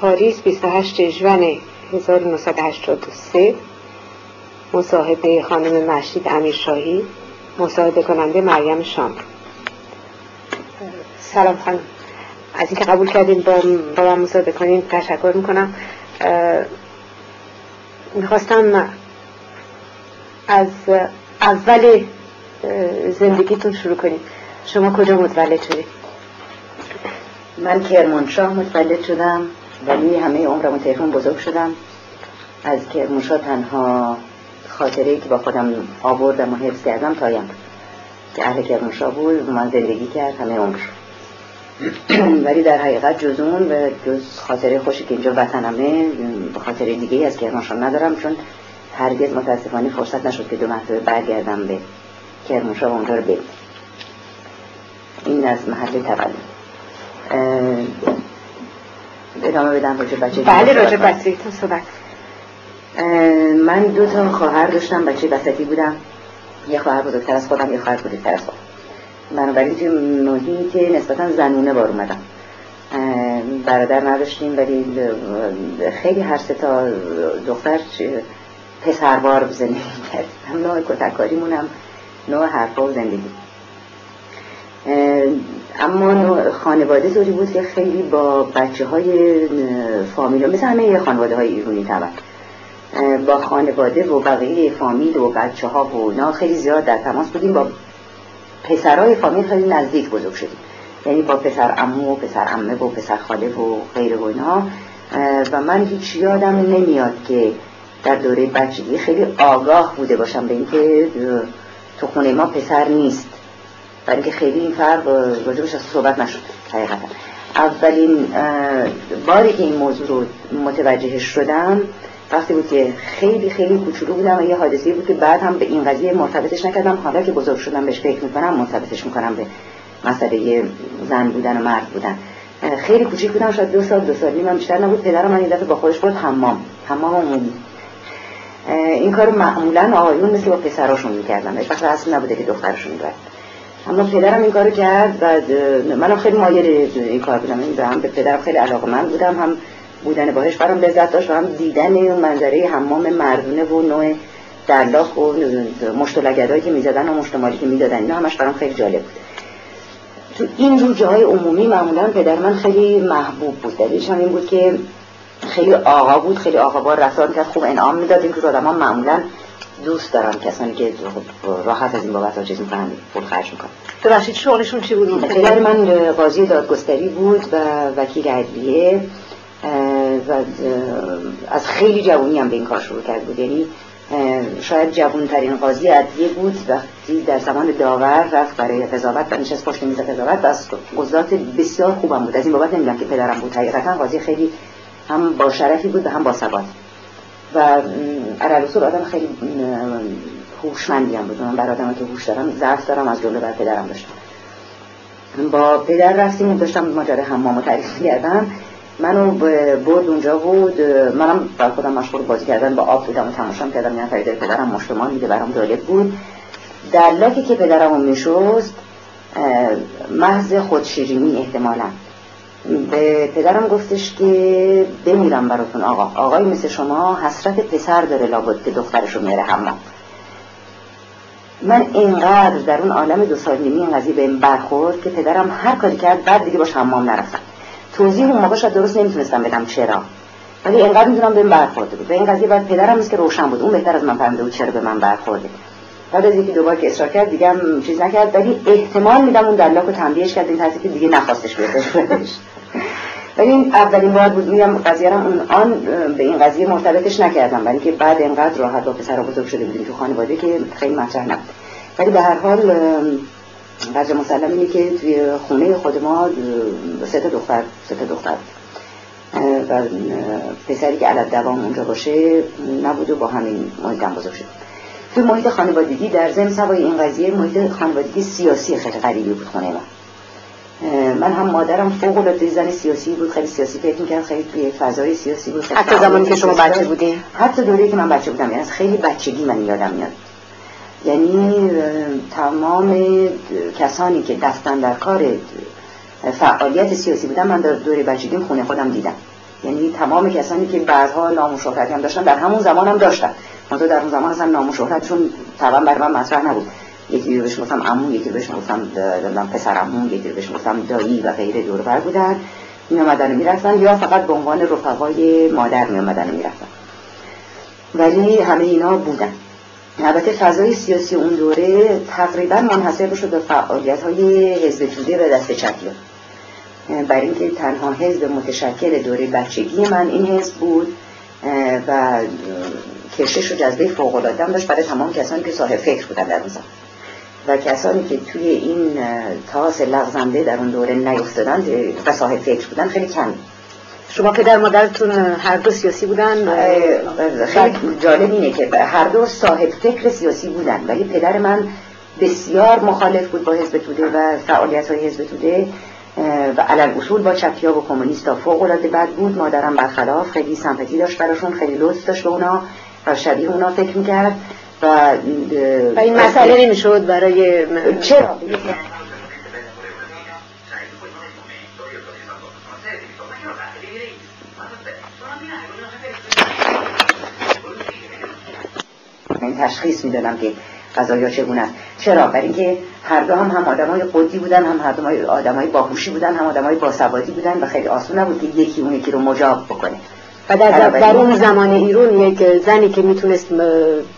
پاریس 28 جوان 1983 مصاحبه خانم مشید امیرشاهی مصاحبه کننده مریم شام. سلام خانم. از اینکه قبول کردین با, با من مصاحبه کنین تشکر می‌کنم. می‌خواستم از اول زندگیتون شروع کنیم شما کجا متولد شدید من کرمانشاه متولد شدم. ولی همه عمرم تهران بزرگ شدم. از کرمانشاه تنها خاطره که با خودم آوردم و حفظ کردم تایم. که اهل کرمانشاه بود و من زندگی کرد همه عمر ولی در حقیقت جز اون و جز خاطره خوشی که اینجا وطنمه خاطره دیگه از کرمانشاه ندارم چون هرگز متاسفانه فرصت نشد که دو مرتبه برگردم به کرمانشاه و اونجا رو بریم این از محل تولد. ادامه بدم راجع بچه بله راجع بچه تو صحبت. من دو تا خواهر داشتم بچه وسطی بودم. یه خواهر بزرگتر از خودم یه خواهر بزرگتر از خودم. بنابراین توی محیط نسبتا زنونه بار اومدم. برادر نداشتیم ولی خیلی هر سه تا دختر پسروار زندگی کرد. هم نوع کتکاریمون هم نوع حرفا و زندگی. اما خانواده طوری بود که خیلی با بچه های فامیل مثل همه خانواده های ایرونی طبعا. با خانواده و بقیه فامیل و بچه ها و اینا خیلی زیاد در تماس بودیم. با پسرهای فامیل خیلی نزدیک بزرگ شدیم. یعنی با پسر امو و پسر امه و پسر خاله و غیره و اینا. و من هیچ یادم نمیاد که در دوره بچگی خیلی آگاه بوده باشم به اینکه تو خونه ما پسر نیست. برای اینکه خیلی این فرق راجبش از صحبت نشد حقیقتا. اولین باری که این موضوع رو متوجه شدم وقتی بود که خیلی خیلی کوچولو بودم و یه حادثه بود که بعد هم به این قضیه مرتبطش نکردم. حالا که بزرگ شدم بهش فکر می‌کنم مرتبطش می‌کنم به مسئله زن بودن و مرد بودن. خیلی کوچیک بودم شاید دو سال دو سالی من بیشتر نبود. پدرم من یه دفعه با خودش برد حمام. حمام عمومی این کار معمولا آقایون مثل با پسراشون می‌کردن. هیچ وقت اصلا نبوده که دخترشون می‌کرد اما پدرم این کارو کرد و منم خیلی مایل این کار بودم. این هم به پدرم خیلی علاقه من بودم. هم بودن باهش برام لذت داشت و هم دیدن اون منظره حمام مردونه و نوع درلاخ و مشتلگدایی که می‌زدن و مشتمالی که می‌دادن. اینا همش برام خیلی جالب بود. تو این رو جاهای عمومی معمولا پدر من خیلی محبوب بود. دلیلش هم این بود که خیلی آقا بود خیلی آقا بار رفتار کرد خوب انعام می‌داد. این که آدم ها معمولا دوست دارن کسانی که راحت از این بابت چیز می‌کنن پول خرج می‌کنن. ببخشید شغلشون چی بود؟ پدر من قاضی دادگستری بود و وکیل عدلیه و از خیلی جوانی هم به این کار شروع کرد بود. یعنی شاید جوانترین قاضی عدلیه بود وقتی در زمان داور رفت برای قضاوت و نشست پشت میز قضاوت و از قضات بسیار خوبم بود. از این بابت نمی‌دونم که پدرم بود. حقیقتا قاضی خیلی هم با شرفی بود و هم با ثبات. و عرالصول آدم خیلی هوشمندی هم بود. من بر که هوش دارم ضعف دارم از جمله بر پدرم داشتم. با پدر رفتیم داشتم ماجرا حمام تعریف کردم منو برد اونجا بود منم بر خودم مشغول بازی کردن با آب بودم و تماشا کردم. یعنی فرید پدرم مشتمان میده برام جالب بود. در لاکی که پدرم رو میشست محض خودشیرینی احتمالا. به پدرم گفتش که بمیرم براتون آقا. آقای مثل شما حسرت پسر داره لابد که دخترش رو میره حمام. من اینقدر در اون عالم دو سال نیمی این قضیه این برخورد که پدرم هر کاری کرد بعد دیگه باش حمام نرفتم. توضیح اون موقع شاید درست نمی‌تونستم بدم چرا. ولی اینقدر می‌دونم به این برخورده بود و این قضیه بعد پدرم است که روشن بود اون بهتر از من فهمیده بود چرا به من برخورده. بعد از اینکه دوبار که اصرار کرد دیگه هم چیز نکرد. ولی احتمال میدم اون دلاک رو تنبیهش کرد این که دیگه نخواستش بیادش ولی این اولین بار بود میگم قضیه اون آن به این قضیه مرتبطش نکردم. ولی که بعد اینقدر راحت با پسر بزرگ شده بودیم تو خانواده که خیلی مطرح نبود. ولی به هر حال قضیه مسلم اینه که توی خونه خود ما سه تا دختر سه تا دختر. و پسری که علت دوام اونجا باشه نبود و با همین محیط بزرگ شد. تو محیط خانوادگی در ضمن سوای این قضیه محیط خانوادگی سیاسی خیلی غریبی بود خونه من من هم مادرم فوق العاده زن سیاسی بود خیلی سیاسی فکر می‌کرد خیلی توی فضای سیاسی بود حتی زمانی که شما بچه بودین حتی دوره که من بچه بودم یعنی خیلی بچگی من یادم میاد. یعنی تمام کسانی که دستن در کار فعالیت سیاسی بودن من در دوره بچگیم خونه خودم دیدم. یعنی تمام کسانی که بعدها نام و شهرتی هم داشتن در همون زمان هم داشتن. منتها در اون زمان اصلا نام و شهرتشون طبعا برای من مطرح نبود. یکی رو بهش گفتم عمو یکی رو بهش گفتم پسر عمو یکی رو بهش گفتم دایی و غیره دور بر بودن. می آمدن می‌رفتن یا فقط به عنوان رفقای مادر می آمدن می‌رفتن. ولی همه اینا بودن. البته فضای سیاسی اون دوره تقریبا منحصر شد به فعالیت های حزب توده و دست چکیان برای اینکه تنها حزب متشکل دوره بچگی من این حزب بود و کشش و جذبه فوق العاده داشت برای تمام کسانی که صاحب فکر بودن در اون و کسانی که توی این تاس لغزنده در اون دوره نیفتادن و صاحب فکر بودن خیلی کم شما پدر مادرتون هر دو سیاسی بودن؟ خیلی جالب اینه که هر دو صاحب فکر سیاسی بودن ولی پدر من بسیار مخالف بود با حزب توده و فعالیت های حزب توده و علل اصول با چپیا و کمونیستا فوق العاده بد بود. مادرم برخلاف خیلی سمپاتی داشت براشون خیلی لطف داشت به اونا. شبیه اونا فکر می‌کرد و, و این مسئله نمی‌شد برای چرا؟ این تشخیص می‌دادم که قضایا چگونه است. چرا؟ برای اینکه هر دو هم هم آدمای قدی بودن هم هر دو آدمای باهوشی بودن هم آدمای باسوادی بودن و خیلی آسون نبود که یکی اون یکی رو مجاب بکنه. و در, در اون زمان ایرون یک زنی که می‌تونست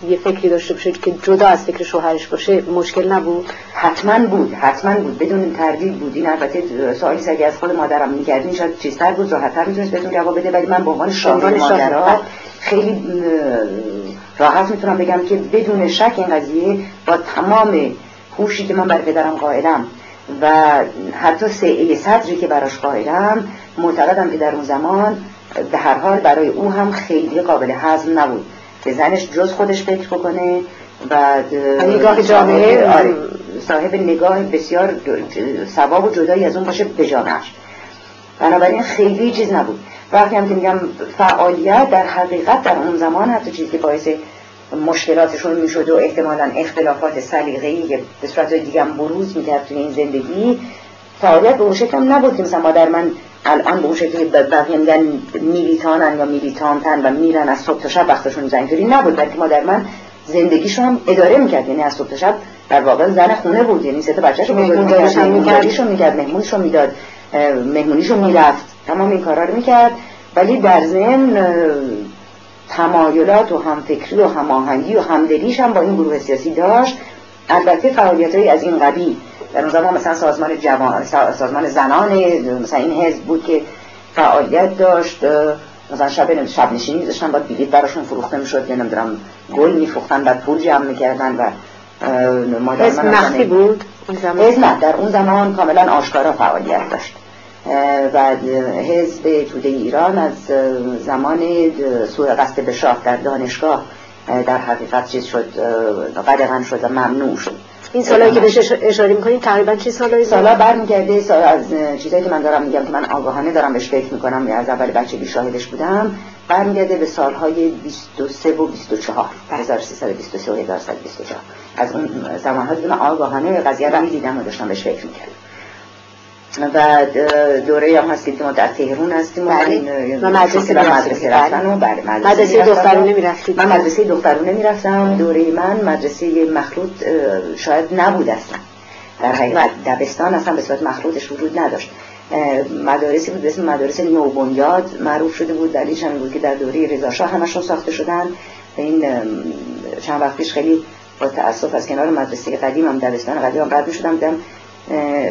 یه فکری داشته باشه که جدا از فکر شوهرش باشه مشکل نبود؟ حتما بود حتما بود. بدون تردید بود. این البته سوالی سگی از خود مادرم می‌کردین شاید چیزتر بود راحتتر می‌تونست بهتون جواب بده. ولی من به عنوان شاهد مادرها خیلی راحت می‌تونم بگم که بدون شک این قضیه با تمام هوشی که من برای پدرم قائلم و حتی سعه صدری که براش قائلم معتقدم که در اون زمان به هر حال برای او هم خیلی قابل هضم نبود که زنش جز خودش فکر بکنه و نگاه جامعه؟ آره صاحب نگاه بسیار ثواب و جدایی از اون باشه به جامعهش. بنابراین خیلی چیز نبود. وقتی هم که میگم فعالیت در حقیقت در اون زمان حتی چیزی که باعث مشکلاتشون می‌شد و احتمالا اختلافات سلیقه‌ای به صورت دیگه بروز می‌کرد توی این زندگی فعالیت به اون شکل نبود که مثلا مادر من الان به اون شکلی بقیه میگن میلیتانن یا میلیتانتن و میرن از صبح تا شب وقتشون اینطوری نبود بلکه مادر من زندگیشون هم اداره می‌کرد یعنی از صبح تا شب در واقع زن خونه بود یعنی سه تا بچه‌شو بزرگ می‌کرد مهمونیشو می‌داد مهمونیشو می‌رفت تمام این کارا رو می‌کرد. ولی در ضمن تمایلات و همفکری و هماهنگی و همدلیش هم با این گروه سیاسی داشت. البته فعالیت از این قبیل در اون زمان مثلا سازمان جوان سازمان زنان مثلا این حزب بود که فعالیت داشت مثلا شب شب نشینی میذاشتن بعد بلیط براشون فروخته می‌شد یا نمی‌دونم گل میفروختن بعد پول جمع می‌کردن و مادر من مخفی بود اون زمان؟ در اون زمان کاملا آشکارا فعالیت داشت. و حزب توده ایران از زمان سوء قصد به شاه در دانشگاه در حقیقت چیز شد قدغن شد و ممنوع شد. این سالایی که بهش اشاره می‌کنید تقریبا چه سالایی سالا برمیگرده سال از چیزایی که من دارم میگم که من آگاهانه دارم بهش فکر می‌کنم از اول بچگی شاهدش بودم برمیگرده به سالهای 23 و 24 1323 و 1324 از اون زمانها دیگه من آگاهانه قضیه رو می‌دیدم و داشتم بهش فکر می‌کردم. و دوره هم هستیم که ما در تهرون هستیم بله. و مدرسه مدرسه رفتن و بله مدرسه دخترونه می‌رفتید من مدرسه دخترونه می‌رفتم. دوره من مدرسه مخلوط شاید نبود اصلا. در حقیقت دبستان اصلا به صورت مخلوطش وجود نداشت. مدارسی بود به اسم مدارس نوبنیاد معروف شده بود دلیلش هم بود که در دوره رضا شاه همشون ساخته شدن. و این چند وقتیش خیلی با تاسف از کنار مدرسه قدیم هم دبستان قدیم هم رد شدم دیدم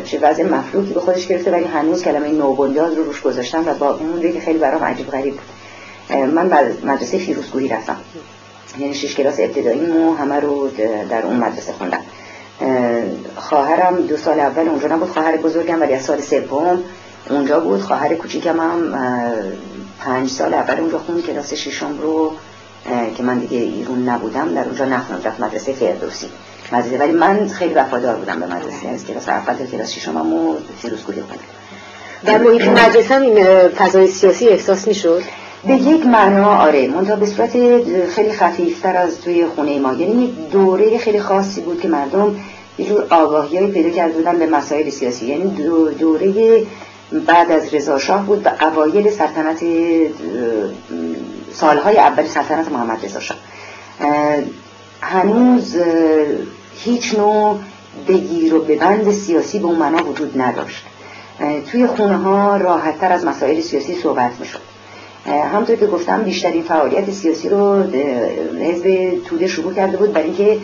چه وضع مفلوکی به خودش گرفته ولی هنوز کلمه نوبنیاد رو روش گذاشتم و با اون که خیلی برام عجیب غریب بود. من مدرسه فیروزگویی رفتم. یعنی شش کلاس ابتداییمو همه رو در اون مدرسه خوندم. خواهرم دو سال اول اونجا نبود خواهر بزرگم ولی از سال سوم اونجا بود. خواهر کوچیکم هم پنج سال اول اونجا خوند کلاس ششم رو که من دیگه ایرون نبودم در اونجا نخوندم رفت مدرسه فردوسی. مدرسه. ولی من خیلی وفادار بودم به مدرسه. از کلاس اول تا کلاس ششم و فیروزگویی خوندم در محیط مدرسه این فضای سیاسی احساس می‌شد؟ به یک معنا آره. منتها به صورت خیلی خفیفتر از توی خونه ما. یعنی یک دوره خیلی خاصی بود که مردم یه جور آگاهی پیدا کرده بودن به مسائل سیاسی. یعنی دوره بعد از رضا شاه بود و اوایل سلطنت سالهای اول سلطنت محمد رضا شاه. هنوز هیچ نوع بگیر و ببند سیاسی به اون معنا وجود نداشت. توی خونه ها راحتتر از مسائل سیاسی صحبت می شد همطور که گفتم بیشترین فعالیت سیاسی رو حزب توده شروع کرده بود برای اینکه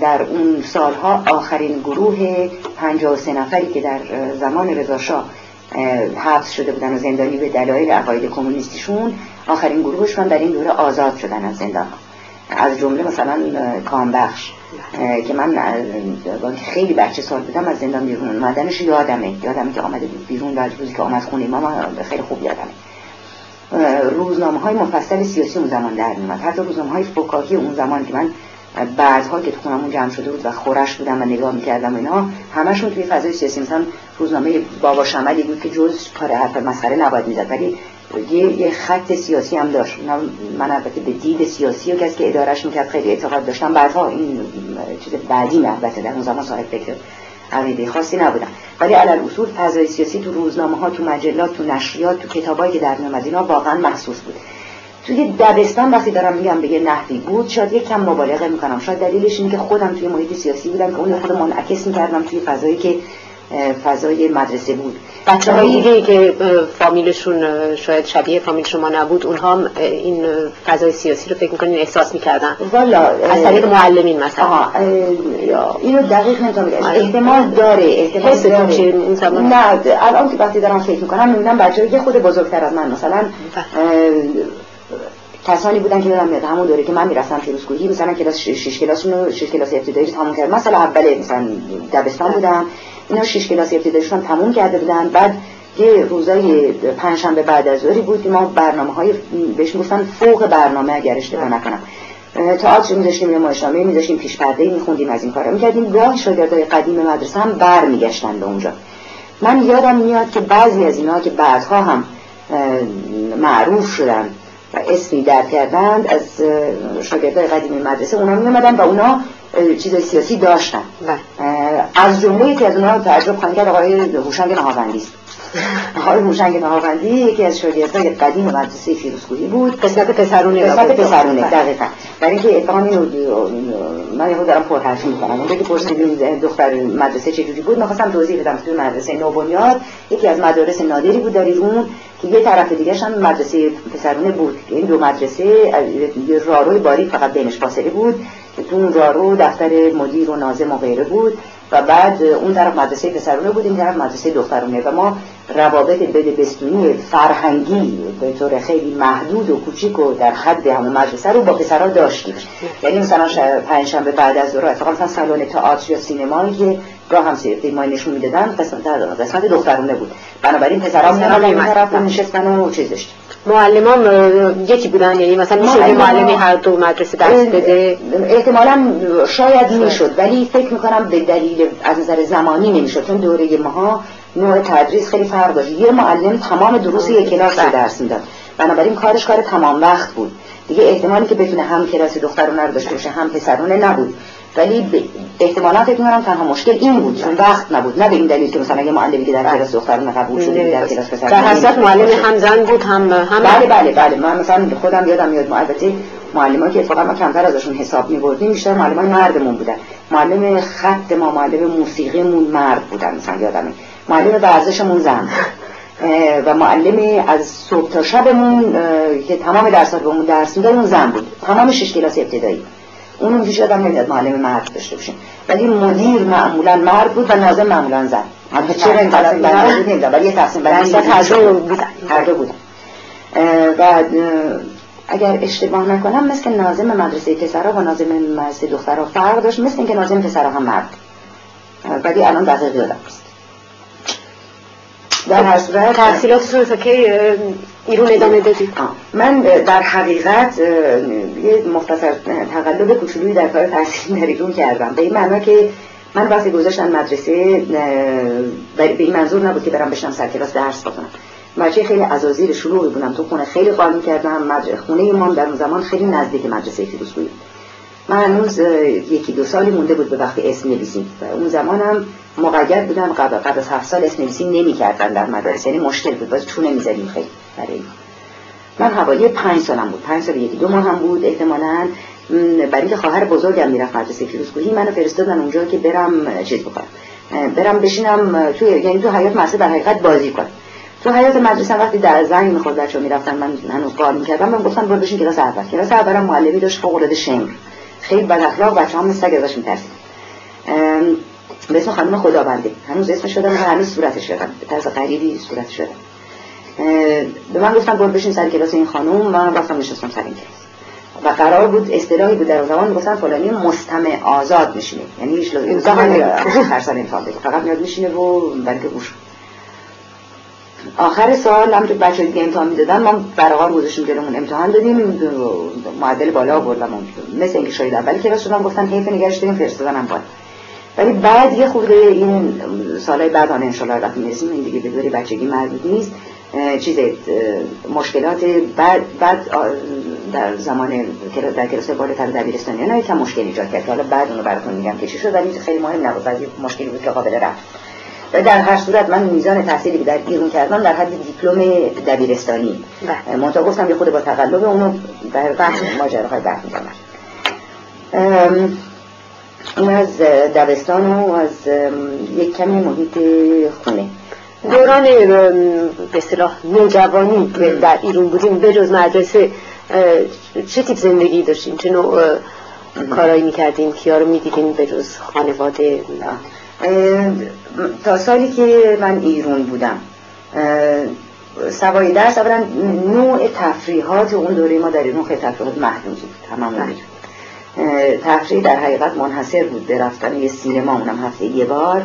در اون سالها آخرین گروه 53 نفری که در زمان رضا حبس شده بودن و زندانی به دلایل عقاید کمونیستیشون آخرین گروهشون در این دوره آزاد شدن از زندان از جمله مثلا کامبخش که من خیلی بچه سال بودم از زندان بیرون اومدنش یادمه. یادمه که آمده بیرون و روزی که آمد خونه ما خیلی خوب یادمه. روزنامه های مفصل سیاسی اون زمان در میمد حتی روزنامه های فکاهی اون زمان که من بعدها که تو خونمون جمع شده بود و خورش بودم و نگاه می‌کردم اینا همشون توی فضای سیاسی. مثلا روزنامه بابا شمدی بود که جز کار حرف مسخره نباید می‌زد ولی یه،, یه خط سیاسی هم داشت. من البته به دید سیاسی و کسی که ادارش می‌کرد خیلی اعتقاد داشتم. بعدها این چیز بعدی البته در اون زمان صاحب فکر عقیده خاصی نبودن. ولی علل اصول فضای سیاسی تو روزنامه ها تو مجلات تو نشریات تو کتابایی که در میومد اینا واقعا محسوس بود. توی دبستان وقتی دارم میگم به یه نحوی بود شاید یک کم مبالغه می‌کنم شاید دلیلش اینه که خودم توی محیط سیاسی بودم که اون خود منعکس می‌کردم توی فضایی که فضای مدرسه بود. بچه های دیگه که فامیلشون شاید شبیه فامیل شما نبود اونها این فضای سیاسی رو فکر می‌کنین احساس می‌کردن؟ والا از طریق معلمین مثلا. اینو دقیق نمی‌تونم بگم آره. احتمال داره احتمال داره. نه الان که وقتی دارم فکر می‌کنم می‌بینم بچه که خود بزرگتر از من. مثلا کسانی بودن که دادم میاد همون دوره که من می‌رفتم فیروزکوهی مثلا کلاس 6 کلاس رو 6 کلاس ابتدایی تموم کردم. مثلا اول مثلا دبستان بودم. اینا 6 کلاس ابتداییشون تموم کرده بودن. بعد یه روزای پنجشنبه بعد از ظهری بود که ما برنامه های بهش گفتن فوق برنامه اگر اشتباه نکنم. تئاتر میذاشتیم یه ماشنامه میذاشتیم پیش پرده میخوندیم از این کارا می‌کردیم. گاه شاگردای قدیم مدرسه هم برمیگشتن به اونجا. من یادم میاد که بعضی از اینا که بعدها هم معروف شدن و اسمی در کردند از شاگردای قدیم مدرسه. اونا می اومدن و اونا چیز سیاسی داشتن. بله. از جمله که از اونا تعجب خواهیم کرد آقای هوشنگ نهاوندی است. آقای هوشنگ نهاوندی یکی از شاگردای قدیم مدرسه فیروزکوهی بود. قسمت پسرونه قسمت پسرونه دقیقا. برای اینکه اتفاقا اینو من یهو دارم پرحرفی می‌کنم. اونجا که پرسیدیم دختر مدرسه چجوری بود می‌خواستم توضیح بدم توی مدرسه نوبنیاد. یکی از مدارس نادری بود در ایران که یه طرف دیگه هم مدرسه پسرونه بود. این دو مدرسه یه راروی باریک فقط بینش فاصله بود که تو اون رارو دفتر مدیر و ناظم و غیره بود. و بعد اون طرف مدرسه پسرونه بود این طرف مدرسه دخترونه. و ما روابط بستونی فرهنگی به طور خیلی محدود و کوچیک و در حد همون مدرسه رو با پسرها داشتیم. یعنی مثلا پنجشنبه بعد از ظهر اتفاقا مثلا سالن تئاتر یا سینمایی که راه هم فیلم نشون می‌دادن قسمت قسمت دخترونه بود بنابراین پسرها می‌رفتن این طرف نشستن و چیز داشت. معلمان یکی بودن یعنی مثلا میشه معلمی هر دو مدرسه درس بده؟ احتمالا شاید می‌شد ولی فکر می‌کنم به دلیل از نظر زمانی نمی‌شد چون دوره ماها نوع تدریس خیلی فرق داشت. یه معلم تمام دروس یک کلاس رو بله. درس می‌داد. بنابراین کارش کار تمام وقت بود. دیگه احتمالی که بتونه هم کلاس دخترونه رو داشته باشه هم پسرونه نبود. ولی احتمالا فکر می‌کنم تنها مشکل این بود چون وقت نبود. نه به این دلیل که مثلا یه معلمی که در بله. کلاس دخترونه قبول شده در کلاس پسرونه در حساب معلم هم زن بود هم هم بله بله بله. من مثلا خودم یادم میاد البته معلمان که اتفاقا ما کمتر ازشون حساب می‌بردیم بیشتر معلمان مردمون بودن. معلم خط ما معلم موسیقیمون مرد بودن مثلا یادمه معلم ورزشمون زن و معلم از صبح تا شبمون که تمام درسات بهمون درس می‌داد اون زن بود. تمام شش کلاس ابتدایی. اونم هیچ آدم نمیاد معلم مرد داشته باشه. ولی مدیر معمولا مرد بود و ناظم معمولا زن. چرا این بندی؟ بود نمی‌دونم ولی یه تقسیم بندی هر دو بودن هر دو بودن و اگر اشتباه نکنم مثل ناظم مدرسه پسرها و ناظم مدرسه دخترها فرق داشت مثل اینکه ناظم پسرها هم مرد. ولی الان دقیق یادم است در صورت تحصیلاتتون تا که ایرون ادامه دادید من در حقیقت یه مختصر تقلب کوچولویی در کار تحصیل در ایرون کردم. به این معنا که من وقتی گذاشتن مدرسه به این منظور نبود که برم بشنم سر کلاس درس بخونم. بچه خیلی عزازیر شلوغی بودم. تو خونه خیلی قانون کردم خونه ما در اون زمان خیلی نزدیک مدرسه فیروز بود. من هنوز یکی دو سالی مونده بود به وقتی اسم نویسیم و اون زمانم مقید بودن قبل, قبل از هفت سال اسم نویسی نمی کردن در مدارس. یعنی مشکل بود. باز چونه می‌زدیم خیلی برای من حوالی پنج سالم بود. پنج سال یکی دو ماه هم بود احتمالاً. برای خواهر بزرگم می‌رفت مدرسه فیروزکوهی منو فرستادن اونجا که برم چیز بکنم. برم بشینم تو یعنی تو حیات مدرسه در حقیقت بازی کنم. تو حیات مدرسه وقتی در زنگ می‌خورد بچه‌ها می‌رفتن من هنوز کار می‌کردم من گفتم برو بشین کلاس اول. کلاس اولم معلمی داشت فوق العاده شمر. خیلی بد اخلاق بچه‌ها مثل سگ ازش میترسید به اسم خانم خدابنده هنوز اسمش شدم و هنوز صورتش شدم به طرز غریبی صورتش شدم به من گفتم برو بشین سر کلاس این خانم من رفتم نشستم سر این کلاس. و قرار بود اصطلاحی بود در زمان می‌گفتن فلانی مستمع آزاد میشینه. یعنی هیچ امتحان هر سال امتحان بده. فقط میاد میشینه و بلکه گوش آخر سال هم تو بچه دیگه امتحان می‌دادن ما برقرار گذاشتیم جلومون امتحان دادیم معدل بالا آوردم. مثل اینکه شاید اولی کلاس شدم گفتن حیف نگرش داریم فرستادنم بالا. ولی بعد یه خورده این سالهای بعد آن انشالله وقتی می‌رسیم این دیگه به دوری بچگی مربوط نیست. چیز مشکلات بعد بعد در زمان در کلاس بالاتر دبیرستانی نه یکم مشکل ایجاد کرد حالا بعد اونو براتون میگم که چی شد ولی خیلی مهم نبود. ولی مشکلی بود که قابل رفت. و در هر صورت من میزان تحصیلی که در ایران کردم در حد دیپلم دبیرستانی. بله. منتها گفتم یه خود با تقلب اونو در بحث ماجراهای بعد این از دبستان و از یک کمی محیط خونه. دوران به اصطلاح نوجوانی در ایران بودیم به جز مدرسه چه تیپ زندگی داشتیم چه نوع کارایی می‌کردیم کیا رو می‌دیدیم به جز خانواده؟ تا سالی که من ایرون بودم سوای درس اولا نوع تفریحات اون دوره ما در ایران خیلی تفریحات محدودی بود. تمام تفریح در حقیقت منحصر بود به رفتن یه سینما. اونم هفته یه بار.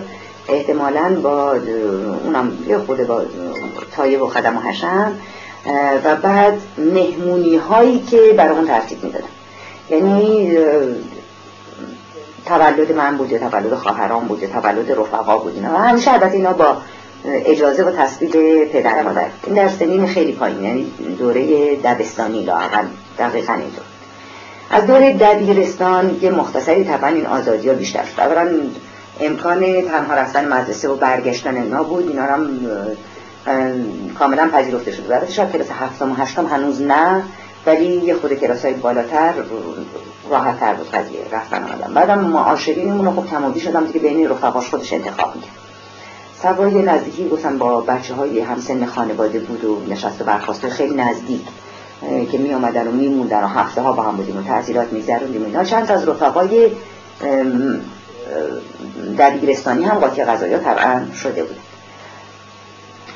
احتمالا با اونم یه خود با تایه و خدم و حشم. و بعد مهمونی هایی که برامون ترتیب می‌دادن. یعنی تولد من بود یا تولد خواهران بود یا تولد رفقا بود. اینا. همیشه البته اینا با اجازه و تصویب پدر مادر. این در سنین خیلی پایین یعنی دوره دبستانی لاقل دقیقا اینطور. از دوره دبیرستان یه مختصری طبعا این آزادی ها بیشتر شد اولا امکان تنها رفتن مدرسه و برگشتن اینا بود. اینا هم کاملا پذیرفته شد البته شاید کلاس هفتم و هشتم هنوز نه ولی یه خود کلاس های بالاتر راحت تر بود قضیه رفتن آمدن. بعدم معاشرینمون خب کمابی شدم دیگه بین رفقاش خودش انتخاب می‌کرد. سوای نزدیکی گفتم با بچه های همسن خانواده بود و نشست و برخواسته خیلی نزدیک. که می آمدن و می موندن و هفته ها با هم بودیم و تعذیرات می گذروندیم اینا. چند از رفقای دبیرستانی هم قاطی غذایا طبعا شده بود.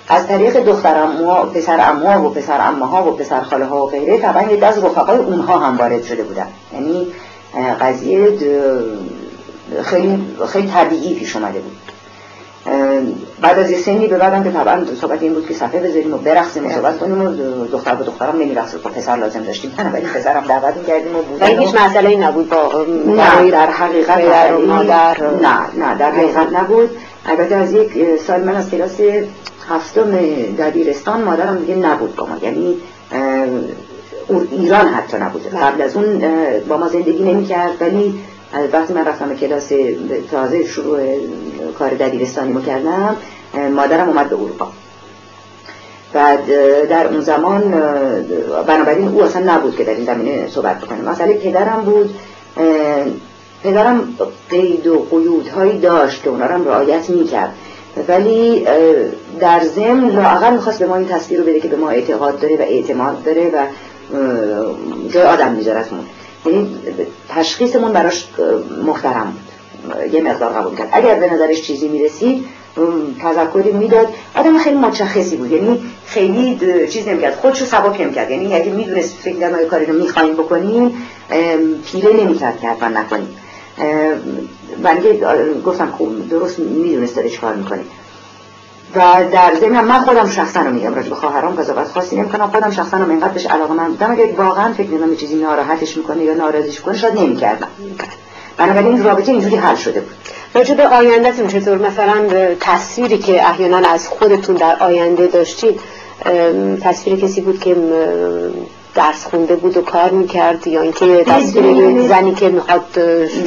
از طریق دختر اموها پسر اموها و پسر امها و پسر خاله ها و غیره طبعا یه از رفقای اونها هم وارد شده بودن. یعنی قضیه خیلی خیلی طبیعی پیش اومده بود. بعد از یه سنی به بعدم که طبعا صحبت این بود که صفحه بذاریم و برقصیم و صحبت کنیم و دختر با دخترم نمیرقص با پسر لازم داشتیم. نه ولی پسرم دعوت می‌کردیم و بود هیچ مسئله نبود با نه در حقیقت در نه نه در حقیقت نبود. البته از یک سال من از کلاس هفتم دبیرستان مادرم دیگه نبود با ما. یعنی ایران حتی نبوده. قبل از اون با ما زندگی نمی‌کرد ولی وقتی من رفتم کلاس تازه شروع کار دبیرستانی رو کردم مادرم اومد به اروپا. بعد در اون زمان بنابراین او اصلا نبود که در این زمینه صحبت بکنه. مسئله پدرم بود پدرم قید و قیودهایی داشت که اونا رو رعایت می‌کرد. ولی در ضمن لااقل می‌خواست به ما این تصویر رو بده که به ما اعتقاد داره و اعتماد داره و جای آدم میذارتمون. یعنی تشخیصمون براش محترم بود. یه مقدار قبول کرد. اگر به نظرش چیزی می‌رسید تذکری می‌داد. آدم خیلی متشخصی بود. یعنی خیلی چیز نمی‌کرد. خودشو سبک نمی‌کرد یعنی اگه می‌دونست فکر ما کاری رو می‌خوایم بکنیم پیله نمی‌کرد که حتما نکنیم. و گفتم خوب درست می‌دونست داره چیکار می‌کنه. و در ضمن من خودم شخصا رو میگم راجع به خواهرام قضاوت خاصی نمی‌کنم. خودم شخصا رو اینقدر بهش علاقه من بودم اگه واقعا فکر می‌کنم چیزی ناراحتش می‌کنه یا ناراضیش کنه شاید نمی‌کردم. بنابراین رابطه اینجوری حل شده بود. راجع به آیندهتون چطور؟ مثلا تصویری که احیانا از خودتون در آینده داشتید تصویر کسی بود که درس خونده بود و کار می‌کرد یا اینکه تصویر زنی که می‌خواد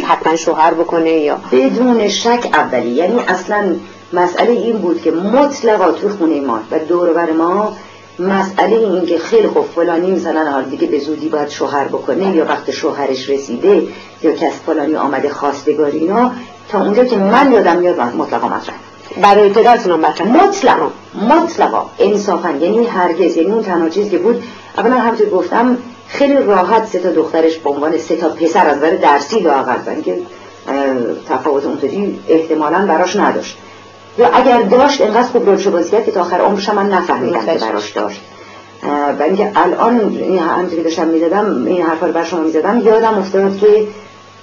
حتما شوهر بکنه یا؟ بدون شک اولی. یعنی اصلا مسئله این بود که مطلقا تو خونه ما و دور ما مسئله این که خیلی خوب فلانی مثلا حال دیگه به زودی باید شوهر بکنه یا وقت شوهرش رسیده یا کس فلانی آمده خواستگاری اینا تا اونجا که من یادم میاد مطلقا مطرح برای پدرتون هم مطلقا مطلقا انصافا. یعنی هرگز یعنی اون تنها چیز که بود اولا همونطور گفتم خیلی راحت سه تا دخترش به عنوان سه تا پسر از برای درسی لاقل که تفاوت اونطوری احتمالا براش نداشت. یا اگر داشت انقدر خوب رولشو بازی کرد که تا آخر عمرش من نفهمیدم که براش داشت. و اینکه الان این همونطوری داشتم می‌زدم این حرفا رو بر شما می‌زدم یادم افتاد که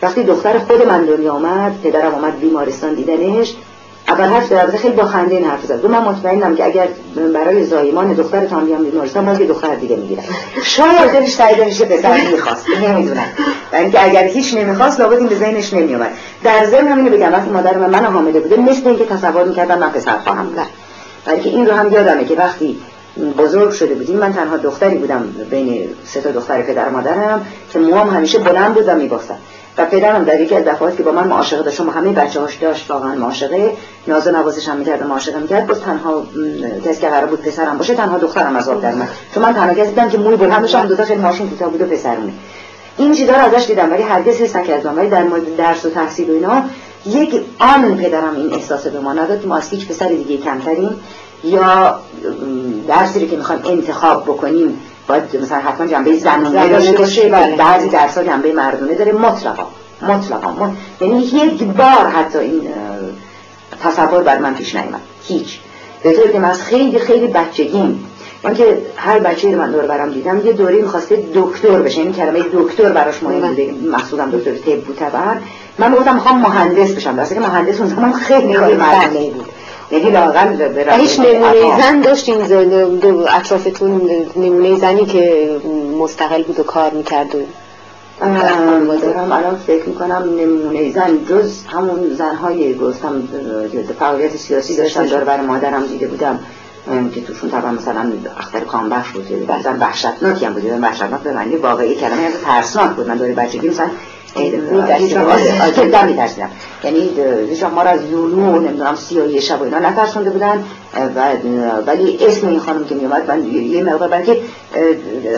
وقتی دختر خود من دنیا آمد پدرم آمد بیمارستان دیدنش اول حرف در خیلی با خنده حرف زد من مطمئنم که اگر برای زایمان دختر تام بیام بیمارستان باز یه دختر دیگه می‌گیرم. شاید دلش تایید میشه پسر می‌خواست نمی‌دونم. و اینکه اگر هیچ نمی‌خواست لابد این به ذهنش نمیومد در ضمن همینو بگم وقتی مادر من منو حامله بوده مثل اینکه تصور می‌کردم من پسر خواهم بود بلکه این رو هم یادمه که وقتی بزرگ شده بودیم من تنها دختری بودم بین سه تا دختر پدر مادرم که موام همیشه بلند بود و می‌گفتم و پدرم در یکی از دفعات که با من معاشقه داشت. و همه بچه هاش داشت واقعا معاشقه. ناز نوازش هم می‌کرد و معاشقه می‌کرد. باز تنها کسی که قرار بود پسرم باشه تنها دخترم از آب در من چون من تنها کسی بودم که موی بلند داشتم دو تا خیلی ماشین کوتاه بود و پسرونه این چیزا رو ازش دیدم ولی هرگز حس نکردم. ولی در مورد درس و تحصیل و اینا یک آن پدرم این احساس به ما نداد. ما از هیچ پسر دیگه کمتریم. یا درسی که می‌خوایم انتخاب بکنیم باید مثلا حتما جنبه زنونه داشته باشه. بله. بعضی درس ها جنبه مردونه داره. مطلقا مطلقا. یعنی یک بار حتی این تصور بر من پیش نیامد هیچ. به طور که من از خیلی خیلی بچگیم. من که هر بچه رو من دور برم دیدم یه دوره می‌خواسته دکتر بشه. این کلمه دکتر براش مهم بله. بوده. مقصودم دکتر طب بود من گفتم می‌خوام مهندس بشم. درسته که مهندس اون زمان خیلی کار مردونه بود. یعنی لاغل هیچ نمونه زن داشتین اطرافتون نمونه زنی که مستقل بود و کار می‌کرد و دارم الان فکر می‌کنم نمونه زن جز همون زنهای گفتم فعالیت سیاسی داشتم داره برای مادرم دیده بودم که توشون طبعا مثلا اختر کامبخش بود زن وحشتناکی هم بود وحشتناک به معنی واقعی کلمه از ترسناک بود. من دوره بچگی مثلا جدا میترسیدم یعنی هیچ ما را از زولو نمی‌دونم سیاهی شب و اینا نترسونده بودن ولی اسم این خانم که میومد من یه مقدار بلکه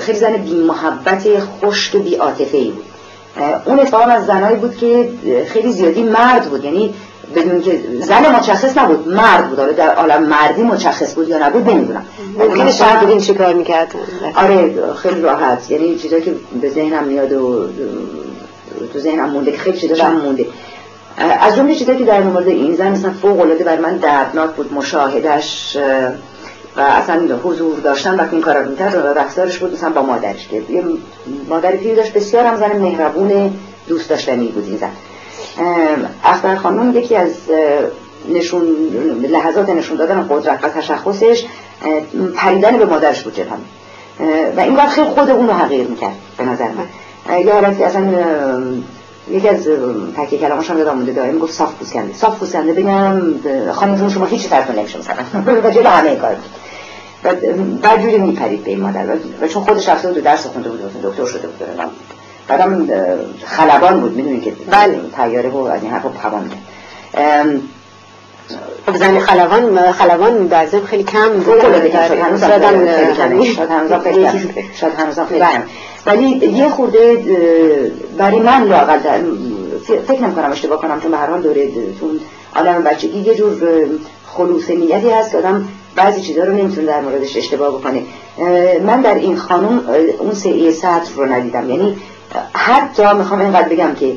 خیلی زن بی محبت خشک بی عاطفه ای بود اون اتفاقا از زنایی بود که خیلی زیادی مرد بود یعنی بدون که زن مشخص نبود مرد بود. در عالم مردی مشخص بود یا نبود نمی‌دونم. ممکنه شاید بودین چه کار می‌کرد آره خیلی راحت. یعنی چیزایی که به ذهنم میاد و تو ذهنم مونده که خیلی چیزا هم مونده. از جمله چیزایی که در مورد این زن مثلا فوق العاده بر من دردناک بود مشاهدش و اصلا حضور داشتن وقتی این کارا می‌کرد و رفتارش بود مثلا با مادرش که یه مادر پیری داشت بسیار هم زن مهربون دوست داشتنی بود این زن. اختر خانم یکی از نشون لحظات نشون دادن قدرت و تشخصش پریدن به مادرش بود جلهم و این وقت خیلی خود اون رو حقیر می‌کرد به نظر من. یه حالتی اصلا یکی از تکی کلاماش هم یادم مونده دائم گفت صاف پوسکنده صاف پوسکنده بگم خانم شما هیچ سرتون نمیشه مثلا. و جلو همه کار. و بعد جوری میپرید به این مادر. و چون خودش رفته بود و درس خونده بود و دکتر شده بود. بعدم خلبان بود می‌دونید که بله. تیاره بود از این حرفا پوان خب زن خلبان خلبان در خیلی کم بود. شاید هنوز خیلی شاید هنوز خیلی ولی یه خورده برای من لاقل فکر نمی کنم اشتباه کنم چون به هر حال دوره تون آدم بچگی یه جور خلوص نیتی هست که آدم بعضی چیزها رو نمی‌تونه در موردش اشتباه بکنه. من در این خانم اون سعی سطر رو ندیدم. یعنی حتی می‌خوام اینقدر بگم که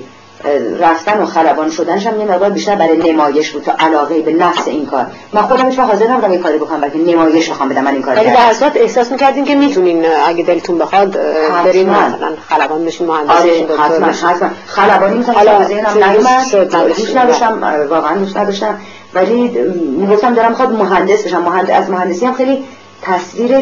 رفتن و خلبان شدنش هم یه مقدار بیشتر برای نمایش بود تو علاقه به نفس این کار. من خودم هیچ حاضر نبودم یه کاری بکنم بلکه نمایش بخوام بدم من این کار ولی در اصل احساس می‌کردین که می‌تونین اگه دلتون بخواد بریم مثلا خلبان بشین مهندس آره حتما حتما. خلبانی مثلا حالا ذهنم نیومد هیچ نداشتم واقعا هیچ نداشتم. ولی می‌گفتم دارم خود مهندس بشم. مهندس از مهندسی هم خیلی تصویر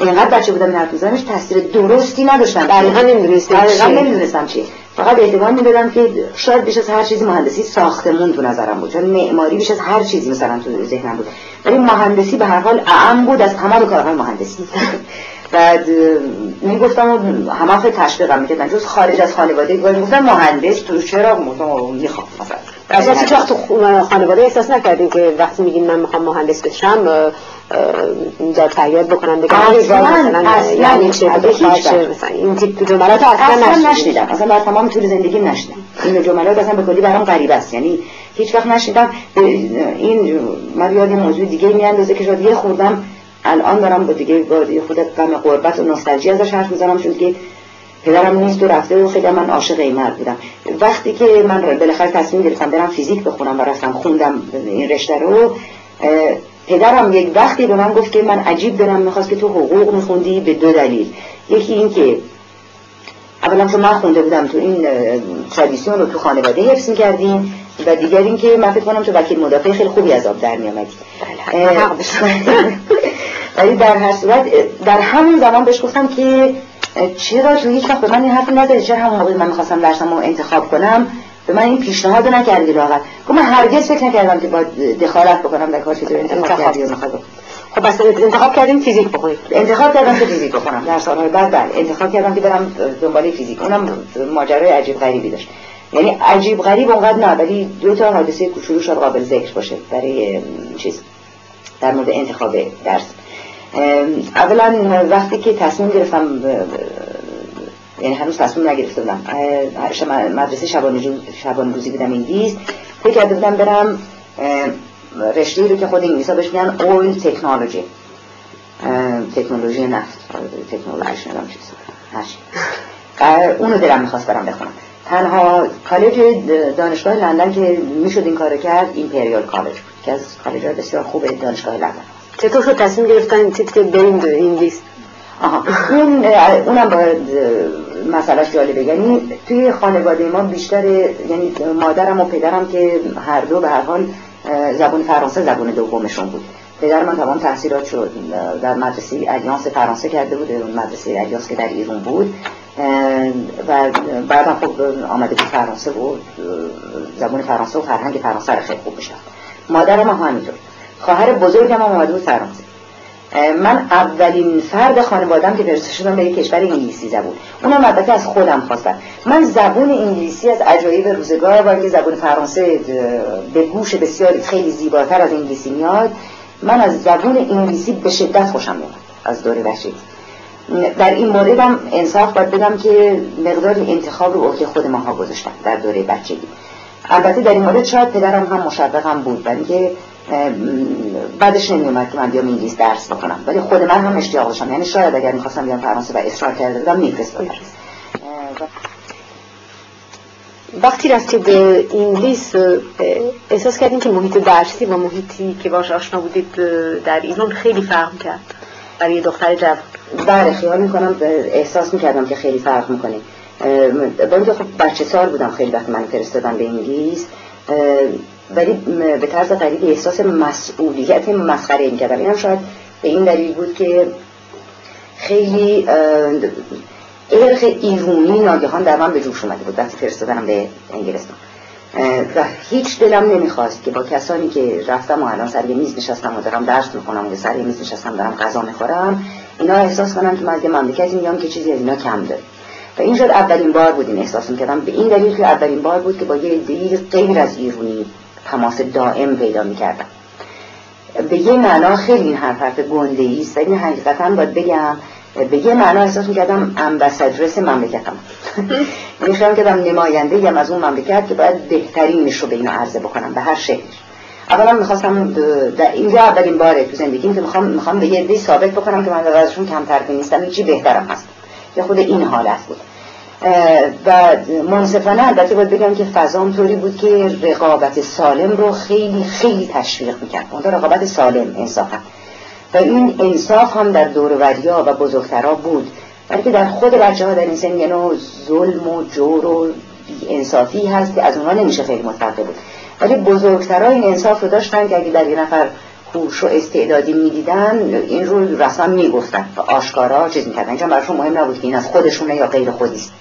اینقدر بچه بودم حرف میزنمش تصویر درستی نداشتم. دقیقا نمی‌دونستم دقیقا نمی‌دونستم چی فقط احتمال می‌دادم که شاید بیش از هر چیزی مهندسی ساختمون تو نظرم بود. چون معماری بیش از هر چیزی مثلا تو ذهنم بود. ولی مهندسی به هر حال اعم بود از تمام کارهای مهندسی. بعد می‌گفتم همه خیلی تشویقم می‌کردن. جز خارج از خانواده. گفتم مهندس. تو چرا گفتم می‌خوام مثلا. از هیچ وقت خانواده احساس نکردین که وقتی میگین من می‌خوام مهندس بشم در فریاد بکنم بگم مثلا یعنی چه مثلا این تیپ جملات اصلا نشنیدم. اصلا در تمام طول زندگی نشنیدم. این جملات اصلا به کلی برام غریب است. یعنی هیچ وقت نشنیدم. این من یاد موضوع دیگه میاندازه که شاید یه خوردم الان دارم با دیگه با خود غم قربت و نوستالژی ازش حرف می‌زنم چون که پدرم نیست و رفته و خیلی من عاشق این مرد بودم. وقتی که من بالاخره تصمیم گرفتم برم فیزیک بخونم و رفتم خوندم این رشته رو پدرم یک وقتی به من گفت که من عجیب دارم می‌خواست که تو حقوق میخوندی به دو دلیل. یکی این که اولا چون من خونده بودم تو این ترادیسیون رو تو خانواده حفظ می‌کردیم. و دیگر این که من فکر کنم تو وکیل مدافع خیلی خوبی از آب در میامدی بله، ولی در هر صورت در همون زمان بهش گفتم که چرا تو هیچ وقت به من این حرف نزدی؟ چرا همون موقعی من می‌خواستم درسم رو انتخاب کنم؟ به من این پیشنهاد نکردی لاغت گفت من هرگز فکر نکردم که با دخالت بکنم در کاری که تو انتخاب کردی خب بس انتخاب کردیم فیزیک بخونید انتخاب کردم که فیزیک بخونم در سالهای بعد بله. انتخاب کردم که برم دنبال فیزیک. اونم ماجرای عجیب غریبی داشت. یعنی عجیب غریب اونقدر نه ولی دو تا حادثه کوچولو شاید قابل ذکر باشه برای چیز در مورد انتخاب درس. اولا وقتی که تصمیم گرفتم یعنی هنوز تصمیم نگرفته بودم. مدرسه شبان روزی بودم انگلیس فکر کرده بودم برم رشته رو که خود انگلیس ها بهش میگن اویل تکنولوژی تکنولوژی نفت تکنولوژی شنیدم اونو دلم می‌خواست برم بخونم. تنها کالج دانشگاه لندن که می‌شد این کارو کرد ایمپریال کالج بود که از کالج بسیار خوب دانشگاه لندن. چطور شد تصمیم گرفتن که بریم انگلیس؟ آها. اون اونم باید مسئلهش جالبه. یعنی توی خانواده ما بیشتر یعنی مادرم و پدرم که هر دو به هر حال زبان فرانسه زبان دومشون بود. پدر من تمام تحصیلات شد در مدرسه الیانس فرانسه کرده بود مدرسه الیانس که در ایران بود. و بعدم خب آمده بود فرانسه بود زبان فرانسه و فرهنگ فرانسه رو خیلی خوب بشناخت مادرم هم همینطور. خواهر بزرگم هم آمده بود فرانسه. من اولین فرد خانوادم که فرستاده شدم به کشور انگلیسی زبون. اونم البته از خودم خواستم. من زبون انگلیسی از عجایب روزگار با اینکه زبون فرانسه به گوش بسیار خیلی زیباتر از انگلیسی میاد من از زبون انگلیسی به شدت خوشم میاد از دوره بچگی. در این مورد هم انصاف باید بدم که مقدار انتخاب رو عهده خود ماها گذاشتم در دوره بچگی. البته در این مورد شاید پدرم هم مشوقم بود. برای اینکه بعدش نمیومد که من بیام انگلیس درس بکنم ولی خود من هم اشتیاق داشتم. یعنی شاید اگر می‌خواستم بیام فرانسه و اصرار کرده بودم میفرستادم. وقتی رفتید به انگلیس احساس کردین که محیط درسی و محیطی که باش آشنا بودید در ایران خیلی فرق کرد. برای دختر جوان بله خیال می‌کنم احساس می‌کردم که خیلی فرق می‌کنه. با اینکه خب بچه سال بودم خیلی وقت من فرستادم به انگلیس ولی به طرز غریب احساس مسئولیت مسخره می‌کردم. اینم شاید به این دلیل بود که خیلی ارخ ایرونی ناگهان در من به جوش اومده بود وقتی فرستادنم به انگلستان. و هیچ دلم نمی‌خواست که با کسانی که رفتم و الان سر میز نشستم و دارم درس می‌کنم و سر میز نشستم دارم غذا می‌خورم اینا احساس کنم که من از یه مملکتی میام که چیزی از اینا کم داره. و این شد اولین بار بود این احساس می‌کردم به این دلیل که اولین بار بود که با یه دلیل غیر از ایرونی تماس دائم پیدا می‌کردم. به یه معنا خیلی این حرف حرف گنده است. ولی حقیقتا باید بگم به یه معنا احساس می‌کردم امبسادرس مملکتم. یعنی خیلی کردم نماینده یم از اون مملکت که باید بهترینش رو به اینو عرضه بکنم به هر شهر اولا می‌خواستم در اینجا اولین باره تو زندگیم که می‌خوام می‌خوام به یه دی ثابت بکنم که من ازشون کمتر نیستم. چی بهترم هست؟ یا خود این حالت بود. و منصفانه البته باید بگم که فضام طوری بود که رقابت سالم رو خیلی خیلی تشویق می‌کرد. اون رقابت سالم انصافا. و این انصاف هم در دوروریا و بزرگترا بود. بلکه در خود بچه ها در این سن یه ظلم و جور و انصافی هست که از اونها نمیشه خیلی متفقه بود. ولی بزرگترا این انصاف رو داشتن که اگه در یه نفر هوش و استعدادی می‌دیدن این رو رسما می‌گفتن و آشکارا چیز می‌کردن. اینجا براشون مهم نبود که این از خودشونه یا غیر خودیست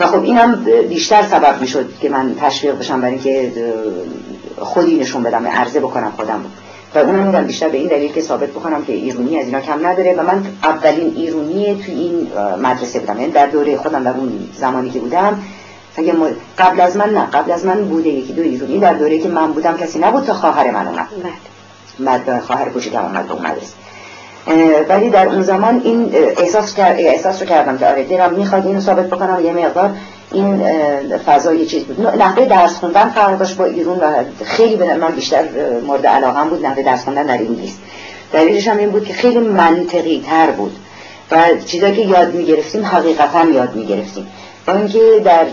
و خب اینم بیشتر سبب می‌شد که من تشویق بشم برای اینکه خودی نشون بدم عرضه بکنم خودم. بود و اونم میگم بیشتر به این دلیل که ثابت بکنم که ایرونی از اینا کم نداره و من اولین ایرونی توی این مدرسه بودم. یعنی در دوره خودم در اون زمانی که بودم. قبل از من نه قبل از من بوده یکی دو ایرونی در دوره که من بودم کسی نبود تا خواهر من اومد. بعد خواهر کوچیکم اومد به اون مدرسه. ولی در اون زمان این احساس, احساس رو کردم که آره دلم می‌خواد اینو ثابت بکنم یه مقدار این فضای چیز بود. نحوه درس خوندن فرق داشت با ایرون و خیلی به من بیشتر مورد علاقه بود. نحوه درس خوندن در انگلیس دلیلش هم این بود که خیلی منطقی تر بود و چیزایی که یاد می‌گرفتیم حقیقتا یاد می‌گرفتیم. با اینکه در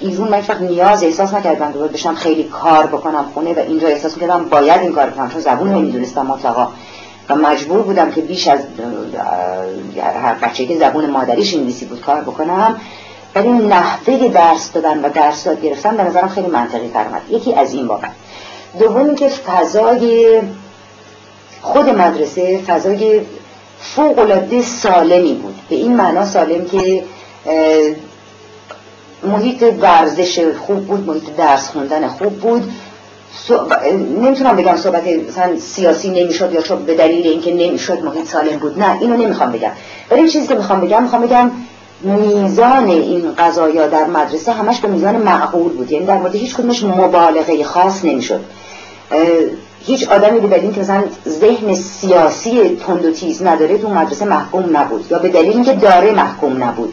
ایرون من وقت نیاز احساس نکردم که بشم خیلی کار بکنم خونه و اینجا احساس می‌کردم باید این کار کنم چون زبون نمی‌دونستم مطلقا و مجبور بودم که بیش از هر بچه که زبون مادریش انگلیسی بود کار بکنم ولی نحوه درس دادن و درس داد گرفتن به نظرم خیلی منطقی تر یکی از این بابت. دومی که فضای خود مدرسه فضای فوق العاده سالمی بود. به این معنا سالم که محیط ورزش خوب بود محیط درس خوندن خوب بود. نمی‌تونم بگم صحبت مثلا سیاسی نمی‌شد یا چون به دلیل اینکه نمی‌شد محیط سالم بود. نه اینو نمی‌خوام بگم. ولی چیزی که می‌خوام بگم می‌خوام بگم میزان این قضایا در مدرسه همش به میزان معقول بود. یعنی در مورد هیچ کدومش مبالغه خاص نمی‌شد. هیچ آدمی به دلیل که مثلا ذهن سیاسی تند و تیز نداره تو مدرسه محکوم نبود یا به دلیل اینکه داره محکوم نبود.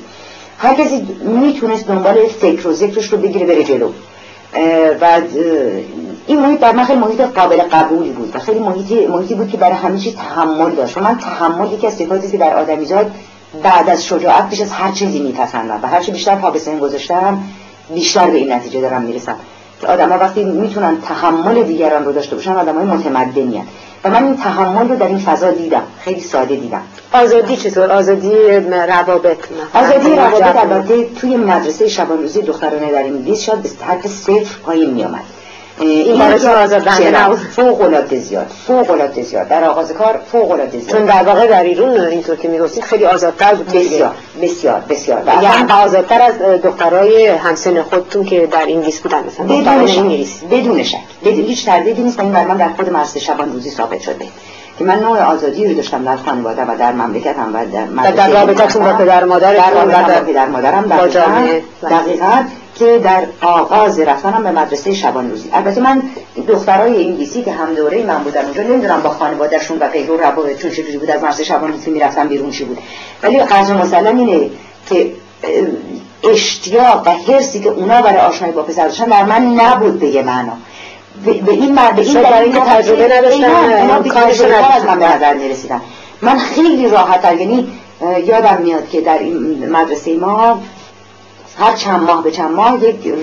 هر کسی می‌تونست دنبال فکر و ذکرش رو بگیره بره جلو. و این محیط در من خیلی محیط قابل قبولی بود و خیلی محیطی, محیطی بود که برای همه چی تحمل داشت. و من تحمل یکی از صفاتی که در آدمیزاد بعد از شجاعت بیش از هر چیزی میپسندم و هر چی بیشتر پا به سن گذاشتم بیشتر به این نتیجه دارم می‌رسم. که آدم ها وقتی می‌تونن تحمل دیگران رو داشته باشن آدم های متمدنی و من این تحمل رو در این فضا دیدم. خیلی ساده دیدم. آزادی چطور؟ آزادی روابط. آزادی روابط البته توی مدرسه شبان روزی دخترانه در انگلیس شاید به حد صفر پایین میامد این برای آزادانه فوق العاده زیاد فوق العاده زیاد. در آغاز کار فوق العاده زیاد. چون در واقع در ایران اینطور که می‌گفتید خیلی آزادتر بود بسیار بسیار بسیار. یعنی آزادتر از دخترای همسن خودتون که در انگلیس بودن مثلا. بدون شک بدون شک. بدون هیچ تردیدی نیست این من در خود مرسه شبان روزی ثابت شده. که من نوع آزادی رو داشتم در خانواده و در مملکتم و در در رابطتون با پدر مادر در رابطه با پدر مادرم با جامعه. دقیقاً که در آغاز رفتنم به مدرسه شبان روزی البته من دخترای انگلیسی که هم دوره من بودن اونجا نمی‌دونم با خانوادهشون و غیره روابطشون چجوری بود از مدرسه شبان روزی می‌رفتن بیرون چی بود. ولی قضا مسلم اینه که اشتیاق و حرسی که اونا برای آشنایی با پسر داشتن در من نبود به یه معنا. به این مرد به این دلیل که تجربه نداشتن اونا از من به نظر می‌رسیدن. من خیلی راحت یعنی یادم میاد که در این مدرسه ما هر چند ماه به چند ماه یک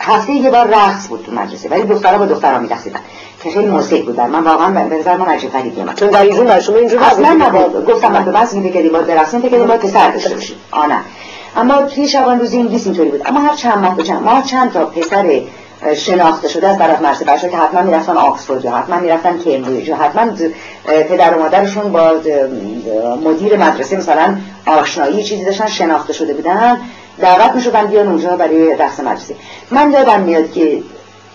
هفته یه بار رقص بود تو مدرسه ولی دخترها با دخترها میرقصیدن که خیلی موسیقی بود من واقعا به نظر من عجیب غریب من چون در ایران در شما اینجوری اصلا نبود. گفتم من بس میگه که با درخصین فکر با پسر داشته باشید آنه اما توی شبان روزی انگلیس اینطوری بود. اما هر چند ماه به چند ماه چند تا پسر شناخته شده از طرف مرسه بچه که حتما می‌رفتن آکسفورد یا حتما می‌رفتن کمبریج یا حتما پدر و مادرشون با مدیر مدرسه مثلا آشنایی چیزی داشتن شناخته شده بودن. دعوت می شدن بیان اونجا برای رقص مدرسه من یادم میاد که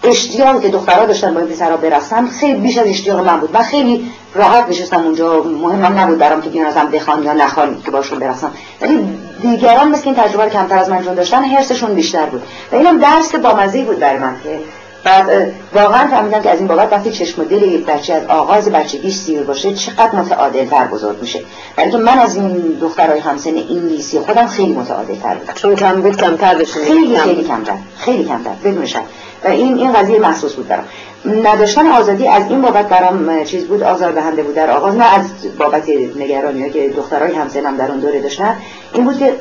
اشتیاق که دخترها داشتن با پسرها برقصن خیلی بیش از اشتیاق من بود. من خیلی راحت نشستم اونجا مهم نبود برام که بیان ازم بخوان یا نخوان که باشون برقصم ولی دیگران مثل این تجربه کمتر از من داشتن حرسشون بیشتر بود. و اینم درس بامزه بود برای من که بعد واقعا فهمیدم که از این بابت وقتی چشم دل یک بچه از آغاز بچگیش سیر باشه چقدر متعادل تر بزرگ میشه. برای من از این دخترای همسن انگلیسی خودم خیلی متعادل تر بودم. چون کم بود کمتر بشه. خیلی خیلی کمتر. خیلی کمتر. بدون شک. و این این قضیه محسوس بود برام. نداشتن آزادی از این بابت برام چیز بود آزار دهنده بود. در آغاز نه از بابت نگرانی که دخترای همسنم در اون دوره داشتن این بود که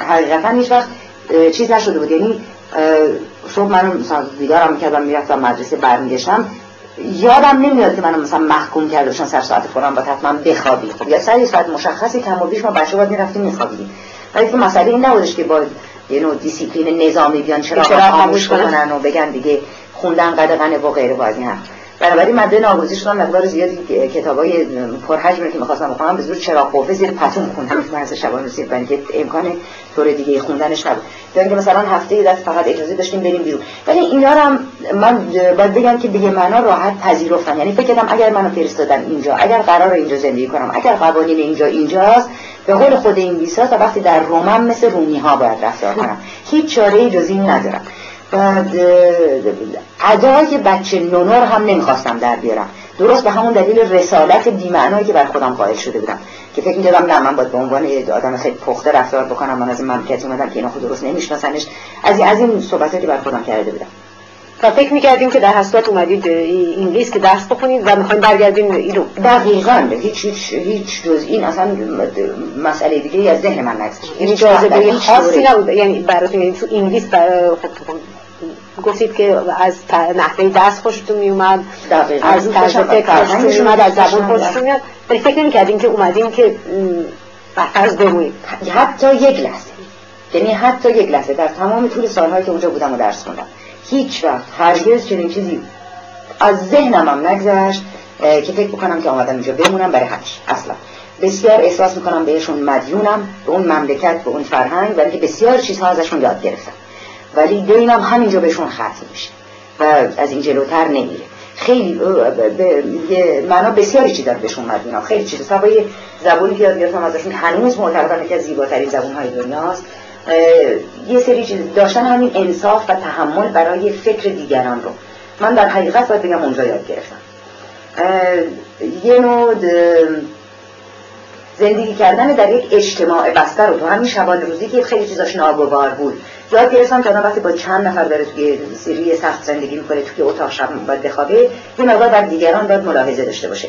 حقیقتا هیچ وقت چیز نشده بود. یعنی صبح من مثلا دیدارم می‌کردم می‌رفتم مدرسه برمیگشتم. یادم نمیاد که منو مثلا محکوم کرده باشن سر ساعت فلان با حتما بخوابی. خب یا سر ساعت مشخصی کم و بیش ما بچه باید می‌رفتیم میخوابیدیم. ولی که مسئله این نبودش که با یه نوع دیسیپلین نظامی بیان چرا خاموش کنن. و بگن دیگه خوندن قدغنه و غیره باید هم بنابراین من ناگزیر شدم مقدار زیادی کتابای پرحجمی که می‌خواستم بخونم به زور چراغ قوه زیر پتون خوندم. مرز شبانه روزی برای که امکان طور دیگه خوندنش نبود. یا اینکه مثلا هفته دست فقط اجازه داشتیم بریم بیرون. ولی اینا رو هم من باید بگم که به معنا راحت پذیرفتم. یعنی فکر کردم اگر منو فرستادن اینجا اگر قرار اینجا زندگی کنم اگر قوانین اینجا اینجاست به قول خود انگلیس‌ها تا وقتی در رومم مثل رومی ها باید رفتار کنم. هیچ چاره جز این ندارم. ادای بچه نونور هم نمی‌خواستم در بیارم. درست به همون دلیل رسالت بیمعنایی که بر خودم قائل شده بودم. که فکر می‌کردم نه من باید به عنوان آدم خیلی پخته رفتار بکنم من از این مملکت اومدم که اینا خود درست نمیشناسنش. از این از این صحبتایی که بر خودم کرده بودم. و فکر می‌کردیم که در حسابات اومدید انگلیس که درس بخونید و می‌خوایم برگردیم ایران. دقیقاً هیچ هیچ هیچ جز این اصلا مسئله دیگه از ذهن من نگذشت. یعنی جاذبه خاصی نبود. یعنی براتون یعنی تو انگلیس برای گفتید که از نحوه درس خوشتون میومد از طرز فکر خوشتون میومد از زبان خوشتون میاد. ولی فکر نمی‌کردیم که اومدیم که فرض بمونیم حتی یک لحظه. یعنی حتی یک لحظه. در تمام طول سالهایی که اونجا بودم و درس خوندم. هیچ وقت هرگز چنین چیزی از ذهنم هم نگذشت که فکر بکنم که آمدم اینجا بمونم برای همیشه اصلا. بسیار احساس می‌کنم بهشون مدیونم به اون مملکت به اون فرهنگ و که بسیار چیزها ازشون یاد گرفتم. ولی دینم همینجا بهشون ختم میشه و از این جلوتر نمیره. خیلی به معنا بسیاری چیز داره بهشون مدیونم خیلی چیز سوای زبونی که یاد گرفتم ازشون. هنوز معتقدم که از زیباترین زبونهای دنیاست. یه سری چیز داشتن همین انصاف و تحمل برای فکر دیگران رو. من در حقیقت باید بگم اونجا یاد گرفتم. یه نوع زندگی کردن در یک اجتماع بستر رو تو همین شبان روزی که خیلی چیزاش ناگوار بود. یاد گرفتم که وقتی با چند نفر داره توی سری سخت زندگی می‌کنه توی اتاق شب باید بخوابه یه مقدار بر دیگران باید ملاحظه داشته باشه.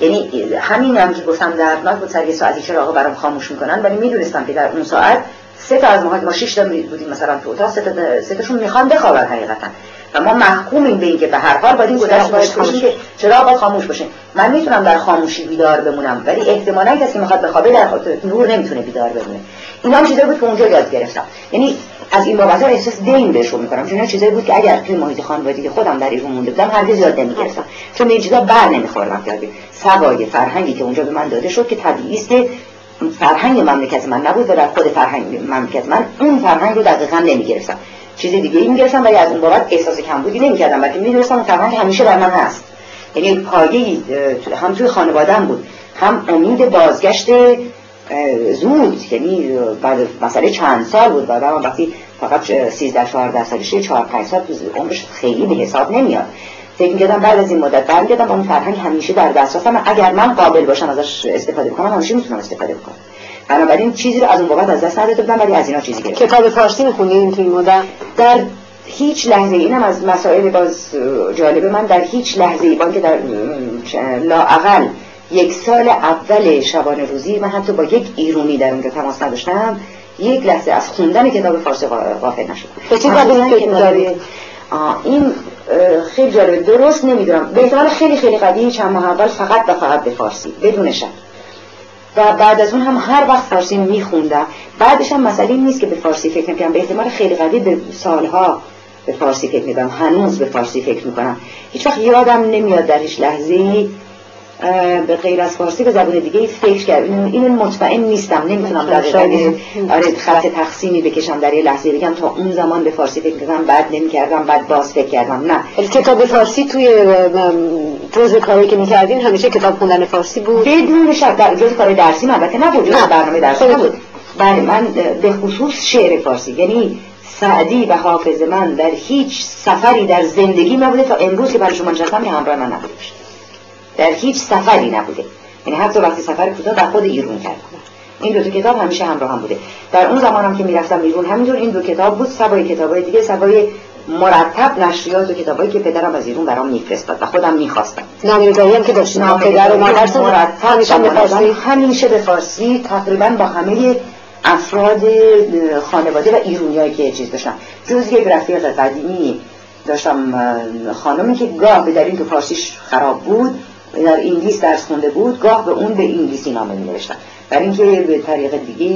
یعنی همین هم که گفتم دردناک بود سر یه ساعتی چرا برام خاموش می‌کنن ولی می‌دونستم که در اون ساعت سه تا از ما ما شش تا بودیم مثلا تو اتاق سه تا سه تاشون می‌خوان بخوابن حقیقتا. و ما محکومیم به اینکه به هر حال باید این گذشت باید باشیم که چرا باید خاموش باشه من می‌تونم در خاموشی بیدار بمونم ولی احتمالاً کسی می‌خواد بخوابه در نور نمی‌تونه بیدار بمونه. اینا هم چیزایی بود که اونجا یاد گرفتم. یعنی از این بابت احساس دین بهشون می‌کنم. چون چیزایی بود که اگر توی محیط خانوادگی خودم در ایران مونده بودم هرگز یاد نمی‌گرفتم. چون این چیزا بر نمیخوردم. که سوای فرهنگی که اونجا به من داده شد که طبیعی است که فرهنگ مملکت من نبود و در خود فرهنگ مملکت من اون فرهنگ رو دقیقا نمی‌گرفتم. چیز دیگه این گرفتم ولی از اون بابت احساس کمبودی نمی‌کردم. بلکه می‌دونستم اون همیشه در من هست. یعنی پایه هم توی خانوادم بود. هم امید بازگشت زود. یعنی بعد مسئله چند سال بود. بعد وقتی فقط 13 14 سالشه 4 5 سال عمرش خیلی به حساب نمیاد. فکر می‌کردم بعد از این مدت برمیگردم اون فرهنگ همیشه در دسترسم. اگر من قابل باشم ازش استفاده بکنم همیشه می‌تونم استفاده بکنم. بنابراین چیزی رو از اون بابت از دست نداده بودم ولی از اینا چیزی گرفتم کتاب فارسی می‌خونید تو این مدت در هیچ لحظه اینم از مسائل باز جالبه. من در هیچ لحظه ای که در لااقل یک سال اول شبانه روزی من حتی با یک ایرونی در اونجا تماس نداشتم یک لحظه از خوندن کتاب فارسی غافل نشد به چه این خیلی جالبه درست نمی‌دونم. به خیلی خیلی قدیم چند ماه اول فقط و فقط به فارسی بدون شک. و بعد از اون هم هر وقت فارسی میخوندم بعدش هم مسئله نیست که به فارسی فکر می‌کنم به احتمال خیلی قدیم به سالها به فارسی فکر می‌کنم. هنوز به فارسی فکر می‌کنم. هیچ وقت یادم نمیاد در هیچ لحظه به غیر از فارسی به زبان دیگه فکر کرد این مطمئن نیستم. نمی‌تونم در آره خط تقسیمی بکشم در یه لحظه. بگم تا اون زمان به فارسی فکر کردم بعد نمی‌کردم بعد باز فکر کردم. نه. کتاب فارسی توی جزء کاری که می‌کردین همیشه کتاب خوندن فارسی بود؟ بدون شک. در جزء کار درسی من. البته نبود. جزء برنامه درسی نبود. بله من به خصوص شعر فارسی. یعنی سعدی و حافظ من در هیچ سفری در زندگی نبوده تا امروز که برای شما نشستم همراه من نبوده. در هیچ سفری نبوده. یعنی حتی وقتی سفر کوتاه در خود ایران کردم این دو تا کتاب همیشه همراه هم بوده. در اون زمانم که می‌رفتم ایران همینطور این دو کتاب بود سوای کتابای دیگه سوای مرتب نشریات و کتابایی که پدرم از ایران برام میفرستاد و خودم می‌خواستم. نامه‌نگاری هم که داشتم پدر و مادر مرتب همیشه به فارسی. همیشه به فارسی تقریبا با همه افراد خانواده و ایرونیایی که چیز داشتم جز یک رفیق قدیمی داشتم خانمی که گاه به دلیل که فارسیش خراب بود در انگلیس درس خونده بود گاه به اون به انگلیسی نامه می نوشتن برای اینکه به طریق دیگه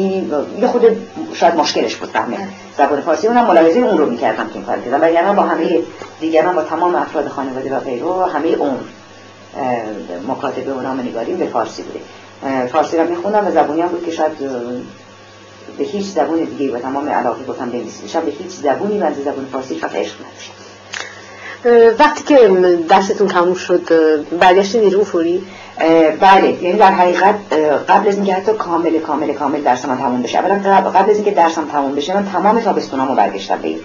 یه خود شاید مشکلش بود فهمه. زبان فارسی اونم ملاحظه اون رو می‌کردم که این کار کردم وگرنه با همه دیگران با تمام افراد خانواده و غیره همه اون مکاتبه و نامه نگاری به فارسی بوده. فارسی رو میخوندم و زبونی هم بود که شاید به هیچ زبون دیگه و تمام علاقه گفتم بنویسیشم به هیچ زبونی و زبون فارسی فقط عشق نداشتم وقتی که درستون تموم شد برگشتین ایران فوری بله یعنی در حقیقت قبل از اینکه حتی کامل کامل کامل درسم تموم بشه اولا قبل از اینکه درسم تموم بشه من تمام تابستونامو برگشتم به ایران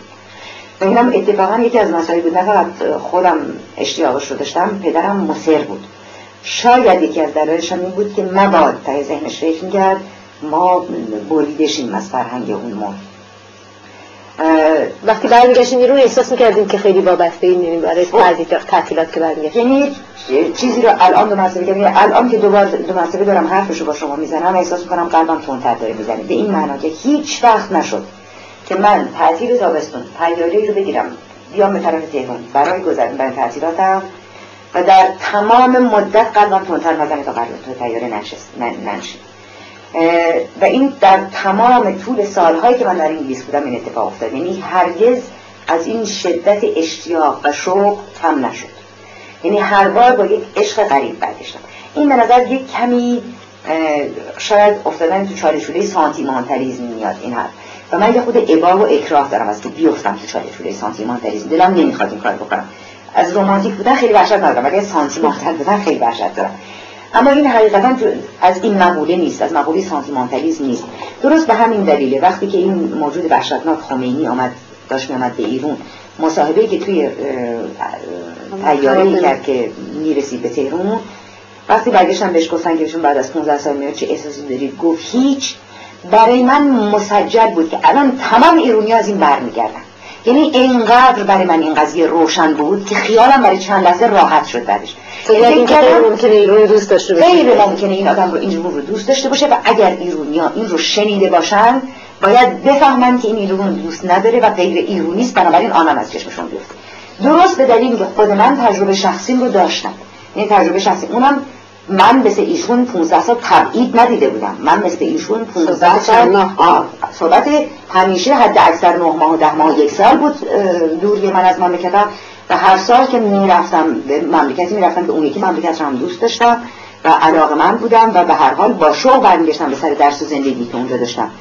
و اینم اتفاقا یکی از مسائل بود نه فقط خودم اشتیاقش رو داشتم پدرم مصر بود. شاید یکی از دلایلش این بود که مباد تا ذهنش فکر می‌کرد ما بریده از فرهنگ اون ما وقتی برمیگشتین ایران احساس می‌کردیم که خیلی وابسته این یعنی برای خب. تعطیلات که برمیگشتیم یعنی چیزی رو الان دو مرتبه کردم الان که دوبار دو مرتبه دارم حرفشو با شما می‌زنم احساس می‌کنم قلبم تندتر داره می‌زنه. به این معنا که هیچ وقت نشد که من تعطیل تابستون تیاری رو بگیرم بیام به طرف تهران. برای گذر برای تعطیلاتم. و در تمام مدت قلبم تندتر نزنه تا قرار تو تیاره نشست ننشید و این در تمام طول سالهایی که من در انگلیس بودم این اتفاق افتاد. یعنی هرگز از این شدت اشتیاق و شوق کم نشد. یعنی هر بار با یک عشق غریب برگشتم. این به نظر یک کمی شاید افتادن تو چالشوله سانتیمانتالیزم میاد این حرف. و من یه خود ابا و اکراه دارم از که بیفتم تو چالشوله سانتیمانتالیزم. دلم نمی‌خواد این کار بکنم. از رومانتیک بودن خیلی وحشت ندارم ولی سانتیمانتال بودن خیلی وحشت دارم. اما این حقیقتا از این مقوله نیست از مقوله سانتیمانتالیسم نیست. درست به همین دلیله وقتی که این موجود وحشتناک خمینی آمد داشت میامد به ایرون مصاحبه که توی تیاره کرد که می‌رسید به تهرون وقتی برگشتن بهش گفتن که بعد از 15 سال میاد چه احساسی دارید؟ گفت هیچ. برای من مسجل بود که الان تمام ایرونی از این برمیگردن. یعنی اینقدر برای من این قضیه روشن بود که خیالم برای چند لحظه راحت شد بعدش. یعنی غیر ممکنه ایرون رو دوست داشته باشه. غیر ممکنه این آدم رو ایرون رو دوست داشته باشه و اگر ایرونیا این رو شنیده باشن باید بفهمن که این ایرون دوست نداره و غیر ایرونی است بنابراین آنم از چشمشون بیفته. درست به دلیلی که خود من تجربه شخصی رو داشتم. این یعنی تجربه شخصی اونم من مثل ایشون 15 سال تبعید ندیده بودم. من مثل ایشون 15 سال صحبت همیشه حد اکثر 9 ماه و 10 ماه یک سال بود دوری من از مملکتم. و هر سال که می‌رفتم به مملکتی می‌رفتم که اون یکی مملکت رو هم دوست داشتم و علاقه من بودم و به هر حال با شوق برمیگشتم به سر درس و زندگی که اونجا داشتم.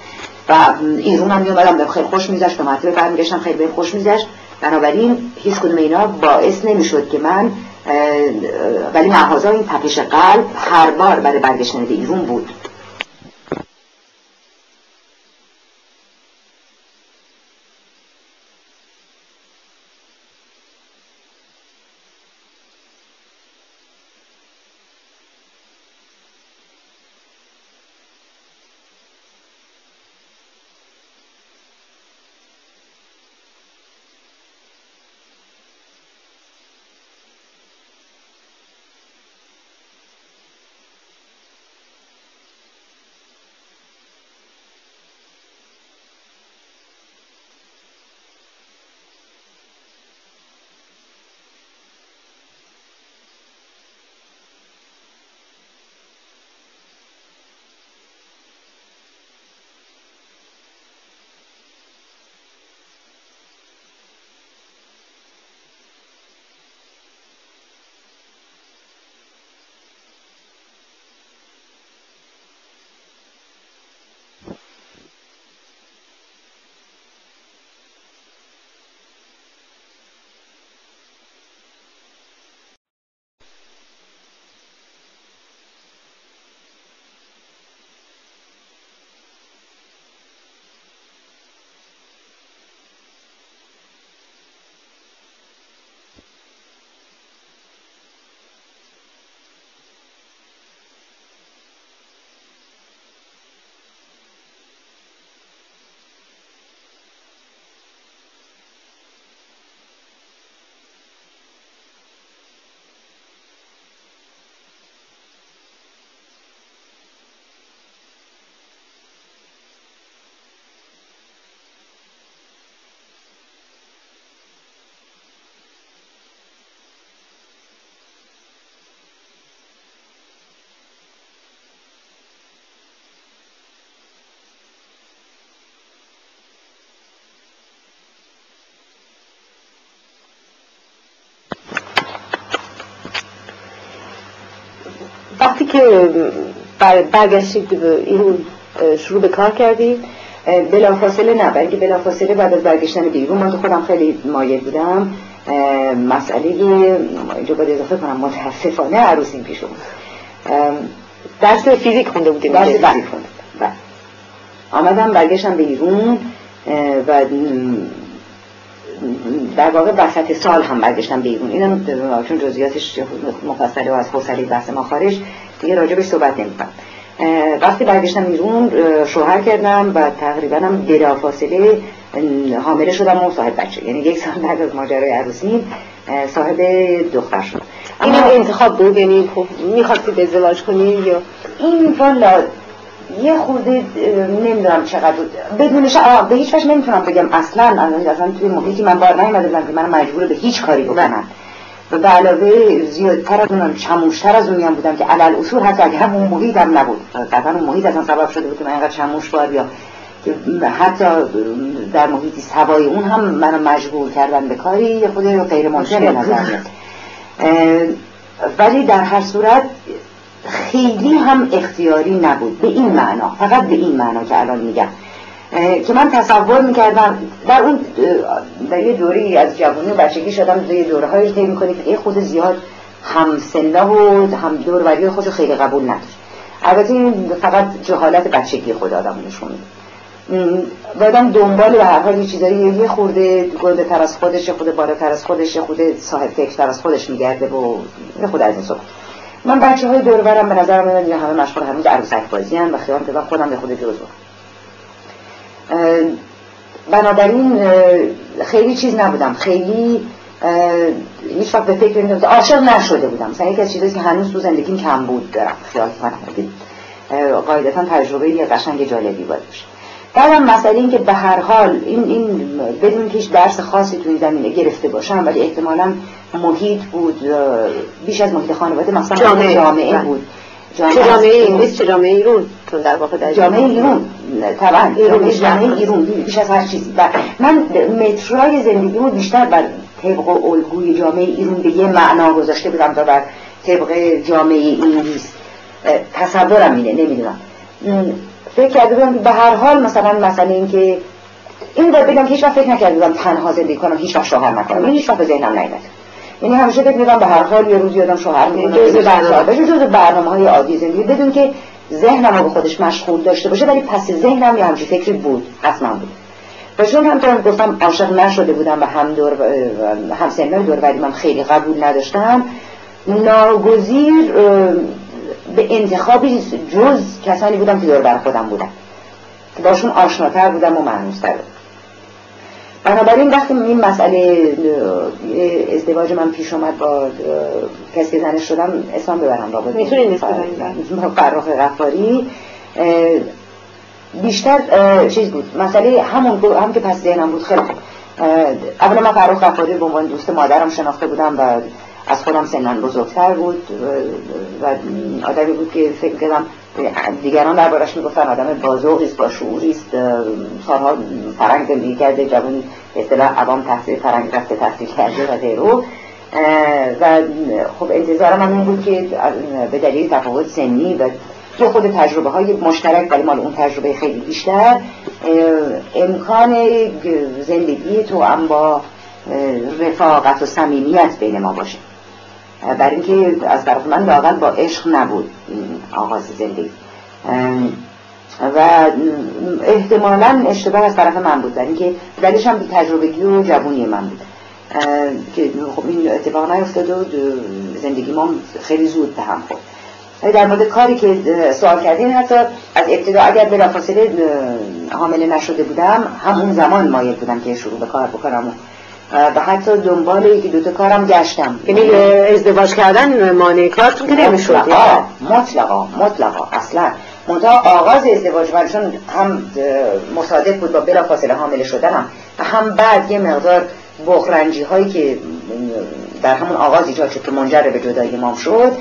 و ایرون هم میومدم به خیلی خوش میذاشت به مرتبه برمیگشتم خیلی به خوش میذاشت بنابراین هیچ کدوم اینا باعث نمی‌شد که من ولی محاضا این تپش قلب هر بار برای برگشتن به ایرون بود. که برگشتید این شروع به کار کردید بلا فاصله نه بلکه بلا فاصله بعد از برگشتن بیرون من خودم خیلی مایل بودم مسئله اینجا باید اضافه کنم متاسفانه عروسیم پیش اومد درس فیزیک خونده بودیم درس فیزیک. خونده. بله. آمدم برگشتم به ایرون و در واقع وسط سال هم برگشتم به ایرون اینم چون جزئیاتش مفصله و از حوصله بحث ما خارج دیگه راجبش صحبت نمی‌کنم. وقتی برگشتم ایرون شوهر کردم و تقریبا هم بلافاصله حامله شدم و صاحب بچه. یعنی یک سال بعد از ماجرای عروسی صاحب دختر شدم. این انتخاب بود؟ یعنی خب می‌خواستی ازدواج کنی یا؟ این والا یه خورده نمی‌دونم چقدر بدون به هیچ وجه نمی‌تونم بگم اصلا اصلا توی محیطی من بار نیومده بودم که من مجبور به هیچ کاری بکنم و به علاوه زیادتر از اونم چموشتر از اونیم بودم که علل اصول حتی اگه هم اون محیط هم نبود. قطعا اون محیط اصلا سبب شده بود که من اینقدر چموش بار یا که حتی در محیطی سوای اون هم منو مجبور کردن به کاری یه خود غیر ممکن به نظر ولی در هر صورت خیلی هم اختیاری نبود. به این معنا فقط به این معنا که الان میگم. که من تصور می‌کردم در اون در یه دوری از جوانی و بچگی شدم در یه دوره هایی که می‌کنی که خود زیاد هم سنده و هم دور وری خود خیلی قبول نداشت. البته این فقط جهالت بچگی خود آدم نشون بادم دنبال به هر حال یه چیزایی یه خورده گنده تر از خودش خود بالاتر از خودش خود صاحب فکر تر از خودش میگرده و یه خود از این صبح من بچه های دور برم به نظر میاد همه مشغول هنوز عروسک بازی هم و خیال که خودم به خود جزو. بنابراین خیلی چیز نبودم. خیلی هیچ وقت به فکر نمی‌دونم عاشق نشده بودم. مثلا یکی از که هنوز تو زندگیم کم بود دارم خیال کنم. قاعدتا تجربه یه قشنگ جالبی باید باشه بعدم مسئله این که به هر حال این, این بدون که هیچ درس خاصی توی زمینه گرفته باشم ولی احتمالا محیط بود بیش از محیط خانواده مثلا جامعه, جامعه بله. بود. چه جامعه انگلیس چه جامعه ایرون؟ چون در واقع در جامعه ایرون. طبعا. ایرون جامعه ایرون. بیش از هر چیزی. و من مترای زندگیمو بیشتر بر طبق الگوی جامعه ایرون به یه معنا گذاشته بودم تا بر طبق جامعه انگلیس. تصورم اینه نمی‌دونم. فکر کرده بودم به هر حال مثلا مسئله این که این رو بگم که هیچ وقت فکر نکرده بودم تنها زندگی کنم هیچ وقت شوهر نکنم این هیچ وقت به ذهنم نیامد یعنی همیشه فکر می‌کردم به هر حال یه روزی آدم شوهر می‌کنه. جزء برنامه. جزء برنامه‌های عادی زندگی. بدون که ذهنم رو به خودش مشغول داشته باشه ولی پس ذهنم یه همچین فکری بود. حتما بود. و چون هم گفتم عاشق نشده بودم و هم دور هم سنای دور ولی من خیلی قبول نداشتم. ناگزیر به انتخابی جز کسانی بودم که دور بر خودم بودم. باشون آشناتر بودم و معنوستر بودم. بنابراین وقتی این مسئله ازدواج من پیش اومد با کسی که زنش شدم اسلام ببرم رابطه می‌تونید فرخ غفاری. بیشتر چیز بود. مسئله همون هم که پس ذهنم بود خیلی. اولا من فرخ غفاری به عنوان دوست مادرم شناخته بودم و از خودم سنن بزرگتر بود و آدمی بود که فکر کردم دیگران دربارش می‌گفتن آدم بازوقی است با شعوری است سالها فرنگ زندگی کرده جوان اصطلاح عوام تحصیل فرنگ رفته تحصیل کرده و غیره. و خب انتظار من این بود که به دلیل تفاوت سنی و تو خود تجربه های مشترک ولی مال اون تجربه خیلی بیشتر امکان زندگی تو هم با رفاقت و صمیمیت بین ما باشه. برای اینکه از طرف من واقعا با عشق نبود آغاز زندگی. و احتمالا اشتباه از طرف من بود برای اینکه دلیلش هم تجربگی و جوونی من بود. که خب این اتفاق نیفتاد و زندگی ما خیلی زود به هم خورد. در مورد کاری که سوال کردین حتی از ابتدا اگر بلافاصله حامله نشده بودم همون زمان مایل بودم که شروع به کار بکنم و حتی دنبال یکی دوتا کارم گشتم. یعنی ازدواج کردن مانع کارتون که نمی‌شد. مطلقا مطلقا مطلقا اصلا. منتها آغاز ازدواج من چون هم مصادف بود با بلا فاصله حامله شدنم و هم بعد یه مقدار بخرنجی هایی که در همون آغاز ایجاد شد که منجر به جدایی مام شد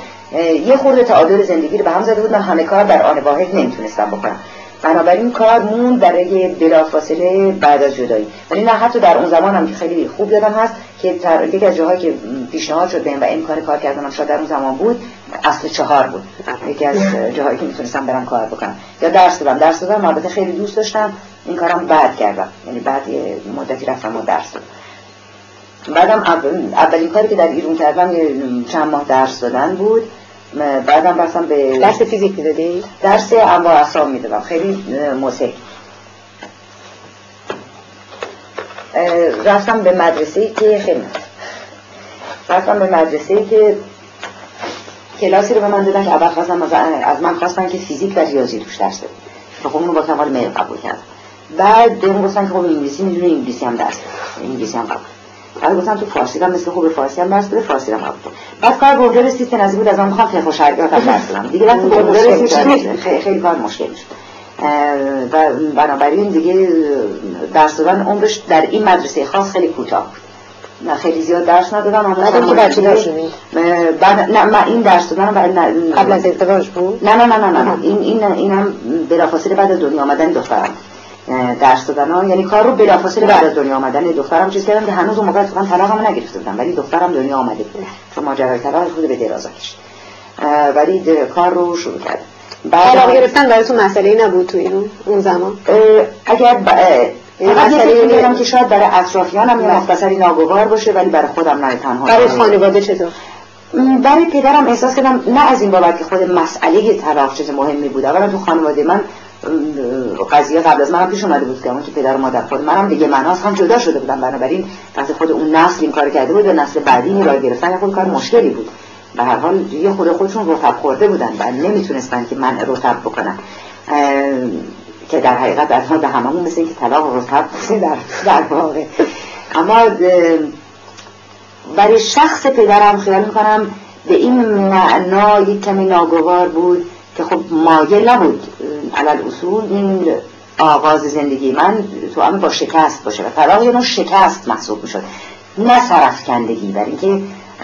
یه خورده تعادل زندگی رو به هم زده بود. من همه کار در آن واحد نمی‌تونستم بکنم. بنابراین کار مون برای بلافاصله بعد از جدایی. ولی نه حتی در اون زمان هم که خیلی خوب یادم هست که یکی از جاهایی که پیشنهاد شد و امکان کار کردنم شاید در اون زمان بود اصل چهار بود. یکی از جاهایی که می‌تونستم برم کار بکنم. یا درس دادم. درس دادم البته خیلی دوست داشتم. این کارم بعد کردم. یعنی بعد یه مدتی رفتم و درس دادم. بعدم اولین کاری که در ایران کردم چند ماه درس دادن بود. بعدم رفتم به درس فیزیک می‌دادی؟ درس انواع اصاب می‌دادم. خیلی موسیقی. رفتم به مدرسه که خیلی رفتم به مدرسه که کلاسی رو به من دادن که اول خواستم از من خواستن که فیزیک و ریاضی توش درس بدم خب اونو با کمال میل قبول کردم. بعد بهم گفتن که خب انگلیسی می‌دونی انگلیسی هم درس انگلیسی هم قبول. بعد گفتم تو فارسی هم مثل خوب فارسی هم درس بده فارسی هم قبول بعد کار رسید که نزدیک بود از من می‌خوام فقه و شریعت هم درس بدم. دیگه وقتی به اونجا رسید خیلی کار مشکل میشه و بنابراین دیگه درس دادن عمرش در این مدرسه خاص خیلی کوتاه بود. نه خیلی زیاد درس ندادم اما بعد که بچه داشتید بعد نه من این درس دادم بعد قبل از ازدواج بود؟ نه نه نه نه نه این این اینم بلافاصله بعد از دنیا آمدن دخترم درس دادن ها. یعنی کار رو بلافاصله بعد از دنیا آمدن. دخترم چیز کردم که هنوز اون موقع اصلا طلاقمو نگرفته بودم ولی دخترم دنیا آمده بود. چون ماجرای طلاق خود به درازا کشید ولی کار رو شروع کردم. بعد گرفتن براتون مسئله نبود تو اینو اون زمان؟ اگر مسئله میگم که شاید برای اطرافیانم یه مختصری ناگوار باشه ولی برای خودم نه تنها برای خانواده چطور؟ برای پدرم احساس کردم نه از این بابت که خود مسئله طلاق چیز مهمی بود. اولا تو خانواده من قضیه قبل از منم پیش اومده بود که که پدر و مادر خود منم دیگه مناس هم جدا شده بودم. بنابراین وقتی خود اون نسل این کار کرده بود و نسل بعدی این راه گرفتن خود کار مشکلی بود. به هر حال یه خود خودشون رتب خورده بودن و نمی‌تونستن که من رتب بکنن که در حقیقت در به هممون مثل اینکه طلاق رتب در, در واقع. اما برای شخص پدرم خیال می‌کنم به این معنا یک کمی ناگوار بود که خب مایل نبود. علال اصول این آغاز زندگی من تو با شکست باشه و یه نوع شکست محسوب می‌شد. نه سرفکندگی برای اینکه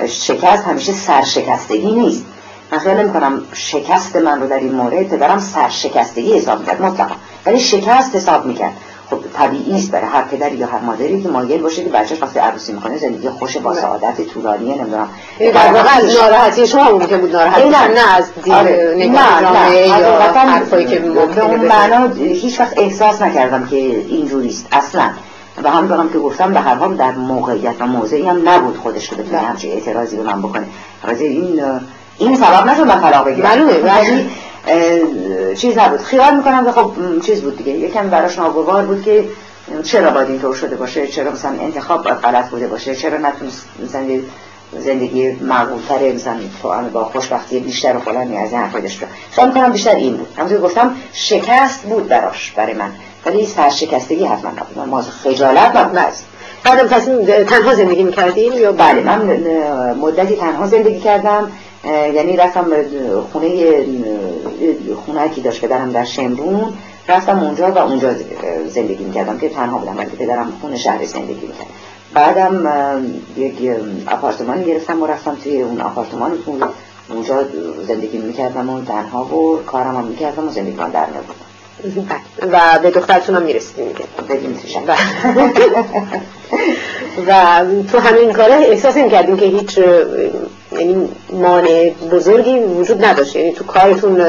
شکست همیشه سرشکستگی نیست. من خیلی نمی شکست من رو در این مورد پدرم سرشکستگی حساب می‌کرد مطلقا. ولی شکست حساب می‌کرد. خب طبیعی است برای هر پدری یا هر مادری که مایل باشه که بچه‌ش وقتی عروسی می‌کنه زندگی خوش با سعادت طولانی نمی‌دونم. در واقع از ناراحتی شما ممکن بود ناراحتی نه نه از دید آره. نگاه جامعه یا حرفایی که به اون معنا هیچ وقت احساس نکردم که اینجوری است اصلا. و هم دارم که گفتم به هر حال در موقعیت و موضعی هم نبود خودش که بتونه همچین اعتراضی به من بکنه. این این سبب نشد من طلاق بگیرم. معلومه ولی چیز نبود. خیال می‌کنم که خب چیز بود دیگه. یکم براش ناگوار بود که چرا باید اینطور شده باشه؟ چرا مثلا انتخاب غلط بوده باشه؟ چرا نتونست مثلا زندگی معقولتر مثلا با خوشبختی بیشتر و فلان از این حرفا داشت. فکر کنم بیشتر این بود. همونطور گفتم شکست بود براش برای من. ولی سرشکستگی حتما نبود. ما خجالت نبود. بعدم تصمیم تنها زندگی می‌کردیم یا بله من مدتی تنها زندگی کردم. یعنی رفتم خونه خونه که داشت پدرم در شمرون. رفتم اونجا و اونجا زندگی می‌کردم که تنها بودم ولی پدرم خونه شهر زندگی می‌کرد. بعدم یک آپارتمان گرفتم و رفتم توی اون آپارتمان اونجا زندگی می‌کردم و تنها و کارم هم می‌کردم و زندگی من در و به دخترتون هم می‌رسیدیم بگیم و تو همین کاره احساس کردیم که هیچ یعنی مانع بزرگی وجود نداشت یعنی تو کارتون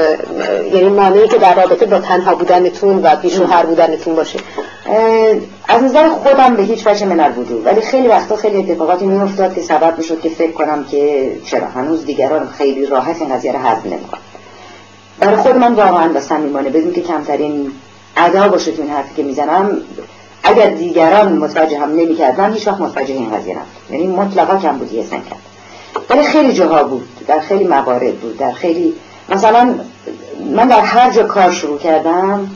یعنی مانعی که در رابطه با تنها بودنتون و بیشوهر بودنتون باشه از نظر خودم به هیچ وجه من وجود ولی خیلی وقتا خیلی اتفاقاتی می افتاد که سبب می‌شد که فکر کنم که چرا هنوز دیگران خیلی راحت این قضیه رو هضم نمی‌کنن برای خود من واقعا و صمیمانه بدون که کمترین ادا باشه تو این حرفی که می‌زنم اگر دیگران متوجه هم نمی‌کردن هیچ وقت متوجه این قضیه نبود. یعنی مطلقا کم بودی حس کرد ولی خیلی جاها بود در خیلی موارد بود در خیلی مثلا من در هر جا کار شروع کردم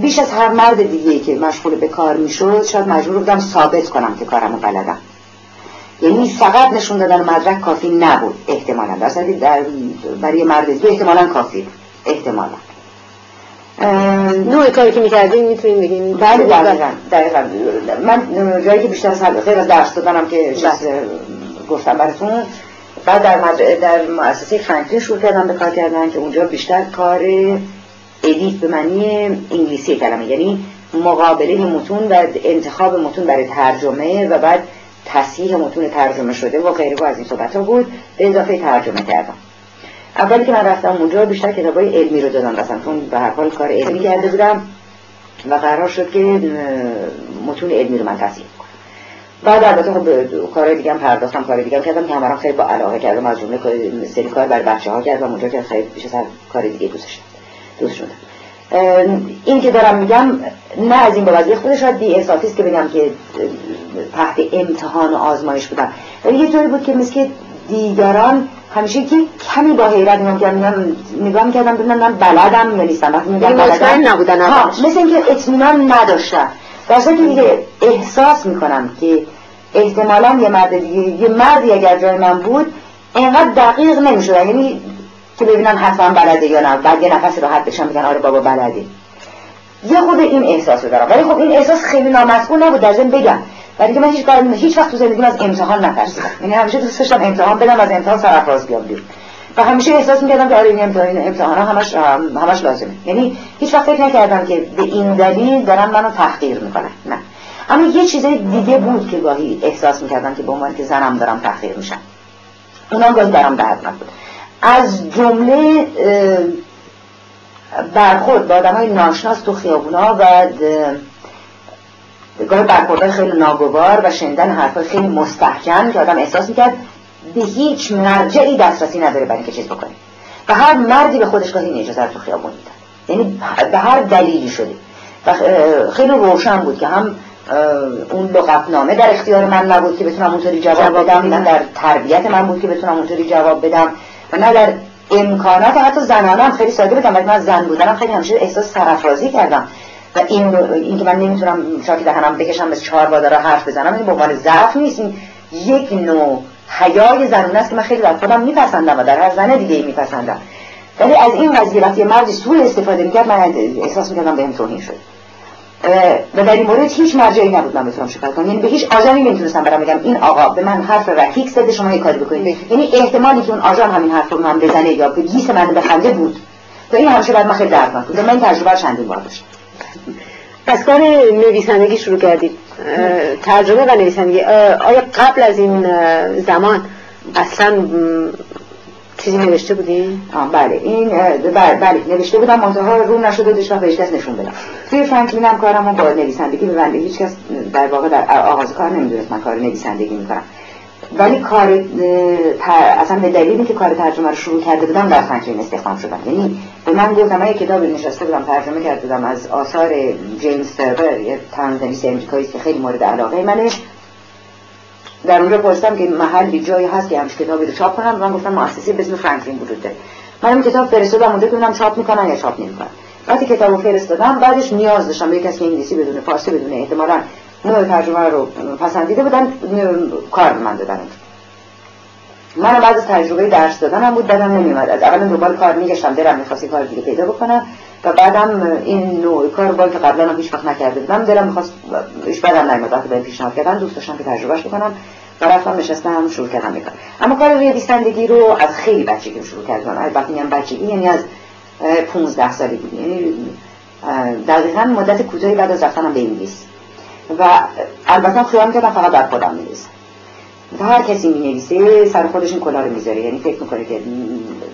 بیش از هر مرد دیگه که مشغول به کار می‌شد شاید مجبور بودم ثابت کنم که کارمو بلدم. یعنی فقط نشون دادن مدرک کافی نبود احتمالا. در برای مرد دیگه احتمالا کافی احتمالا. نوع کاری که می‌کردین می‌تونین بگین. بله دقیقا. دقیقا من جایی که بیشتر از غیر از درس دادنم که چیز بله. گفتم براتون. بعد در, مد... در مؤسسه فرانکلین شروع کردم به کار کردن که اونجا بیشتر کار edit به معنی انگلیسی کلمه یعنی مقابله متون و انتخاب متون برای ترجمه و بعد تصحیح متون ترجمه شده و غیره از این صحبت ها بود. به اضافه ترجمه کردم. اولی که من رفتم اونجا بیشتر کتابای علمی رو دادم. رفتم چون به هر حال کار علمی کرده بودم و قرار شد که متون علمی رو من تصحیح کنم. بعد البته خب کارهای دیگه هم پرداختم کار دیگه هم کردم که همراه خیلی با علاقه کردم. از جمله سری کار برای بچه ها کردم اونجا که خیلی بیش از کار دیگه دوستش دوست شدم این که دارم میگم نه از این بابت خودش شاید بی احساسی که بگم که تحت امتحان و آزمایش بودم. ولی یه طوری بود که مثل دیگران همیشه که کمی با حیرت نگاه کردم نگاه می‌کردم ببینم من بلدم یا نیستم. وقتی میگم بلدم نبودن مثل اینکه اطمینان نداشتم. در که دیگه احساس می‌کنم که احتمالا یه مرد دیگه یه مردی اگر جای من بود اینقدر دقیق نمی‌شد. یعنی که ببینن حتما بلده یا نه. بعد یه نفس راحت بشم بگن آره بابا بلده. یه خود این احساس رو دارم. ولی خب این احساس خیلی نامسئول نبود. در ضمن بگم ولی که من هیچ هیچ وقت تو زندگیم از امتحان نترسیدم. یعنی همیشه دوست داشتم امتحان بدم از امتحان سرفراز بیام بیرون. و همیشه احساس می‌کردم که آره این امتحان امتحان همش همش لازمه. یعنی هیچ وقت فکر نکردم که به این دلیل دارن منو تحقیر می‌کنن نه. اما یه چیز دیگه بود که گاهی احساس می‌کردم که به عنوان که زنم دارم تحقیر میشم. اونم گاهی برام دردناک بود. از جمله برخورد با آدم های ناشناس تو خیابونا و گاهی برخوردهای خیلی ناگوار و شنیدن حرفای خیلی مستحکم که آدم احساس می‌کرد به هیچ مرجعی دسترسی نداره برای اینکه چیز بکنه. و هر مردی به خودش گاهی این اجازه تو خیابون میدن یعنی به هر دلیلی شده. و خیلی روشن بود که هم اون لغتنامه در اختیار من نبود که بتونم اونطوری جواب بدم نه در تربیت من بود که بتونم اونطوری جواب بدم و نه در امکانات حتی زنانه هم خیلی ساده بودم ولی من زن بودنم خیلی همیشه احساس سرافرازی کردم. و این این که من نمی‌تونم شاکی دهنم بکشم به چهار بادارا حرف بزنم این به عنوان ضعف نیست. این یک نوع حیای زنونه است که من خیلی در خودم میپسندم و در هر زن دیگه میپسندم. ولی از این قضیه وقتی مردی سوء استفاده می‌کرد من احساس می‌کردم بهم توهین شد. و در این مورد هیچ مرجعی نبود من بتونم شکایت کنم. یعنی به هیچ آژانی نمی‌تونستم برم بگم این آقا به من حرف رکیک زده شما یه کاری بکنید. یعنی احتمالی که اون آژان همین حرف رو من بزنه یا به گیس من بخنده بود. و این همیشه بعد من خیلی دردناک بود. من این تجربه چندین بار داشتم. پس کار نویسندگی شروع کردید ترجمه و نویسندگی. آیا قبل از این زمان اصلا چیزی نوشته بودی؟ بله. این بله, بله. نوشته بودم منتها رو نشده دوش و هیچ کس نشون بدم. توی فرانکلین هم کارمو با نویسندگی ببنده هیچ کس در واقع در آغاز کار نمی‌دونست. من کار نویسندگی می‌کنم. ولی کار اصلا به دلیلی که کار ترجمه رو شروع کرده بودم در فرانکلین استخدام شدم. یعنی به من گفتم من کتاب نشسته بودم ترجمه کرده بودم از آثار جیمز فربر یه ترجمه‌نویس امریکایی که خیلی مورد علاقه منه. در اونجا پرسیدم که محلی جایی هست که همش کتابی رو چاپ کنم؟ من گفتم مؤسسه به اسم فرانکلین وجود داره. من این کتاب فرستادم اونجا که چاپ می‌کنن یا چاپ نمی‌کنن. وقتی کتابو فرستادم بعدش نیاز داشتم به کسی انگلیسی بدونه فارسی بدونه احتمالاً نوع ترجمه رو پسندیده بودن کار من دادن. من بعد از تجربه درس دادنم بود بدم نمیومد از اول دنبال کار میگشتم دلم می‌خواست کار دیگه پیدا بکنم. و بعدم این نوع کار با که قبلا هم هیچ وقت نکرده بودم دلم می‌خواست هیچ بدم نمیاد وقتی به پیشنهاد کردن دوست داشتم که تجربهش بکنم. و رفتم نشستم شروع کردم می‌کنم اما کار نویسندگی رو از خیلی بچگی شروع کردم. البته میگم بچگی یعنی از 15 سالگی یعنی دقیقا مدت کوتاهی بعد از رفتنم به انگلیس. و البته خیال می‌کردم فقط در خودم می‌نویسم و هر کسی می نویسه سر خودش این کلا رو می‌ذاره. یعنی فکر می‌کنه که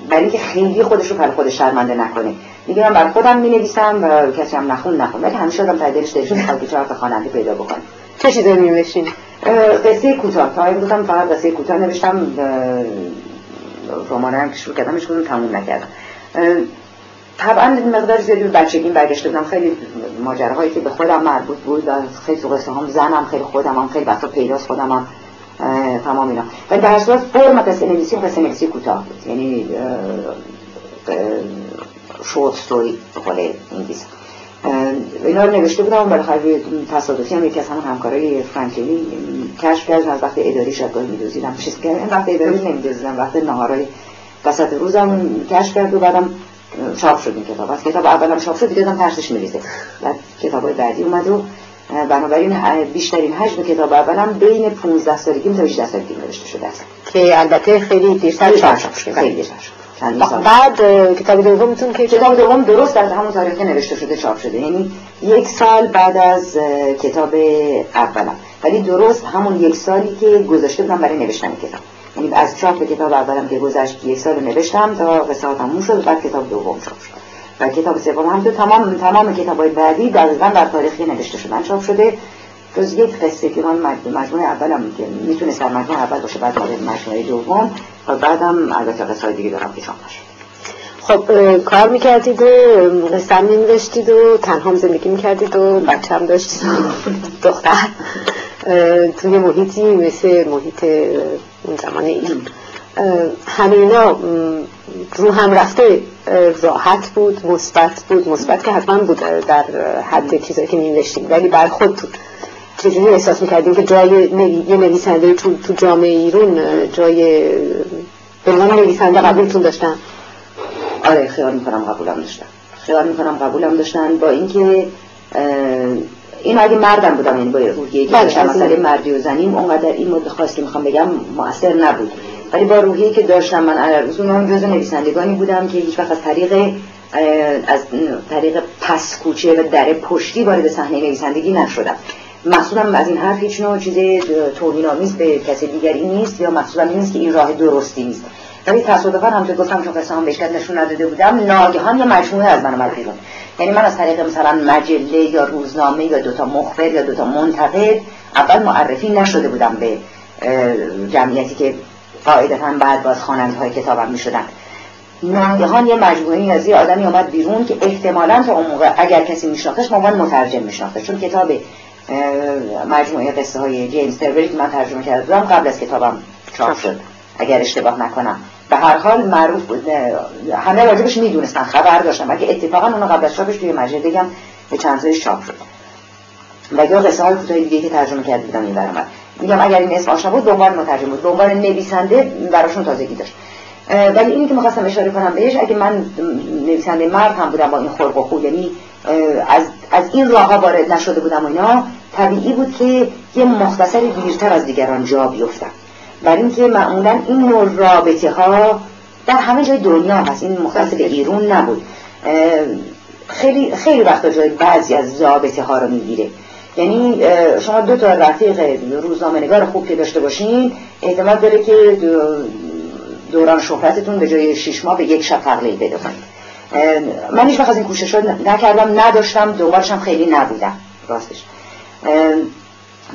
برای اینکه خیلی خودش رو پر خودش شرمنده نکنه. میگه من بر خودم می نویسم و کسی هم نخون نخون. ولی همیشه آدم دلش دلش می‌خواد که چهار تا خواننده پیدا بکنه. چه چیزایی می نوشتین قصه کوتاه. تا گفتم فقط قصه کوتاه نوشتم. رمانه هم که شروع کدوم تموم نکردم. طبعا مقدار زیادی بچگی برگشته بودم. خیلی ماجراهایی که به خودم مربوط بود و خیلی تو قصه هم زنم خیلی خودم هم خیلی وقتا پیداست خودم هم. تمام اینا. ولی در صورت فرم قصه نویسی قصه نویسی کوتاه بود. یعنی شورت ستوری به قول انگلیسی. اینا رو نوشته بودم بالاخره تصادفی هم یکی از همون همکارای فرانکلینی کشف کرد از وقت اداری شاید گاهی میدوزیدم. چیز که وقت اداری نمیدوزیدم. وقت نهارای وسط روزم کشف کرد و بعدم چاپ شد این کتاب. از کتاب اولم چاپ شد دیگه ترسش میریزه. بعد کتاب بعدی اومد و بنابراین بیشترین حجم کتاب اولم بین 15 سالگی تا 18 سالگی نوشته شده است. که البته خیلی دیرتر چاپ شد. خیلی دیرتر شد. بعد کتاب دومتون که کتاب دوم درست از همون تاریخ نوشته شده چاپ شده. یعنی یک سال بعد از کتاب اولم. ولی درست همون یک سالی که گذاشته بودم برای نوشتن کتاب. از چاپ کتاب اولم که گذشت یک سال نوشتم تا قصه تموم شد بعد کتاب دوم چاپ شد. و کتاب سوم هم تو تمام تمام کتاب های بعدی دقیقا در تاریخی نوشته شدن چاپ شده. جز یک قصه که من مجموعه اولم که می‌تونه سر مجموعه اول باشه بعد مجموعه دوم و بعدم البته قصه دیگه دارم که چاپ خب کار می‌کردید و قصه نمیداشتید و تنها زندگی می‌کردید و بچه هم داشتید. دختر. توی محیطی مثل محیط اون زمان ایران همه اینا رو هم رفته راحت بود مثبت بود مثبت که حتما بود در حد چیزایی که نوشتیم ولی بر خودتون چجوری احساس می‌کردیم که جای یه نویسنده تو, تو جامعه ایرون جای به عنوان نویسنده قبولتون داشتن؟ آره خیال می‌کنم قبولم داشتن. خیال می‌کنم قبولم داشتن با اینکه این اگه مردم بودم؟ یعنی با روحیه که داشتم مسئله مردی و زنیم اونقدر این مدت خواست که می‌خوام بگم مؤثر نبود. ولی با روحیه که داشتم من روزون هم جز نویسندگانی بودم که هیچ وقت از طریق از طریق پس کوچه و در پشتی وارد صحنه نویسندگی نشدم. مقصودم از این حرف هیچ نوع چیز توهین‌آمیز به کسی دیگری نیست یا مقصودم این نیست که این راه درستی نیست. ولی تصادفا هم که گفتم چون قصه هم بهشکت نشون نداده بودم ناگهان یه مجموعه از من اومد بیرون. یعنی من از طریق مثلا مجله یا روزنامه یا دوتا مخبر یا دوتا منتقد اول معرفی نشده بودم به جمعیتی که قاعدتا بعد باز خواننده های کتابم می شدن ناگهان یه مجموعه از یه آدمی آمد بیرون که احتمالا تا اون موقع اگر کسی میشناختش عنوان مترجم میشناخته چون کتاب مجموعه قصه های جیمز تروری که من ترجمه کرده بودم قبل از کتابم چاپ شد. اگر اشتباه نکنم. به هر حال معروف بود همه راجبش می‌دونستن خبر داشتن. اگه اتفاقا اونو قبل از چاپش توی مجله بگم به چند تایش چاپ شد. و یا قصه های کوتاه دیگه که ترجمه کرده بودم این برام میگم اگر این اسم آشنا بود دنبال مترجم بود دنبال نویسنده براشون تازگی داشت. ولی اینی که می‌خواستم اشاره کنم بهش اگه من نویسنده مرد هم بودم با این خلق و یعنی از, از این راه ها وارد نشده بودم و اینا طبیعی بود که یه مختصری دیرتر از دیگران جا بیفتم. برای اینکه معمولا این نوع رابطه ها در همه جای دنیا هست. این مختص به ایرون نبود. خیلی خیلی وقتا جای بعضی از رابطه ها رو می‌گیره. یعنی شما دو تا رفیق روزنامه نگار خوب که داشته باشین احتمال داره که دوران شهرتتون به جای شش ماه به یک شب تقلیل کنید من هیچ از این کوشش نکردم نداشتم دنبالشم خیلی نبودم. راستش.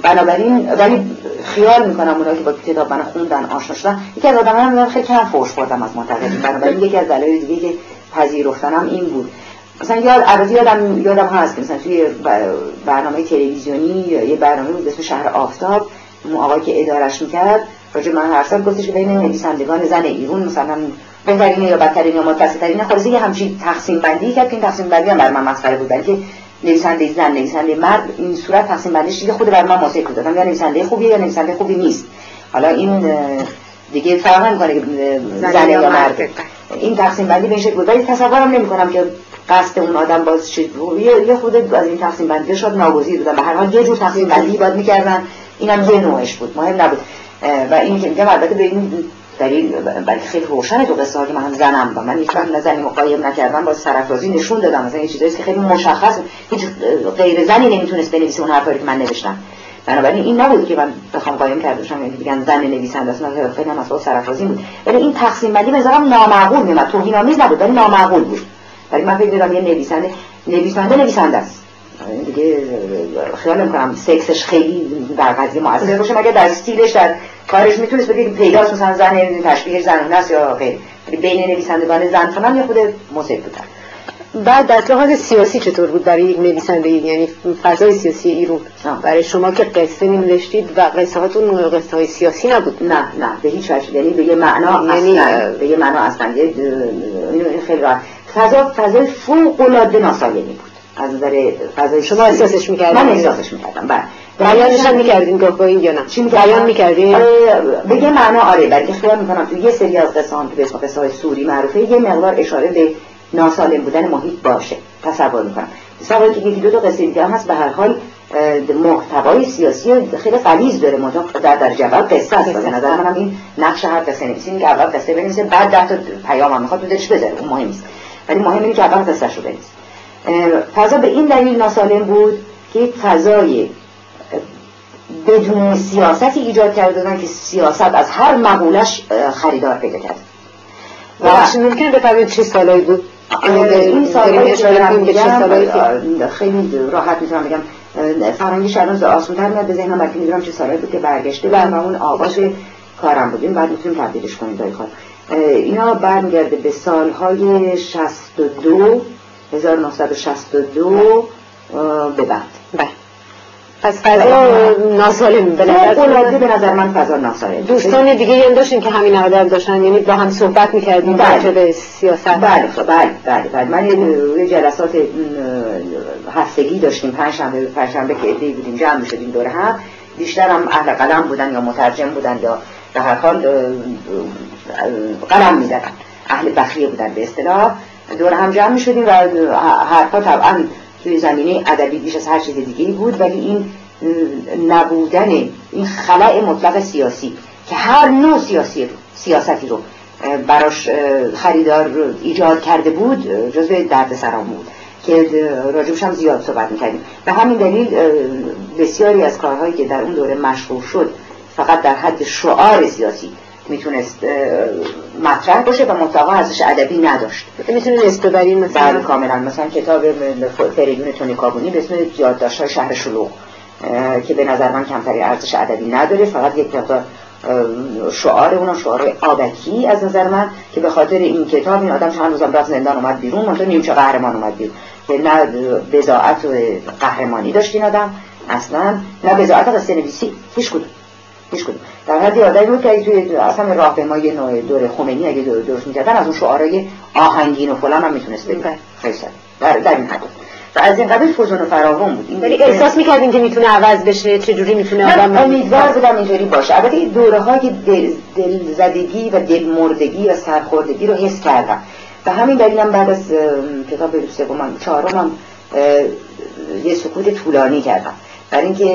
بنابراین ولی خیال می‌کنم اونایی که با کتاب من خوندن آشنا شدن یکی از آدم هم خیلی کم فوش خوردم از منتقدین بنابراین یکی از دلایل دیگه که پذیرفتنم این بود. مثلا یاد عرضی یادم یادم هست که مثلا توی برنامه تلویزیونی یه برنامه بود اسم شهر آفتاب اون آقای که ادارش می‌کرد راجع من هر سال گفتش که بین نویسندگان زن ایرون مثلا بهترین یا بدترین یا متوسطترین خلاص یه همچین تقسیم بندی کرد که این تقسیم بندی هم برای من مسخره بود که نویسنده زن نویسنده مرد این صورت تقسیم بندیش دیگه خود بر من ماسه دادم یا نویسنده خوبیه یا نویسنده خوبی نیست. حالا این دیگه فرق نمی‌کنه زن یا مرد. این تقسیم بندی به این شکل بود. ولی تصورم نمی‌کنم که قصد اون آدم باز چیز یه خود از این تقسیم بندی شد ناگزیر بودن به هر حال یه جور تقسیم بندی باید می‌کردن. اینم یه نوعش بود. مهم نبود. و این که میگم البته به این دلیل بلکه خیلی روشن دو قصه که من زنم با. من وقت نزنی مقایم نکردم با سرفرازی نشون دادم. مثلا این چیزایی که خیلی مشخص هیچ غیر زنی نمی‌تونست بنویسه اون حرفایی که من نوشتم. بنابراین این نبود که من بخوام قایم کرده باشم یعنی بگن زن نویسنده است. مثلا خیلی هم اصلا سرفرازی بود. ولی این تقسیم بندی به نظرم نامعقول میومد توهین‌آمیز نبود ولی نامعقول بود. ولی من فکر می‌کردم یه نویسنده نویسنده نویسنده است. دیگه خیال می‌کنم سکسش خیلی در قضیه موثر باشه. مگه در استیلش در کارش می‌تونست بگید پیداست مثلا زن تشبیهش زنونه است یا غیر. بین نویسندگان زن فلان یا خود موسیقی بودن. بعد در لحاظ سیاسی چطور بود برای یک نویسنده؟ یعنی فضای سیاسی ایران برای شما که قصه نمی‌نوشتید و قصه هاتون قصه های سیاسی نبود؟ نه نه به هیچ وجه. یعنی به یه معنا یعنی به یه معنا اصلا. یه خیلی راحت. فضا فضای فوق العاده ناسالمی بود. از نظر فضای شما احساسش می‌کردید من احساسش می‌کردم بله. بیانش هم می‌کردین گاهگاهی یا نه؟ چی بیان می‌کردین؟ به یه معنا آره بلکه خیال می‌کنم تو یه سری از قصه به اسم قصه های سوری معروفه یه مقدار اشاره به ناسالم بودن محیط باشه. تصور می‌کنم. تصور که یکی دو تا قصه دیگه هم هست به هر حال محتوای سیاسی خیلی غلیظ داره منتها در در جواب قصه است. به نظر منم این نقش هر قصه نویسی که اول قصه بنویسه بعد ده تا پیام هم می‌خواد تو دلش بذاره. اون مهم نیست. ولی مهم اینه که اول قصه رو بنویسه. فضا به این دلیل ناسالم بود که فضای بدون سیاستی ایجاد کرده که سیاست از هر مقولش خریدار پیدا کرد. و ممکن بفرمایید چه سالایی بود؟ این سالهایی که خیلی راحت می‌تونم بگم. فرنگی شران آسونتر میاد به ذهنم بلکه می‌دونم چه سالهایی بود که برگشته و اون آغاز کارم بودیم بعد می‌تونیم تبدیلش کنیم دایی اینا برمیگرده به سالهای 62 1962 به بعد بله. پس فضا ناسالم به نظر به نظر من فضا ناسالم دوستان دیگه هم داشتیم که همین آدم داشتن. یعنی با هم صحبت می‌کردیم بله. به سیاست. بله خب، بله بله بله. من یه جلسات هفتگی داشتیم. پنج شنبه پنج شنبه که ادهی بودیم جمع شدیم دور هم. بیشتر هم اهل قلم بودن یا مترجم بودن یا به هر حال قلم می‌زدن. اهل بخیه بودن به اصطلاح. دور هم جمع می شدیم و حرفا طبعا توی زمینه ادبی بیش از هر چیز دیگه بود ولی این نبودن این خلع مطلق سیاسی که هر نوع سیاسی سیاستی رو براش خریدار ایجاد کرده بود جزو درد سرام بود که راجبش هم زیاد صحبت می‌کردیم. به همین دلیل بسیاری از کارهایی که در اون دوره مشهور شد فقط در حد شعار سیاسی می‌تونست مطرح باشه و محتوا ارزش ادبی نداشت. می‌تونه اسم ببریم مثلا؟ بله کاملا. مثلا کتاب فریدون تونی کابونی به اسم یادداشت‌های شهر شلوغ که به نظر من کمتری ارزش ادبی نداره فقط یک مقدار شعار اون شعار آبکی از نظر من که به خاطر این کتاب این آدم چند روزم رفت زندان اومد بیرون منتها نیمچه قهرمان اومد بیرون. که نه بزاعت و قهرمانی داشت این آدم اصلا نه بزاعت قصه نویسی هیچ کدوم. هیچ کدوم در حدی آدمی بود که توی اصلا راهپیمایی نوع دور خمینی اگه درست می‌کردن از اون شعارهای آهنگین و فلان هم می‌تونست بگه خیلی در, در این حد. و از این قبل فوزون و فراوان بود. این ولی احساس می‌کردین که می‌تونه عوض بشه چه جوری می‌تونه آدم امیدوار بودم اینجوری باشه. البته دوره های دل, دلزدگی و دلمردگی و سرخوردگی رو حس کردم. و همین دلیلم بعد از کتاب سومم چهارمم یه سکوت طولانی کردم. برای اینکه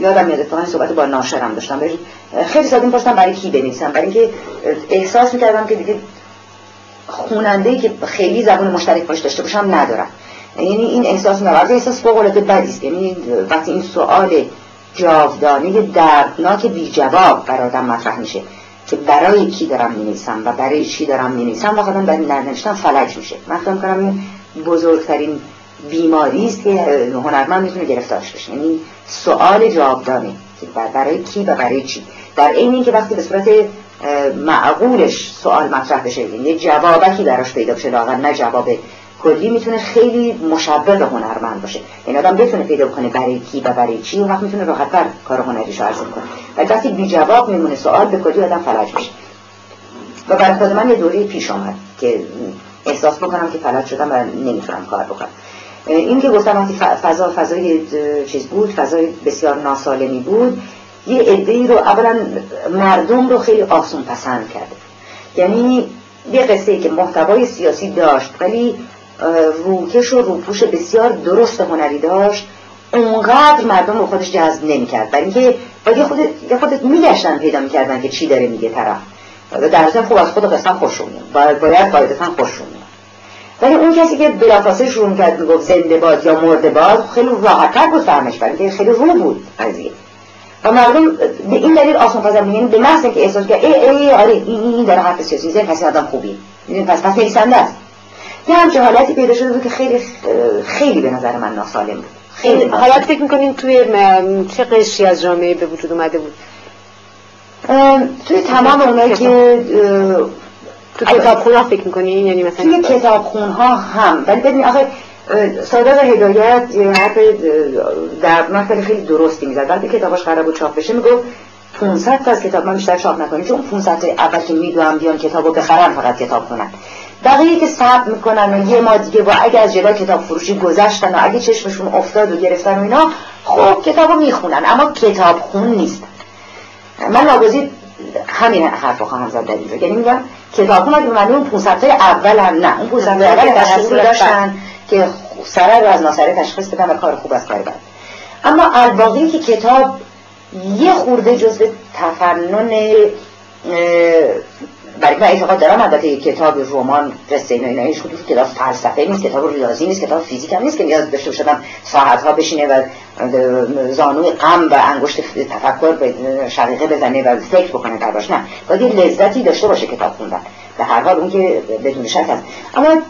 یادم میاد اتفاقا صحبت با ناشرم داشتم. برای خیلی ساده پرسیدم برای کی بنویسم. برای اینکه احساس می‌کردم که دیگه خوننده که خیلی زبان مشترک باش داشته باشم ندارم. یعنی این احساس میاد احساس فوق العاده بدی است. یعنی وقتی این سوال جاودانه دردناک بی جواب برادم مطرح میشه که برای کی دارم می‌نویسم و برای چی دارم می‌نویسم و خودم در نوشتن فلج میشه. من فکر کنم بزرگترین بیماری است که هنرمند می‌تونه گرفتارش بشه یعنی سوال جوابدانه برای کی و برای چی. در این اینکه وقتی به صورت معقولش سوال مطرح بشه یعنی جوابکی براش پیدا بشه لاغر نه جواب کلی می‌تونه خیلی مشبه به هنرمند باشه. این آدم بتونه پیدا کنه برای کی و برای چی اون وقت می‌تونه راحتتر کار هنریش رو کنه. و وقتی بی جواب میمونه سوال به کلی آدم فلج میشه. و برای خود من یه دوره پیش آمد که احساس بکنم که فلج شدم و نمی‌تونم کار بکنم. این که گفتم وقتی فضا فضای چیز بود فضای بسیار ناسالمی بود یه عده رو اولا مردم رو خیلی آسون پسند کرد. یعنی یه قصه که محتوای سیاسی داشت ولی روکش و روپوش بسیار درست هنری داشت اونقدر مردم رو خودش جذب نمی‌کرد. برای اینکه باید خودت خودت میگشتن پیدا می‌کردن که چی داره میگه طرف. در ضمن خوب از خود قسم خوششون باید باید قاعدتا خوششون ولی اون کسی که بلافاصله شروع کرد می‌گفت زنده باد یا مرده باد خیلی راحتتر بود فهمش برای خیلی رو بود قضیه. و مردم به این دلیل آسان پذیر یعنی به محض که احساس کرد ای ای آره این این داره حرف سیاسی زن پس آدم خوبی می‌دونی پس پس نویسنده است. یه همچه حالتی پیدا شده بود که خیلی خیلی به نظر من ناسالم بود. خیلی حالت فکر می‌کنین توی چه قشری از جامعه به وجود اومده بود؟ توی تمام اونایی که تو کتاب ها فکر می‌کنین یعنی مثلا توی کتاب ها هم. ولی ببین آخه صادق هدایت یه حرف دردناک خیلی خیلی درستی می‌زد. وقتی کتاباش قرار بود چاپ بشه می‌گفت 500 تا از کتاب من بیشتر چاپ نکنیم چون 500 تا اول که می‌دونم بیان کتابو بخرن فقط کتاب کنن بقیه که صبر می‌کنن و یه ما دیگه با اگه از جلوی کتاب فروشی گذشتن و اگه چشمشون افتاد و گرفتن و اینا خب کتابو می‌خونن. اما کتاب خون نیست. من ناگزیر همین حرف خواهم زد در اینجا یعنی میگم کتاب اگه معنی اون 500 تا اول هم نه. اون 500 تا اول دستور داشتن. که سره رو از ناسره تشخیص بدن و کار خوب از کار بد اما الباقی که کتاب یه خورده جزء تفنن برای من اعتقاد دارم البته کتاب رمان قصه اینا اینا هیچ کتاب فلسفه نیست کتاب ریاضی نیست کتاب فیزیک هم نیست که نیاز داشته باشم ساعت ها بشینه و زانوی غم و انگشت تفکر به شقیقه بزنه و فکر بکنه درباش نه باید لذتی داشته باشه کتاب خوندن. به هر حال اون که بدون شک هست. اما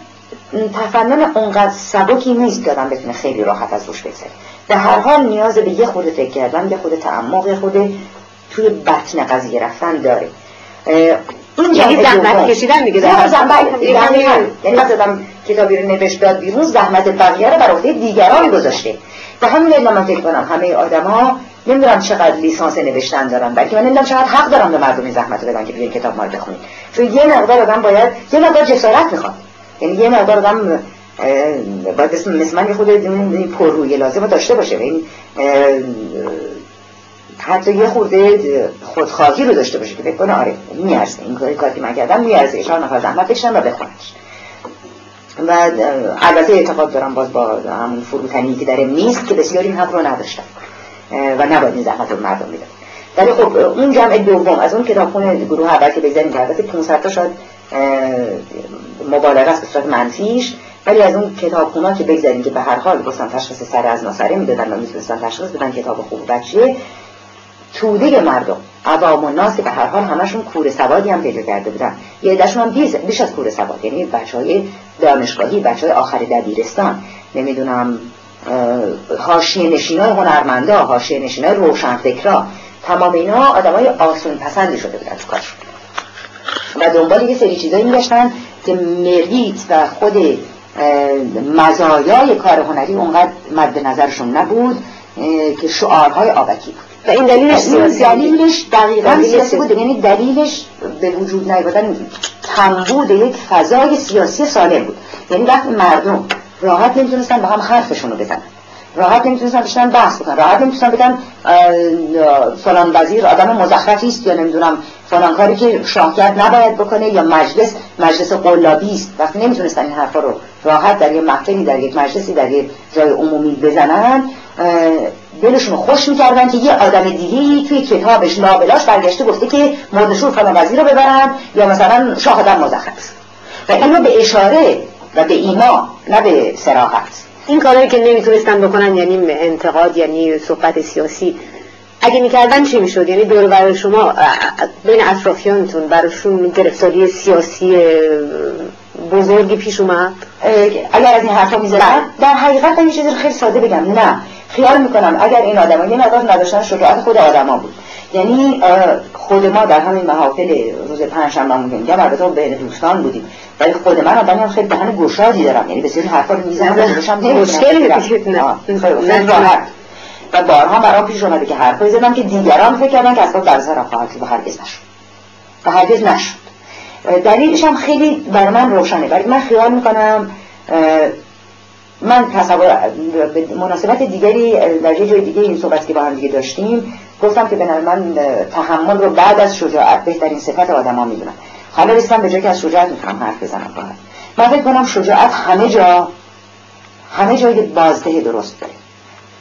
تفنن اونقدر سبکی نیست که آدم بتونه خیلی راحت از روش بگذره. به هر حال نیاز به یه خود فکر کردن یه خود تعمق یه خود توی بطن قضیه رفتن داره. این یعنی زحمت کشیدن دیگه در زحمت. یعنی یعنی مثلا کتابی رو نوشت داد بیرون زحمت بقیه رو بر عهده دیگران گذاشته. به همین علت من فکر کنم همه آدما نمی‌دونم چقدر لیسانس نوشتن دارن بلکه من نمی‌دونم چقدر حق دارم به مردم زحمت رو بدن که بیان کتاب ما رو بخونید چون یه مقدار آدم باید یه مقدار جسارت می‌خواد. یعنی یه مقدار آدم باید مثل من یه خود پررویی لازم داشته باشه. این حتی یه خورده خودخواهی رو داشته باشه که فکر آره میارزه. این کاری کاری من کردم میارزه. اشار نفر زحمت بکشم و بخونش و البته اعتقاد دارم باز با همون فروتنی که در نیست که بسیاری این حق رو نداشتن. و نباید این زحمت رو مردم میدن. ولی خب اون جمع دوم از اون کتابخونه گروه اول که بگذاریم که البته 500 تا شاید مبالغه است به صورت منفیش ولی از اون کتابخونا که بگذاریم که به هر حال گفتن تشخیص سر از ناسره می‌دادن و می‌تونستن تشخیص بدن کتاب خوب بچیه توده مردم. عوام و ناس که به هر حال همشون کوره سوادی هم پیدا کرده بودن. یه عدهشون هم بیش از کوره سواد یعنی بچه های دانشگاهی بچه های آخر دبیرستان. نمی‌دونم حاشیه نشینای هنرمندا حاشیه نشینای روشنفکرا. تمام اینا آدمای آسون پسندی شده بودن تو کارشون. و دنبال یه سری چیزایی میگشتن که مریت و خود مزایای کار هنری اونقدر مد نظرشون نبود. که شعارهای آبکی بود. و این دلیلش سیاسی دلیلش دقیقا سیاسی بود. یعنی دلیلش به وجود نیاوردن کمبود یک فضای سیاسی سالم بود. یعنی وقتی مردم راحت نمی‌تونستن با هم حرفشون رو بزنن. راحت نمی‌تونستن بشنن بحث بکنن. راحت نمی‌تونستن بگن فلان وزیر آدم مزخرفی است یا نمی‌دونم فلان کاری که شاهکرد نباید بکنه یا مجلس مجلس قلابی است. وقتی نمی‌تونستن این حرفا رو راحت در یک محفلی در یک مجلسی در یک جای عمومی بزنن دلشون خوش می‌کردن که یه آدم دیگه توی کتابش لابلاش برگشته گفته که مردشور فلان وزیر رو ببرن یا مثلا شاه آدم مزخرف. و اینو به اشاره و به ایما نه به سراحت این کارهایی که نمی‌تونستن بکنن یعنی انتقاد یعنی صحبت سیاسی. اگه می‌کردن چی می‌شد؟ یعنی دور برای شما بین اطرافیانتون براشون گرفتاری سیاسی بزرگی پیش اومد؟ اگر از این حرفا می‌زدن؟ بله. در حقیقت یه چیزی خیلی ساده بگم. نه. خیال می‌کنم اگر این آدم یه مقدار نداشتن شجاعت خود آدما بود. یعنی خود ما در همین محافل روز پنجشنبه ممکن میگم البته بین دوستان بودیم. ولی خود من آدمی هم خیلی دهن گشادی دارم. یعنی بسیاری حرفا رو می‌زنم و داشتم مشکلی و بارها برام پیش اومده که حرفایی زدم که دیگران فکر کردن که اصلا در سر خواهد و هرگز نشد. و هرگز نشد. دلیلش هم خیلی برای من روشنه. ولی من خیال می‌کنم من تصور مناسبت دیگری در یه جای دیگه این صحبت که با هم دیگه داشتیم گفتم که به من تحمل رو بعد از شجاعت بهترین صفت آدما می‌دونم حالا رسیدم به جایی که از شجاعت می‌تونم حرف بزنم باید من فکر کنم شجاعت همه جا همه جای بازده درست داره.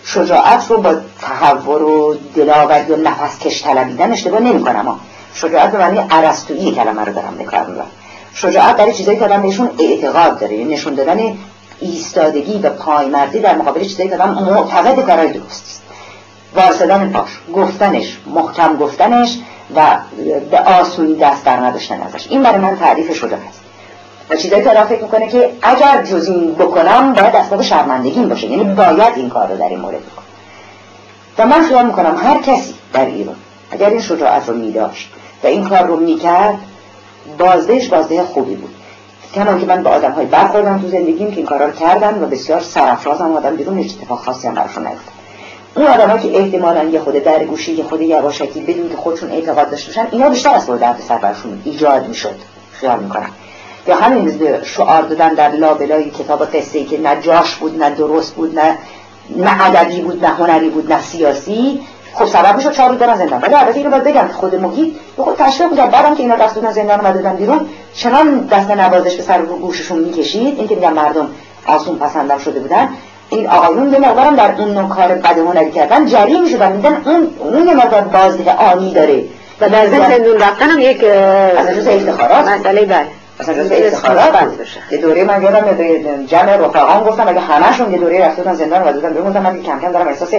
شجاعت رو با تحور و دلاوری و نفس کش طلبیدن اشتباه نمی کنم شجاعت به معنی عرستویی کلمه رو دارم می‌برم. شجاعت در چیزایی که آدم بهشون اعتقاد داره یعنی نشون دادن ایستادگی و پایمردی در مقابل چیزایی که آدم معتقد کارهای درست است واسدن پاش. گفتنش محکم گفتنش و به آسونی دست در نداشتن ازش. این برای من تعریف شجاعت است. و چیزایی که فکر می‌کنه که اگر جز این بکنم باید اسباب شرمندگی باشه. یعنی باید این کار رو در این مورد بکنم. و من خیال می‌کنم هر کسی در ایران اگر این شجاعت رو میداشت و این کار رو می‌کرد بازدهش بازده خوبی بود. کمان که من با آدم های برخوردم تو زندگیم که این کارا رو کردن و بسیار سرافرازم آدم بیرون هیچ اتفاق خاصی هم نیفتاد اون آدم که احتمالا یه خود در گوشی یه خود یواشکی بدون که خودشون اعتقاد داشته باشن اینا بیشتر از درد سر برشون ایجاد می‌شد. خیال می‌کنم. یا همین شعار دادن در لابلای کتاب قصه که نه جاش بود نه درست بود نه نه ادبی بود نه هنری بود نه سیاسی خب سبب می‌شد چهار روز برن زندان. ولی البته اینو باید بگم خود محیط به خود تشویق می‌کرد بعدم که اینا دست دادن زندان اومدن بیرون چنان دست نوازش به سر گوششون می‌کشید. این که میگم مردم آسون پسندم شده بودن. این آقایون یه در اون نوع کار بد هنری کردن جری می‌شدن. میدن اون اون یه مقدار بازده آنی داره. و در ضمن زندون رفتن هم یک از جز افتخارات. مسئله بله مثلا جز افتخارات. که دوره من یادم جمع رفقام گفتم اگه همشون یه دوره رفتن زندان و دادن بیرون من کم کم دارم احساس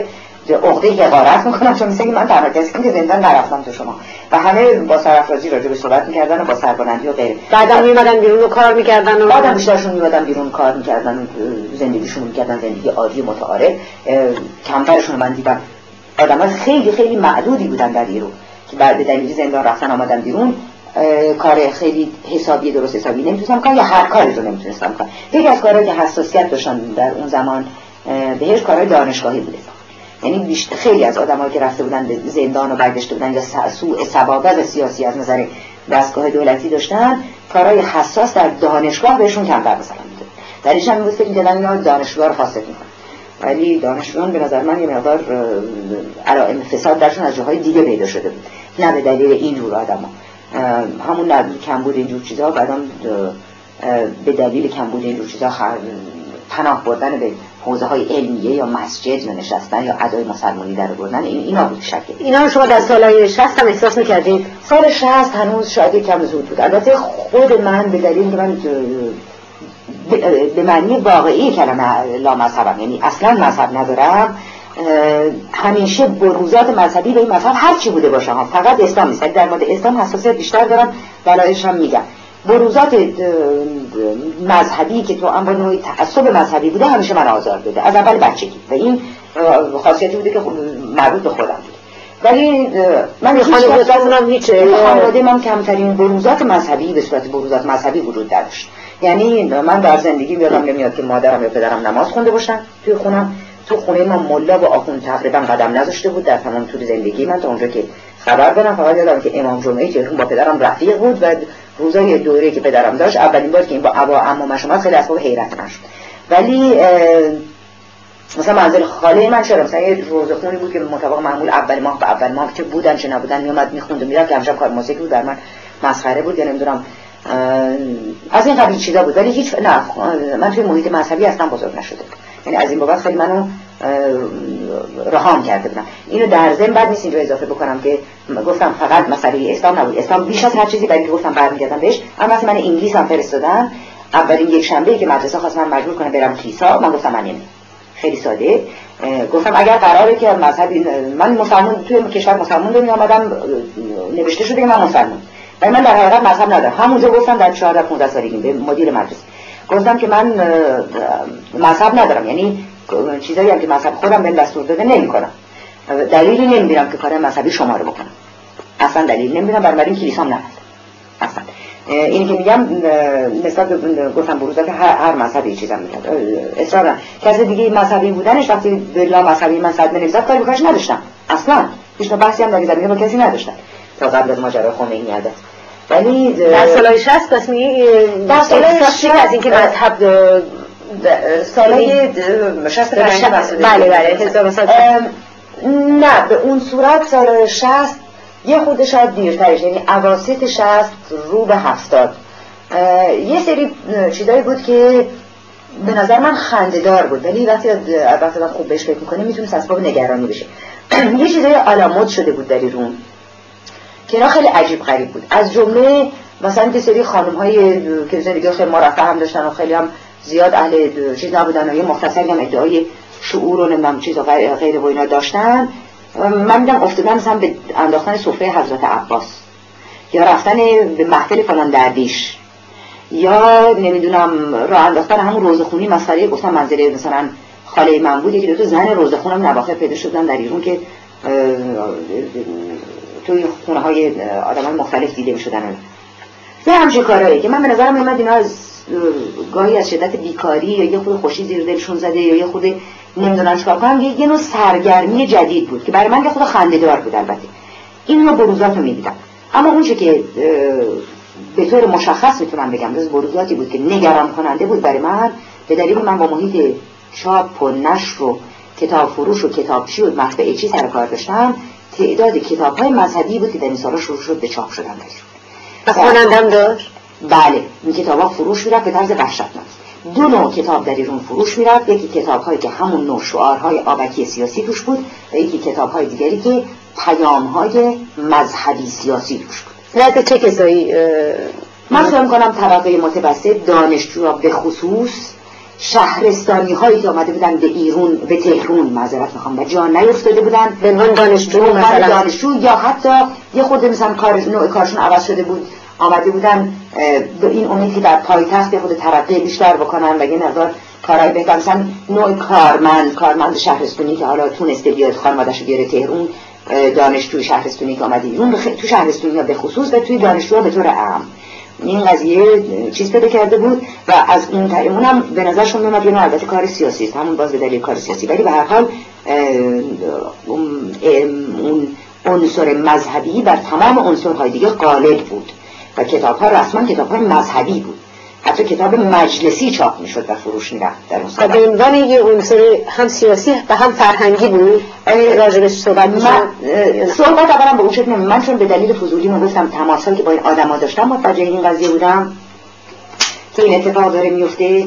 عقده حقارت می‌کنم چون مثل من تنها کسی که زندان نرفتم تو شما. و همه با سرافرازی راجع به صحبت می‌کردن و با سربلندی و غیره. بعدم میومدن بیرون و کار می‌کردن و بعدم بیشترشون میومدن بیرون کار می‌کردن زندگیشون می‌کردن زندگی عادی متعارف. کمترشون من دیدم. آدم خیلی خیلی معدودی بودن در ایران. که بعد دلیل زندان رفتن آمدن بیرون کار خیلی حسابی درست حسابی نمی‌تونستم کنم یا هر کاری رو نمی‌تونستم کنم. یکی از کارهایی که حساسیت داشتن در اون زمان بهش کارهای دانشگاهی بوده یعنی خیلی از آدمایی که رفته بودن به زندان و برگشته بودن یا سوء سوابق سیاسی از نظر دستگاه دولتی داشتن کارهای حساس در دانشگاه بهشون کمتر مثلا بوده در ایش هم بود که اینا دانشگاه رو فاسد می‌کنن. ولی دانشجویان به نظر من یه مقدار علائم فساد درشون از جاهای دیگه پیدا شده بود. نه به دلیل این جور آدما همون کمبود اینجور چیزها بعدم به دلیل کمبود اینجور چیزها پناه بردن به حوزه های علمیه یا مسجد یا نشستن یا ادای مسلمانی در بردن این اینا بود شکل. اینا رو شما در سالهای 60 هم احساس می‌کردید سال 60 هنوز شاید کم زود بود. البته خود من به دلیل که من به معنی واقعی کلمه لا مذهبم یعنی اصلا مذهب ندارم همیشه بروزات مذهبی به این مذهب هر چی بوده باشم فقط اسلام نیست. در مورد اسلام حساسیت بیشتر دارم دلایلش هم میگم. بروزات مذهبی که تو با نوعی تعصب مذهبی بوده همیشه من آزار بده از اول بچگی. و این خاصیتی بوده که مربوط به خودم بود ولی من خانواده من کمترین بروزات مذهبی به صورت بروزات مذهبی وجود داشت یعنی من در زندگی یادم نمیاد که مادرم یا پدرم نماز خونده باشن توی خونم. تو خونه ما ملا و آخون تقریبا قدم نذاشته بود در تمام طول زندگی من تا اونجا که خبر دارم فقط یادم که امام جمعه که با پدرم رفیق بود و روزای دوره که پدرم داشت اولین بار که این با ابا عمو شما خیلی اسباب حیرت شد. ولی مثلا منزل خاله من چرا؟ مثلا یه روزخونی بود که مطابق معمول اول ماه به اول ماه که بودن چه نبودن میومد می‌خوند و می‌رفت که همشب کار موسیقی بود در من مسخره بود یا نمی‌دونم از این قبیل چیزا بود. ولی هیچ نه من توی محیط مذهبی اصلا بزرگ نشده. یعنی از این بابت خیلی منو رهام کرده بودم. اینو در ضمن بعد نیست اینجا اضافه بکنم که گفتم فقط مسئله اسلام نبود. اسلام بیش از هر چیزی برای گفتم برمیگردم بهش. اما وقتی من انگلیس هم فرستادم اولین یک شنبه که مدرسه خواست من مجبور کنه برم کلیسا من گفتم من نمیرم خیلی ساده. گفتم اگر قراره که مذهب من مسلمان توی کشور مسلمان دنیا آمدم نوشته شده که من مسلمان. ولی من در حقیقت مذهب ندارم. همونجا گفتم در 14 15 سالگی به مدیر مدرسه. گفتم که من مذهب ندارم. یعنی چیزایی هم که مذهب خودم بهم دستور داده نمی‌کنم. دلیلی نمی‌بینم که کار مذهبی شما رو بکنم. اصلا دلیل نمی‌بینم بنابراین کلیسام نه اصلا. اینی که میگم نسبت گفتم بروزات هر, هر مذهبی چیزم می‌کرد اصرارا کسی دیگه مذهبی بودنش وقتی بلا مذهبی من صد نمی‌زد کاری بکارش نداشتم. اصلا. هیچ بحثی هم در زمینه با کسی نداشتم. تا قبل از ماجرای خمینی البته ولی در سالهای 60 پس می در سالهای 60 از اینکه مذهب سالهای 60 بله بله نه به اون صورت سال 60 یه خود شاید دیرترش یعنی اواسط 60 رو به هفتاد. یه سری چیزایی بود که به نظر من خندهدار بود ولی وقتی وقتی من خوب بهش فکر می‌کنه می‌تونست اسباب نگرانی بشه یه چیزای علامت شده بود در ایرون که اینا خیلی عجیب غریب بود. از جمله مثلا یه سری خانم های که زندگی خیلی مرفه هم داشتن و خیلی هم زیاد اهل چیز نبودن و یه مختصری هم ادعای شعور و نمی‌دونم چیز غیر و اینا داشتن. من میدم افتادن مثلا به انداختن سفره حضرت عباس. یا رفتن به محفل فلان دردیش یا نمی‌دونم راه انداختن همون روزخونی مسئله گفتم منزله مثلا خاله من بود که دو تا زن روزخونم نواخر پیدا شدن در ایران که توی خونه های آدم های مختلف دیده می شدن یه کارهایی که من به نظرم میمد اینا از گاهی از شدت بیکاری یا یه خود خوشی زیر دلشون زده یا یه خود نمی‌دونن چکار کنم یه, نوع سرگرمی جدید بود که برای من یه خود خنده دار بود البته. این رو بروزات رو می‌دیدم. اما اون که به طور مشخص می‌تونم بگم جز بروزاتی بود که نگران کننده بود برای من. به دلیل من با محیط چاپ و نشر و کتاب فروش و کتابچی و مطبعه چی سر کار داشتم تعداد کتاب های مذهبی بود که در این سالا شروع شد به چاپ شدن و خوانندم داشت؟ بله این کتاب ها فروش می‌رفت به طرز وحشتناک. دو نوع کتاب در ایران فروش می‌رفت. یکی کتاب هایی که همون نوع شعارهای آبکی سیاسی توش بود و یکی کتاب های دیگری که پیام های مذهبی سیاسی توش بود. نه چه کسایی؟ من فکر کنم طبقه متوسط دانشجو به خصوص شهرستانی هایی که آمده بودن به ایرون به تهرون معذرت می‌خوام و جا نیفتاده بودن. به عنوان دانشجو مثلا. دانشجو یا حتی یه خود مثلا کار نوع کارشون عوض شده بود. آمده بودن به این امید که در پایتخت خود ترقی بیشتر بکنن و یه مقدار کارهای بهتر مثلا نوع کارمند کارمند شهرستونی که حالا تونسته بیاد خانوادش بیاره تهرون دانشجو شهرستونی که آمده ایرون تو شهرستونی ها به خصوص و توی دانشجو به طور عام. این قضیه چیز پیدا کرده بود و از اون اون هم به نظرشون میومد یه البته کار سیاسی است. همون باز به دلیل کار سیاسی. ولی به هر حال اون عنصر مذهبی بر تمام عنصرهای دیگه غالب بود. و کتاب ها رسما کتاب های مذهبی بود. حتی کتاب مجلسی چاپ می‌شد و فروش می‌رفت در اون به عنوان یه عنصر هم سیاسی و هم فرهنگی بود. راجبش صحبت من صحبت اولا به اون شکل من چون به دلیل فضولی من گفتم تماسایی که با این آدما داشتم متوجه این قضیه بودم که این اتفاق داره میفته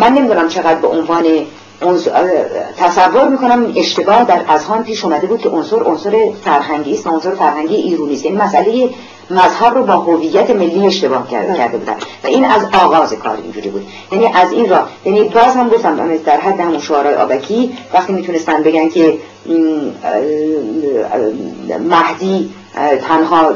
من نمی‌دونم چقدر به عنوان تصور می‌کنم اشتباه در اذهان پیش اومده بود که عنصر عنصر فرهنگی است عنصر فرهنگی ایرونی است. یعنی مسئله مذهب رو با هویت ملی اشتباه کرده, بودن. و این از آغاز کار اینجوری بود. یعنی از این راه. یعنی باز هم گفتم در حد همون شعارهای آبکی وقتی می‌تونستن بگن که مهدی تنها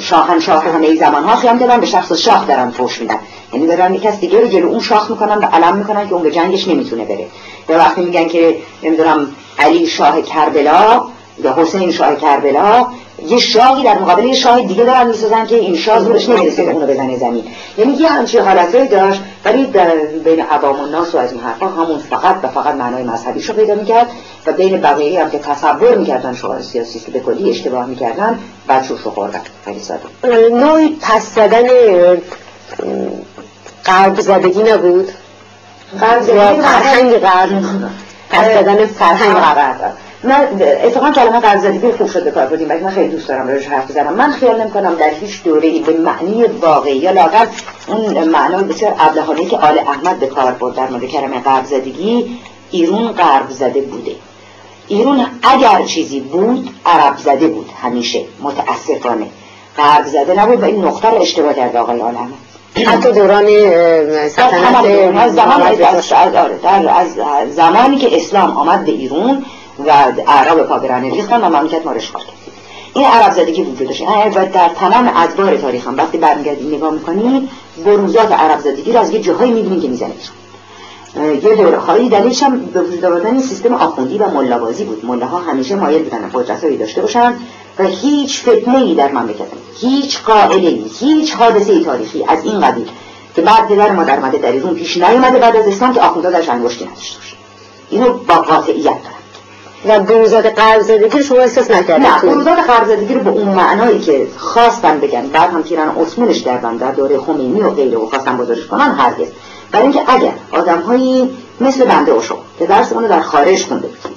شاهنشاه همه زمان ها خیام دارن به شخص شاه دارن فوش میدن یعنی دارن یک کس دیگه رو جلو اون شاه می‌کنن و علم می‌کنن که اون به جنگش نمی‌تونه بره. یا وقتی میگن که نمی‌دونم علی شاه کربلا یا حسین شاه کربلا یه شاهی در مقابل یه شاه دیگه دارن می‌سازن که این شاه زورش نمی‌رسه که اونو بزنه زمین. یعنی یه همچین حالتهایی داشت ولی در بین عوام الناس و از این حرفا همون فقط و فقط معنای مذهبی رو پیدا می‌کرد و بین بقیه هم که تصور می‌کردن شغال سیاسی که به کلی اشتباه می‌کردن بچوش رو خوردن خیلی ساده. نوعی پس زدن قرب زدگی نبود؟ قرب زدگی فرهنگ قرب پس زدن فرهنگ قرب من اتفاقا کلمه قرضدگی خوب شد به کار بودیم من خیلی دوست دارم روش حرف بزنم. من خیال نمی کنم در هیچ دوره ای به معنی واقعی یا لاقل اون معنای بسیار ابلهانه که آل احمد به کار برد در مورد کلمه قرضدگی ایرون غرب زده بوده. ایرون اگر چیزی بود عرب زده بود همیشه متاسفانه. غرب زده نبود و این نقطه رو اشتباه کرده آقای آل احمد. حتی دوران سلطنت از زمان از زمانی که اسلام آمد به ایران و عرب پاگرانه ریختن و مملکت ما رو این عرب زدگی وجود داشت. و در تمام ادوار تاریخ هم وقتی برمیگردید نگاه می‌کنید بروزات عرب زدگی رو از یه جاهایی می‌بینید که می‌زنه یه دوره. خواهی دلیلش هم به وجود آوردن سیستم آخوندی و ملابازی بود. ملاها همیشه مایل بودن قدرتهایی داشته باشن و هیچ فتنه ای در مملکت هیچ قائله هیچ حادثه تاریخی از این قبیل که بعد پدر ما در مده در ایران پیش نیومده بعد از اسلام که آخوندها درش انگشتی نداشته باشه. اینو با قاطعیت دارن و بروزات قرضدگی شما احساس نکردید؟ نه بروزات قرضدگی رو به اون معنایی که خواستن بگن بعد هم تیران عثمانش کردن در دوره خمینی و غیره و خواستن بزرگش کنن هرگز. برای اینکه اگر آدمهایی مثل بنده اوشو که درس اونو در خارج خونده بودید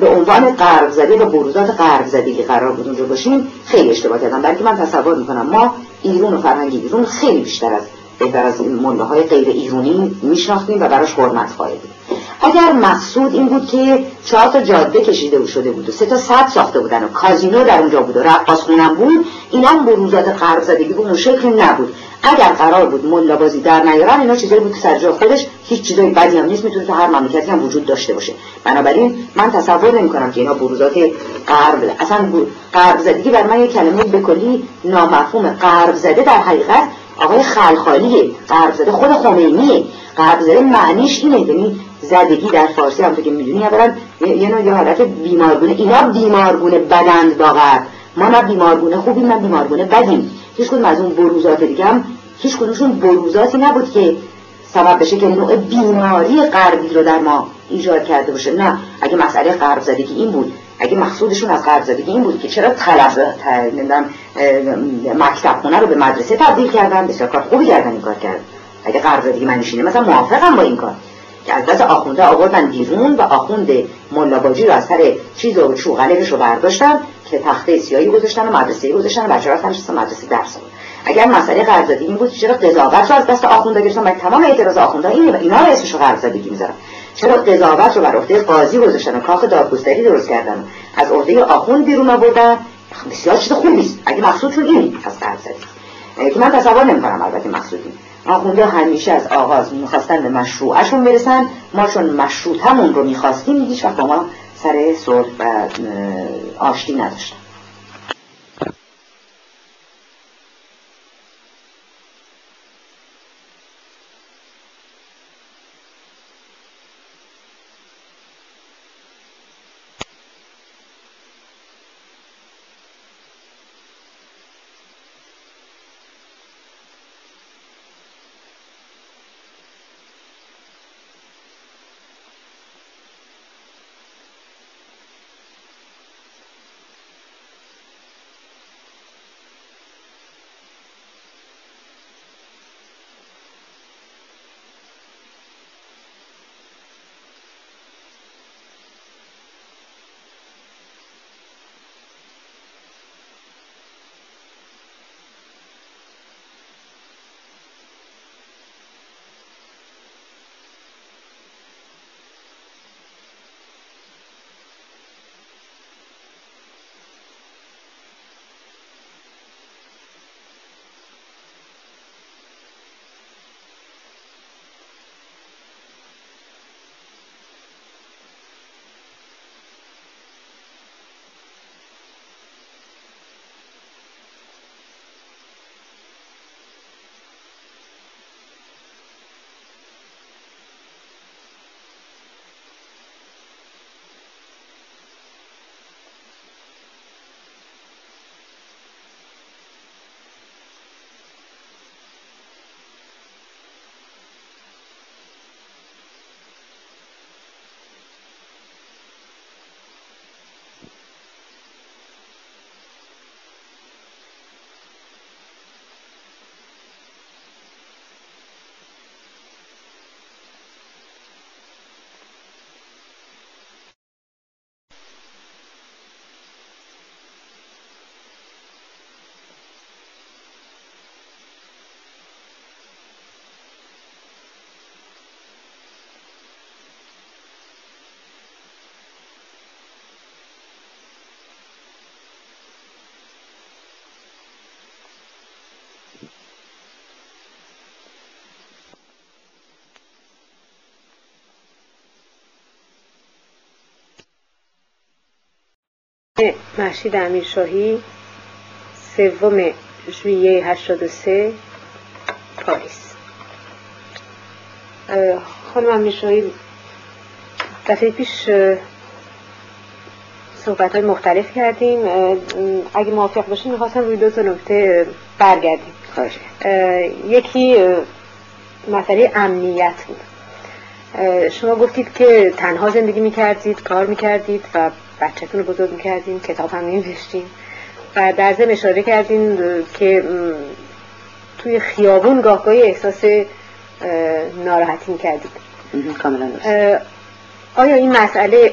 به عنوان قرض زده و بروزات قرض زدگی قرار بود اونجا باشیم خیلی اشتباه کردم. بلکه من تصور می‌کنم ما ایرون و فرهنگ ایرون خیلی بیشتر از بهتر از این مله های غیر ایرونی میشناختیم و براش حرمت قائلیم اگر مقصود این بود که چهار تا جاده کشیده شده بود و سه تا سد ساخته بودن و کازینو در اونجا بود و رقاص خونم بود اینا هم بروزات قرب زدگی به اون شکل نبود. اگر قرار بود ملا بازی در نیارن اینا چیزایی بود که سر خودش هیچ چیزای بدی هم نیست می‌تونه تو هر مملکتی هم وجود داشته باشه. بنابراین من تصور نمی کنم که اینا بروزات قرب اصلا قرب زدگی بر من یه کلمه به کلی نامفهوم قرب زده در حقیقت آقای خلخالیه قرب زده خود خمینیه قرب زده معنیش اینه یعنی زدگی در فارسی هم که می‌دونی اولا یه نوع یه حالت بیمارگونه. اینا بیمارگونه بدند با ما نه بیمارگونه خوبیم نه بیمارگونه بدیم. هیچ کدوم از اون بروزات دیگه هم هیچ کدومشون بروزاتی نبود که سبب بشه که نوع بیماری قربی رو در ما ایجاد کرده باشه. نه اگه مسئله قرب زدگی این بود. اگه مقصودشون از قرب زدگی این بود که چرا طلب مکتب خونه رو به مدرسه تبدیل کردن؟ بسیار کار خوبی کردن این کار کرد. اگه قرب زدگی من مثلا موافقم با این کار. که از دست آخونده آوردن بیرون و آخوند ملاباجی رو از سر چیز و چوغلهش رو برداشتن که تخته سیاهی گذاشتن و مدرسه گذاشتن و بچه رفتن مدرسه درس اگر مسئله قراردادی این بود چرا قضاوت رو از دست آخونده گرفتن؟ و تمام اعتراض آخونده اینه و اینا رو اسمش رو قراردادی می‌ذارن. چرا قضاوت رو بر عهده قاضی گذاشتن و کاخ دادگستری درست کردن؟ از عهده آخوند بیرون آوردن. بسیار چیز خوبی نیست اگه مقصودشون این از قراردادی که من تصور نمی‌کنم البته مقصود این آخونده همیشه از آغاز می‌خواستن به مشروعشون برسن. ما چون مشروط همون رو می‌خواستیم هیچ وقت ما سر صلح و آشتی نداشتن. محشید امیرشاهی سوم ژوئیه 83 پاریس. خانم امیرشاهی دفعه پیش صحبت های مختلف کردیم. اگه موافق باشیم می‌خواستم روی دو تا نکته برگردیم. یکی مسئله امنیت بود. شما گفتید که تنها زندگی می‌کردید کار می‌کردید و بچهتون رو بزرگ می‌کردین کتاب هم نمیشتین و در ضمن اشاره کردین که توی خیابون گاهگاهی احساس ناراحتی می‌کردید. کاملا آیا این مسئله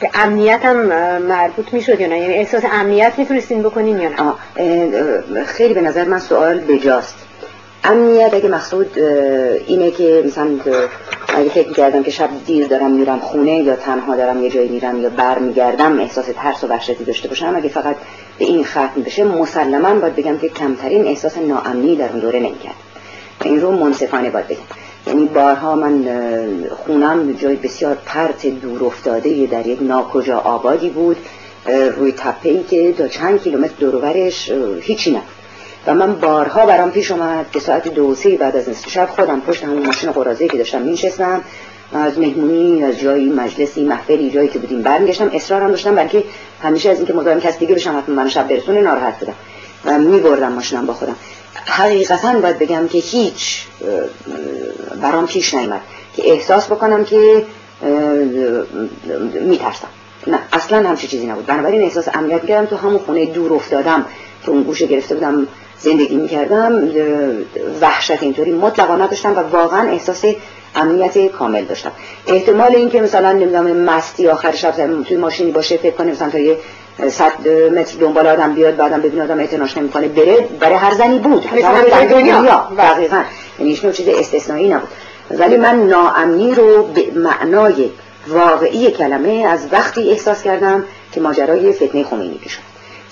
به امنیت هم مربوط می‌شد یا نه؟ یعنی احساس امنیت می‌تونستین بکنین یا نه؟ خیلی به نظر من سوال بجاست. امنیت اگه مقصود اینه که مثلا اگه فکر کردم که شب دیر دارم میرم خونه یا تنها دارم یه جایی میرم یا بر میگردم احساس ترس و وحشتی داشته باشم. اگه فقط به این ختم بشه مسلما باید بگم که کمترین احساس ناامنی در اون دوره نمی‌کرد. این رو منصفانه باید بگم. یعنی بارها من خونم جای بسیار پرت دور افتاده در یک ناکجا آبادی بود روی تپه ای که تا چند کیلومتر دورورش هیچی نبود. و من بارها برام پیش اومد که ساعت دو سه بعد از نصف شب خودم پشت همون ماشین قرازه که داشتم میشستم از مهمونی از جایی مجلسی محفلی جایی که بودیم برمیگشتم اصرارم داشتم بلکه همیشه از اینکه مزاحم کس دیگه بشم حتما من شب برسونه ناراحت بودم و میبردم ماشینم با خودم. حقیقتا باید بگم که هیچ برام پیش نیامد که احساس بکنم که میترسم. نه اصلا همچی چیزی نبود. بنابراین احساس امنیت کردم تو همون خونه دور افتادم که اون گوشه گرفته بودم زندگی می‌کردم وحشت اینطوری مطلقا نداشتم و واقعا احساس امنیت کامل داشتم. احتمال اینکه مثلا نمی‌دونم مستی آخر شب توی ماشینی باشه فکر کنه مثلا تا یه صد متر دنبال آدم بیاد بعدم ببین آدم اعتناش نمی‌کنه بره برای هر زنی بود. هر دنیا. دقیقا. یعنی هیچ چیز استثنایی نبود. ولی من ناامنی رو به معنای واقعی کلمه از وقتی احساس کردم که ماجرای فتنه خمینی پیش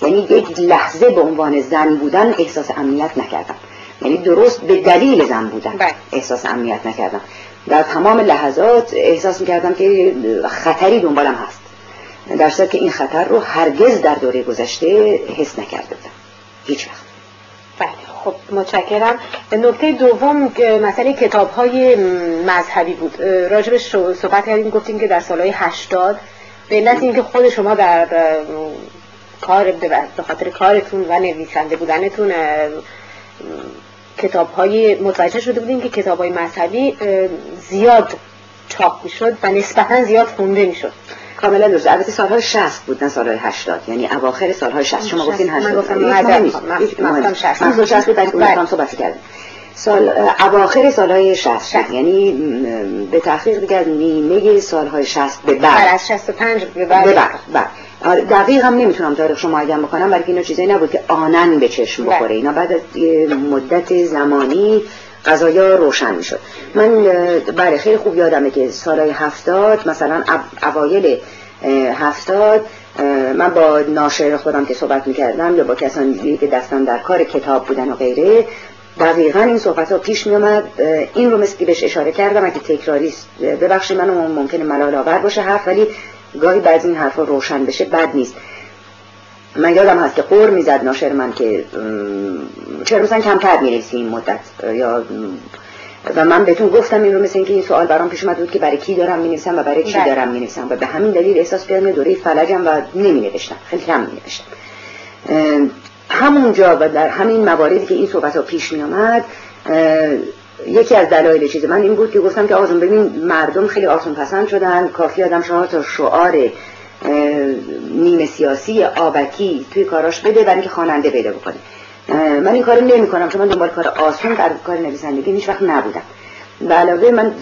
یعنی یک لحظه به عنوان زن بودن احساس امنیت نکردم. یعنی درست به دلیل زن بودن بله. احساس امنیت نکردم. در تمام لحظات احساس می‌کردم که خطری دنبالم هست. در صورت که این خطر رو هرگز در دوره گذشته حس نکرده بودم. هیچ وقت. بله. خب متشکرم. نکته دوم مسئله کتاب های مذهبی بود. راجبش صحبت کردیم گفتیم که در سالهای هشتاد به علت اینکه خود شما در کار به خاطر کارتون و نویسنده بودنتون کتاب های متوجه شده بودیم که کتاب های مذهبی زیاد چاپ می‌شد و نسبتا زیاد خونده می‌شد. کاملا درست. البته سالهای 60 بود نه سالهای 80 یعنی اواخر سالهای 60 شما گفتین 80 من گفتم من 60 من 60 بود در اون صحبت کردم سال اواخر سالهای 60 یعنی به تحقیق دیگر نیمه سالهای 60 به بعد. از 65 به بعد. به بعد. آره، دقیق هم نمی‌تونم تاریخ شما اگه بکنم برای اینا چیزایی نبود که آنن به چشم بخوره. اینا بعد از مدت زمانی قضایا روشن می‌شد. من برای خیلی خوب یادمه که سالهای هفتاد مثلا اوایل هفتاد من با ناشر خودم که صحبت می‌کردم یا با کسانی که دستم در کار کتاب بودن و غیره دقیقا این صحبت ها پیش می این رو مثل بهش اشاره کردم اگه تکراری ببخشید من ممکنه ملال آور باشه حرف ولی گاهی بعضی این حرفا روشن بشه بد نیست من یادم هست که قور می‌زد ناشر من که چرا مثلا کمتر می‌رسی این مدت یا و من بهتون گفتم این رو مثل اینکه این سوال برام پیش اومد بود که برای کی دارم می‌نویسم و برای چی بله. دارم می‌نویسم و به همین دلیل احساس کردم دوره فلجم و نوشتم خیلی کم نوشتم همونجا و در همین مواردی که این صحبت ها پیش می آمد یکی از دلایل چیز من این بود که گفتم که آزم ببین مردم خیلی آسون پسند شدن. کافی آدم شما تا شعار نیمه سیاسی آبکی توی کاراش بده برای اینکه خواننده پیدا بکنه. من این کارو نمی کنم چون من دنبال کار آسون در کار نویسندگی هیچ وقت نبودم. به علاوه من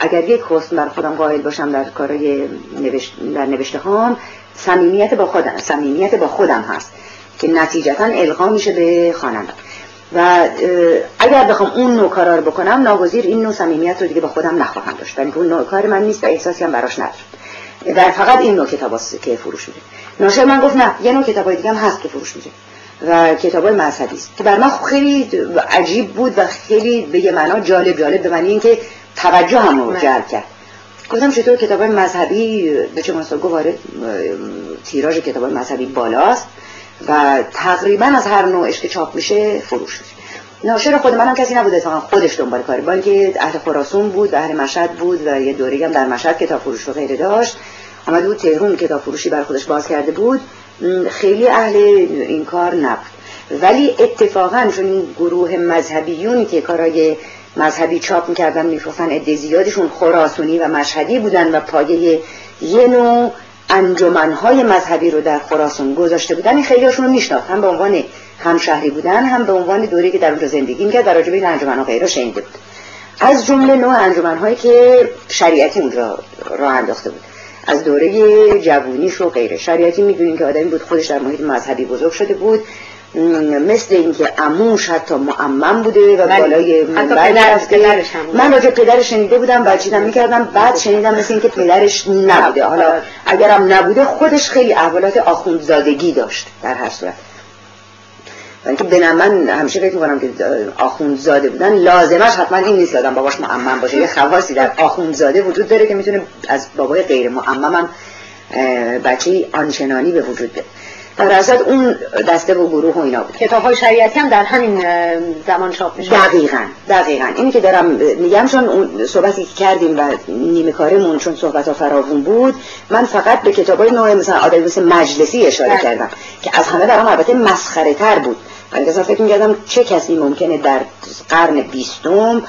اگر یک حسن بر خودم قائل باشم در کارهای نوشت در نوشته هام صمیمیت با خودم صمیمیت با خودم هست که نتیجتا القا میشه به خواننده و اگر بخوام اون نوع کارا رو بکنم ناگزیر این نوع صمیمیت رو دیگه با خودم نخواهم داشت. یعنی اون نوع کار من نیست و احساسی هم براش ندارم. در فقط این نوع کتاب که فروش میده. ناشر من گفت نه یه نوع کتاب دیگه هم هست که فروش میده. و کتاب های مذهبی است. که بر من خیلی عجیب بود و خیلی به یه معنا جالب جالب به معنی اینکه توجه هم رو جلب کرد. گفتم چطور کتاب مذهبی به چه مناسبت وارد تیراژ کتاب مذهبی بالاست. و تقریبا از هر نوعش که چاپ میشه فروش میشه ناشر خود منم کسی نبود اتفاقا خودش دنبال کاری با اینکه اهل خراسون بود اهل مشهد بود و یه دوره هم در مشهد کتاب فروش و غیره داشت. آمده بود تهرون کتاب فروشی بر خودش باز کرده بود. خیلی اهل این کار نبود. ولی اتفاقا چون این گروه مذهبیونی که کارای مذهبی چاپ می‌کردن میفروختن عده زیادشون خراسونی و مشهدی بودن و پایه یه نوع انجمنهای مذهبی رو در خراسان گذاشته بودن این خیلی هاشون رو میشناخت. هم به عنوان همشهری بودن هم به عنوان دوری که در اونجا زندگی می‌کرد در راجع به این انجمنها غیره شنیده بود. از جمله نوع انجمنهایی که شریعتی اونجا راه انداخته بود. از دوره جوونیش و غیره. شریعتی می‌دونیم که آدمی بود خودش در محیط مذهبی بزرگ شده بود. مثل اینکه عموش حتی معمم بوده و بالای منبر من راجع پدرش شنیده بودم و چیزم می‌کردم. بعد شنیدم مثل اینکه پدرش نبوده. حالا اگرم نبوده خودش خیلی احوالات آخوندزادگی داشت در هر صورت. اینکه به من همیشه فکر می‌کنم که آخوندزاده بودن لازمش حتما این نیست آدم باباش معمم باشه. یه خواصی در آخوندزاده وجود داره که می‌تونه از بابای غیر معمم هم بچه آنچنانی به وجود بیاد در اصل اون دسته و گروه و اینا بود. کتاب های شریعتی هم در همین زمان چاپ میشه دقیقا دقیقا. اینی که دارم میگم چون اون صحبتی که کردیم و نیمه کارمون چون صحبت ها فراوون بود من فقط به کتاب های نوع مثلا آدم مثل مجلسی اشاره بله. کردم که از همه برام البته مسخره تر بود. من فکر می‌کردم چه کسی ممکنه در قرن بیستم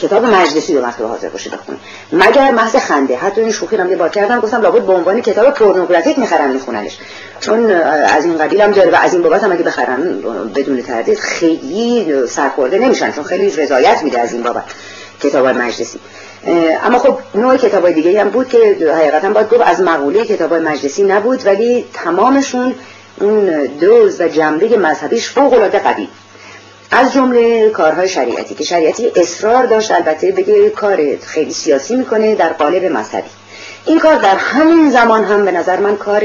کتاب مجلسی رو مکتب حاضر باشه بخونه. مگر محض خنده. حتی این شوخی رو یه بار کردم گفتم لابد به عنوان کتاب پورنوگرافیک می‌خرن میخوننش. چون از این قبیل هم داره و از این بابت هم اگه بخرن بدون تردید خیلی سرخورده نمیشن چون خیلی رضایت میده از این بابت کتاب مجلسی. اما خب نوع کتاب دیگه هم بود که حقیقتا باید گفت از مقوله کتاب مجلسی نبود ولی تمامشون اون دوز و جنبه مذهبیش فوق العاده قوی. از جمله کارهای شریعتی که شریعتی اصرار داشت البته بگه کار خیلی سیاسی می‌کنه در قالب مذهبی. این کار در همین زمان هم به نظر من کار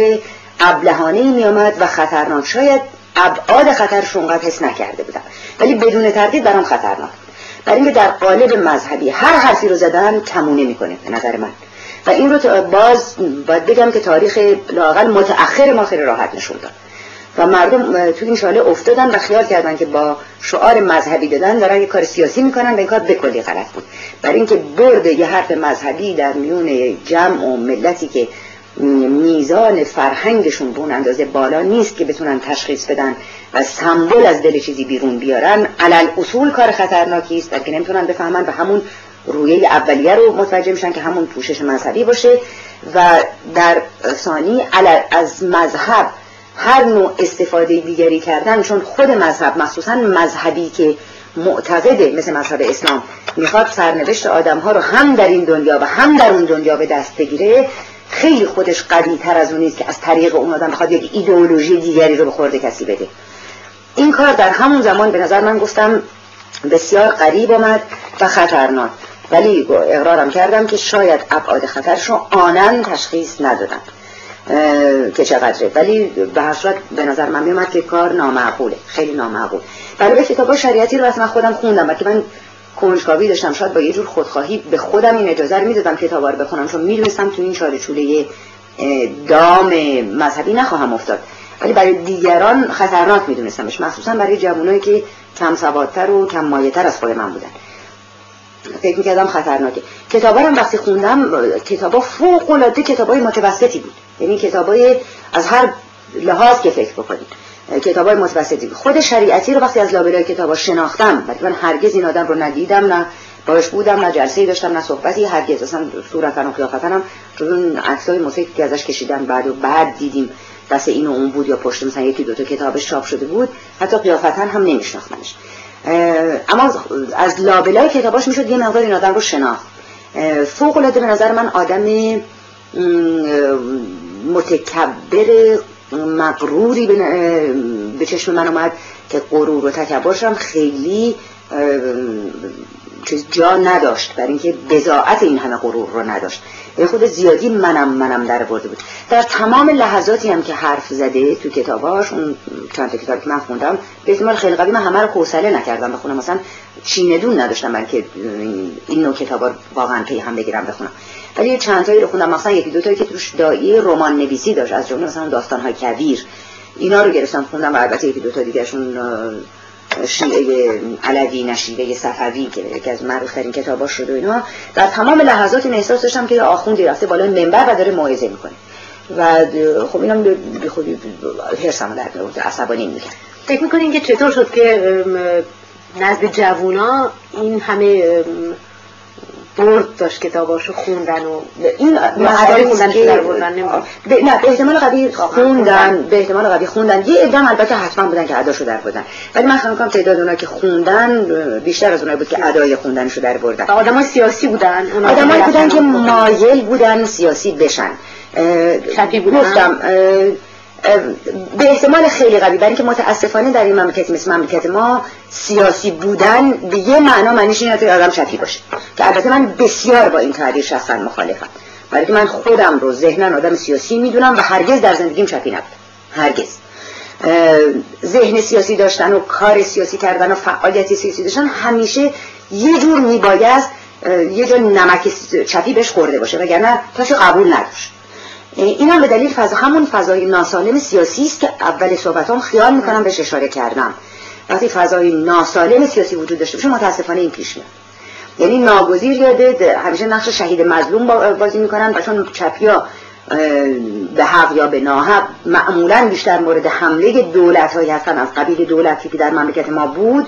ابلهانه می آمد و خطرناک شاید ابعاد خطرش اونقدر حس نکرده بودم. ولی بدون تردید برام خطرناک برای اینکه در قالب مذهبی هر حرفی رو زدن تمونه می‌کنه به نظر من. و این رو باز باید بگم که تاریخ لاقل متأخر ما خیلی راحت نشون داد. و مردم تو این شاله افتادن و خیال کردن که با شعار مذهبی دادن دارن یه کار سیاسی می‌کنن و این کار بکلی غلط بود. برای اینکه برد یه حرف مذهبی در میون جمع و ملتی که میزان فرهنگشون به اون اندازه بالا نیست که بتونن تشخیص بدن و سمبل از دل چیزی بیرون بیارن. علل اصول کار خطرناکی است که نمی‌تونن بفهمن و همون رویه اولیه رو متوجه میشن که همون پوشش مذهبی باشه. و در ثانی از مذهب هر نوع استفاده دیگری کردن چون خود مذهب مخصوصا مذهبی که معتقده مثل مذهب اسلام می‌خواد سرنوشت آدم ها رو هم در این دنیا و هم در اون دنیا به دست بگیره خیلی خودش قوی تر از اون نیست که از طریق اون آدم بخواد یک ایدئولوژی دیگری رو به خورده کسی بده. این کار در همون زمان به نظر من گفتم بسیار قریب آمد و خطرناک. ولی اقرارم کردم که شاید ابعاد خطرش رو آنن تشخیص ندادم که چقدره. ولی به هر صورت به نظر من میومد که کار نامعقوله خیلی نامعقول. برای کتاب شریعتی رو اصلا خودم خوندم که من کنجکاوی داشتم. شاید با یه جور خودخواهی به خودم این اجازه رو می‌دادم کتاب رو بخونم. چون می‌دونستم تو این چاله چوله دام مذهبی نخواهم افتاد. ولی برای دیگران خطرناک میدونستمش. مخصوصا برای جوانایی که کم سوادتر و کم مایه‌تر از خود من بودن. فکر می‌کردم خطرناکه. کتابا هم وقتی خوندم کتابا فوق العاده کتابای متوسطی بود. یعنی کتابای از هر لحاظ که فکر بکنید. کتابای متوسطی. بود خود شریعتی رو وقتی از لابلای کتابا شناختم ولی من هرگز این آدم رو ندیدم نه باش بودم نه جلسه داشتم نه صحبتی هرگز اصلا صورتن و قیافتن هم جز اون عکسای موسیقی که ازش کشیدن بعد و بعد دیدیم دست این و اون بود یا پشت مثلا یکی دو تا کتابش چاپ شده بود حتی قیافتن هم نمیشناختمش. اما از لابلای کتاباش می‌شد یه مقدار این آدم رو شناخت. فوق العاده به نظر من آدم متکبر مقروری به چشم من اومد که غرور و تکبرش هم خیلی چیز جا نداشت برای اینکه بزاعت این همه غرور رو نداشت. یه خود زیادی منم منم در برده بود. در تمام لحظاتی هم که حرف زده تو کتاباش اون چند تا کتاب که من خوندم به احتمال خیلی قوی من همه رو حوصله نکردم بخونم. مثلا چیندون نداشتم من که این نوع کتابا واقعا پی هم بگیرم بخونم. ولی چند تایی رو خوندم. مثلا یکی دو تایی که توش دایی رمان نویسی داشت. از جمله مثلا داستان های کبیر. اینا رو گرفتم خوندم و البته یکی دو تا دیگهشون شیعه علوی نشیده صفوی که یکی از معروفترین کتاباش شده و اینا. در تمام لحظات این احساس داشتم که آخوندی رفته بالای منبر و داره موعظه می‌کنه. و خب اینم بی خودی هرسم در میورد عصبانی می‌کرد. فکر می‌کنین که چطور شد که نزد جوونا این همه برد داشت کتاباشو خوندن و این مسائل خوندن در بردن نه به احتمال قوی خوندن به احتمال قوی خوندن. یه ادام البته حتما بودن که اداشو در بردن. ولی من خواهم تعداد اونا که خوندن بیشتر از اونایی بود که ادای خوندنشو در بردن. آدمای سیاسی بودن آدمایی بودن که مایل بودن سیاسی بشن. شبی بودن. گفتم به احتمال خیلی قوی. برای اینکه متاسفانه در این مملکت مثل مملکت ما سیاسی بودن به یه معنا معنیش اینه که آدم چپی باشه. که البته من بسیار با این تعبیر شخصا مخالفم. برای من خودم رو ذهنا آدم سیاسی می‌دونم و هرگز در زندگیم چپی نبود هرگز. ذهن سیاسی داشتن و کار سیاسی کردن و فعالیت سیاسی داشتن همیشه یه جور میبایست یه جور نمک چپی بهش خورده باشه وگرنه تاشو قبول نداشت. این هم به دلیل فضا همون فضای ناسالم سیاسی است که اول صحبتام خیال می‌کنم بهش اشاره کردم. وقتی فضای ناسالم سیاسی وجود داشته باشه متاسفانه این پیش میاد. یعنی ناگزیر یاده همیشه نقش شهید مظلوم بازی می‌کنن و چون چپیا به حق یا به ناحق معمولا بیشتر مورد حمله دولت هایی هستن. از قبیل دولتی که در مملکت ما بود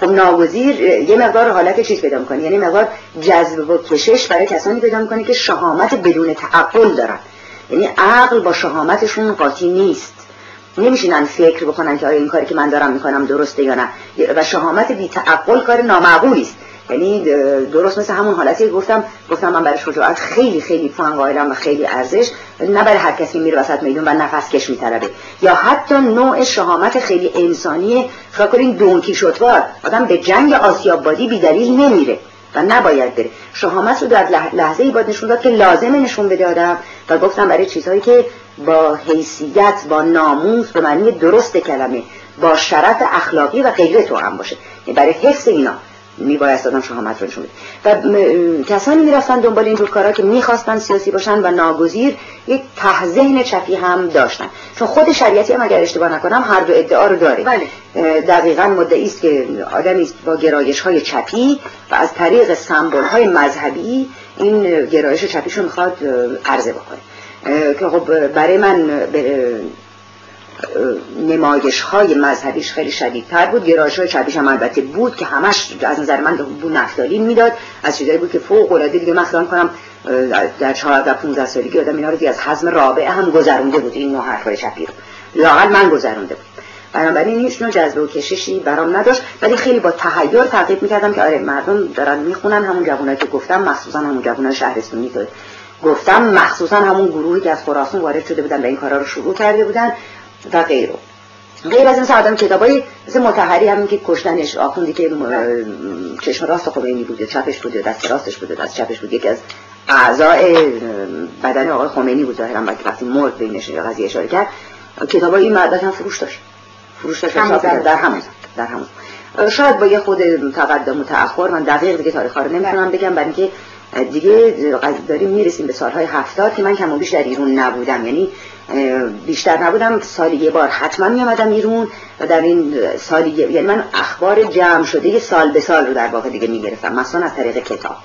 خب ناگزیر یه مقدار حالت چیز پیدا می‌کنه. یعنی مقدار جذب و کشش برای کسانی پیدا می‌کنه که شهامت بدون تعقل دارن. یعنی عقل با شهامتشون قاطی نیست. نمیشینن فکر بکنن که آیا این کاری که من دارم می‌کنم درسته یا نه. و شهامت بی تعقل کار نامعقولی است. یعنی درست مثل همون حالتی گفتم گفتم من برای شجاعت خیلی خیلی پوان قائلم و خیلی ارزش نه برای هر کسی میره وسط میدون و نفس کش میطلبه. یا حتی نوع شهامت خیلی انسانی فکر کنین دونکی شطوار آدم به جنگ آسیابادی بیدلیل نمیره. و نباید بره. شهامت رو در لحظه ای باید نشون داد که لازم نشون بده آدم و گفتم برای چیزهایی که با حیثیت با ناموس به معنی درست کلمه با شرف اخلاقی و غیره تو هم باشه. یعنی برای حفظ اینا. میبایست آدم شهامت رو نشون و کسانی می‌رفتن دنبال این جور کارا که می‌خواستن سیاسی باشن و ناگزیر یک ته چپی هم داشتن. چون خود شریعتی هم اگر اشتباه نکنم هر دو ادعا رو داره. بله. دقیقا مدعی است که آدمی است با گرایش های چپی و از طریق سمبل های مذهبی این گرایش چپیش رو می‌خواد عرضه بکنه. که خب برای من نمایش های مذهبیش خیلی شدیدتر بود. گرایش های چپیش هم البته بود که همش از نظر من بود نفتالین می‌داد. از چیزایی بود که فوق العاده دیگه مثلا کنم در 14 15 سالگی آدم اینا رو دیگه از حزم رابعه هم گذرونده بود. این نوع حرفای چپی رو. لاقل من گذرونده بود. بنابراین هیچ نوع جذبه و کششی برام نداشت. ولی خیلی با تحیر تعقیب می‌کردم که آره مردم دارن می‌خونن همون جوانایی که گفتم مخصوصا همون جوانای شهرستانی که گفتم. مخصوصا همون گروهی که از خراسان وارد شده بودن و این کارا رو شروع کرده بودن. و غیره غیر از این آدم کتابای مثل متحری همین که کشتنش آخوندی که چشم راست خمینی بود چپش بود دست راستش بود دست چپش بود یکی از اعضای بدن آقای خمینی بود ظاهرا وقتی مرد بینش قضیه اشاره کرد کتابای این مرد هم فروش داشت. فروش داشت در همون در همون شاید با یه خود تقدم و تأخر من دقیق دیگه تاریخ رو نمی‌تونم بگم برای اینکه دیگه داریم می‌رسیم به سالهای هفتاد که من کم و بیش در ایران نبودم. یعنی بیشتر نبودم. سالی یه بار حتما می آمدم ایرون و در این سالی یعنی من اخبار جمع شده یه سال به سال رو در واقع دیگه می گرفتم مثلا از طریق کتاب.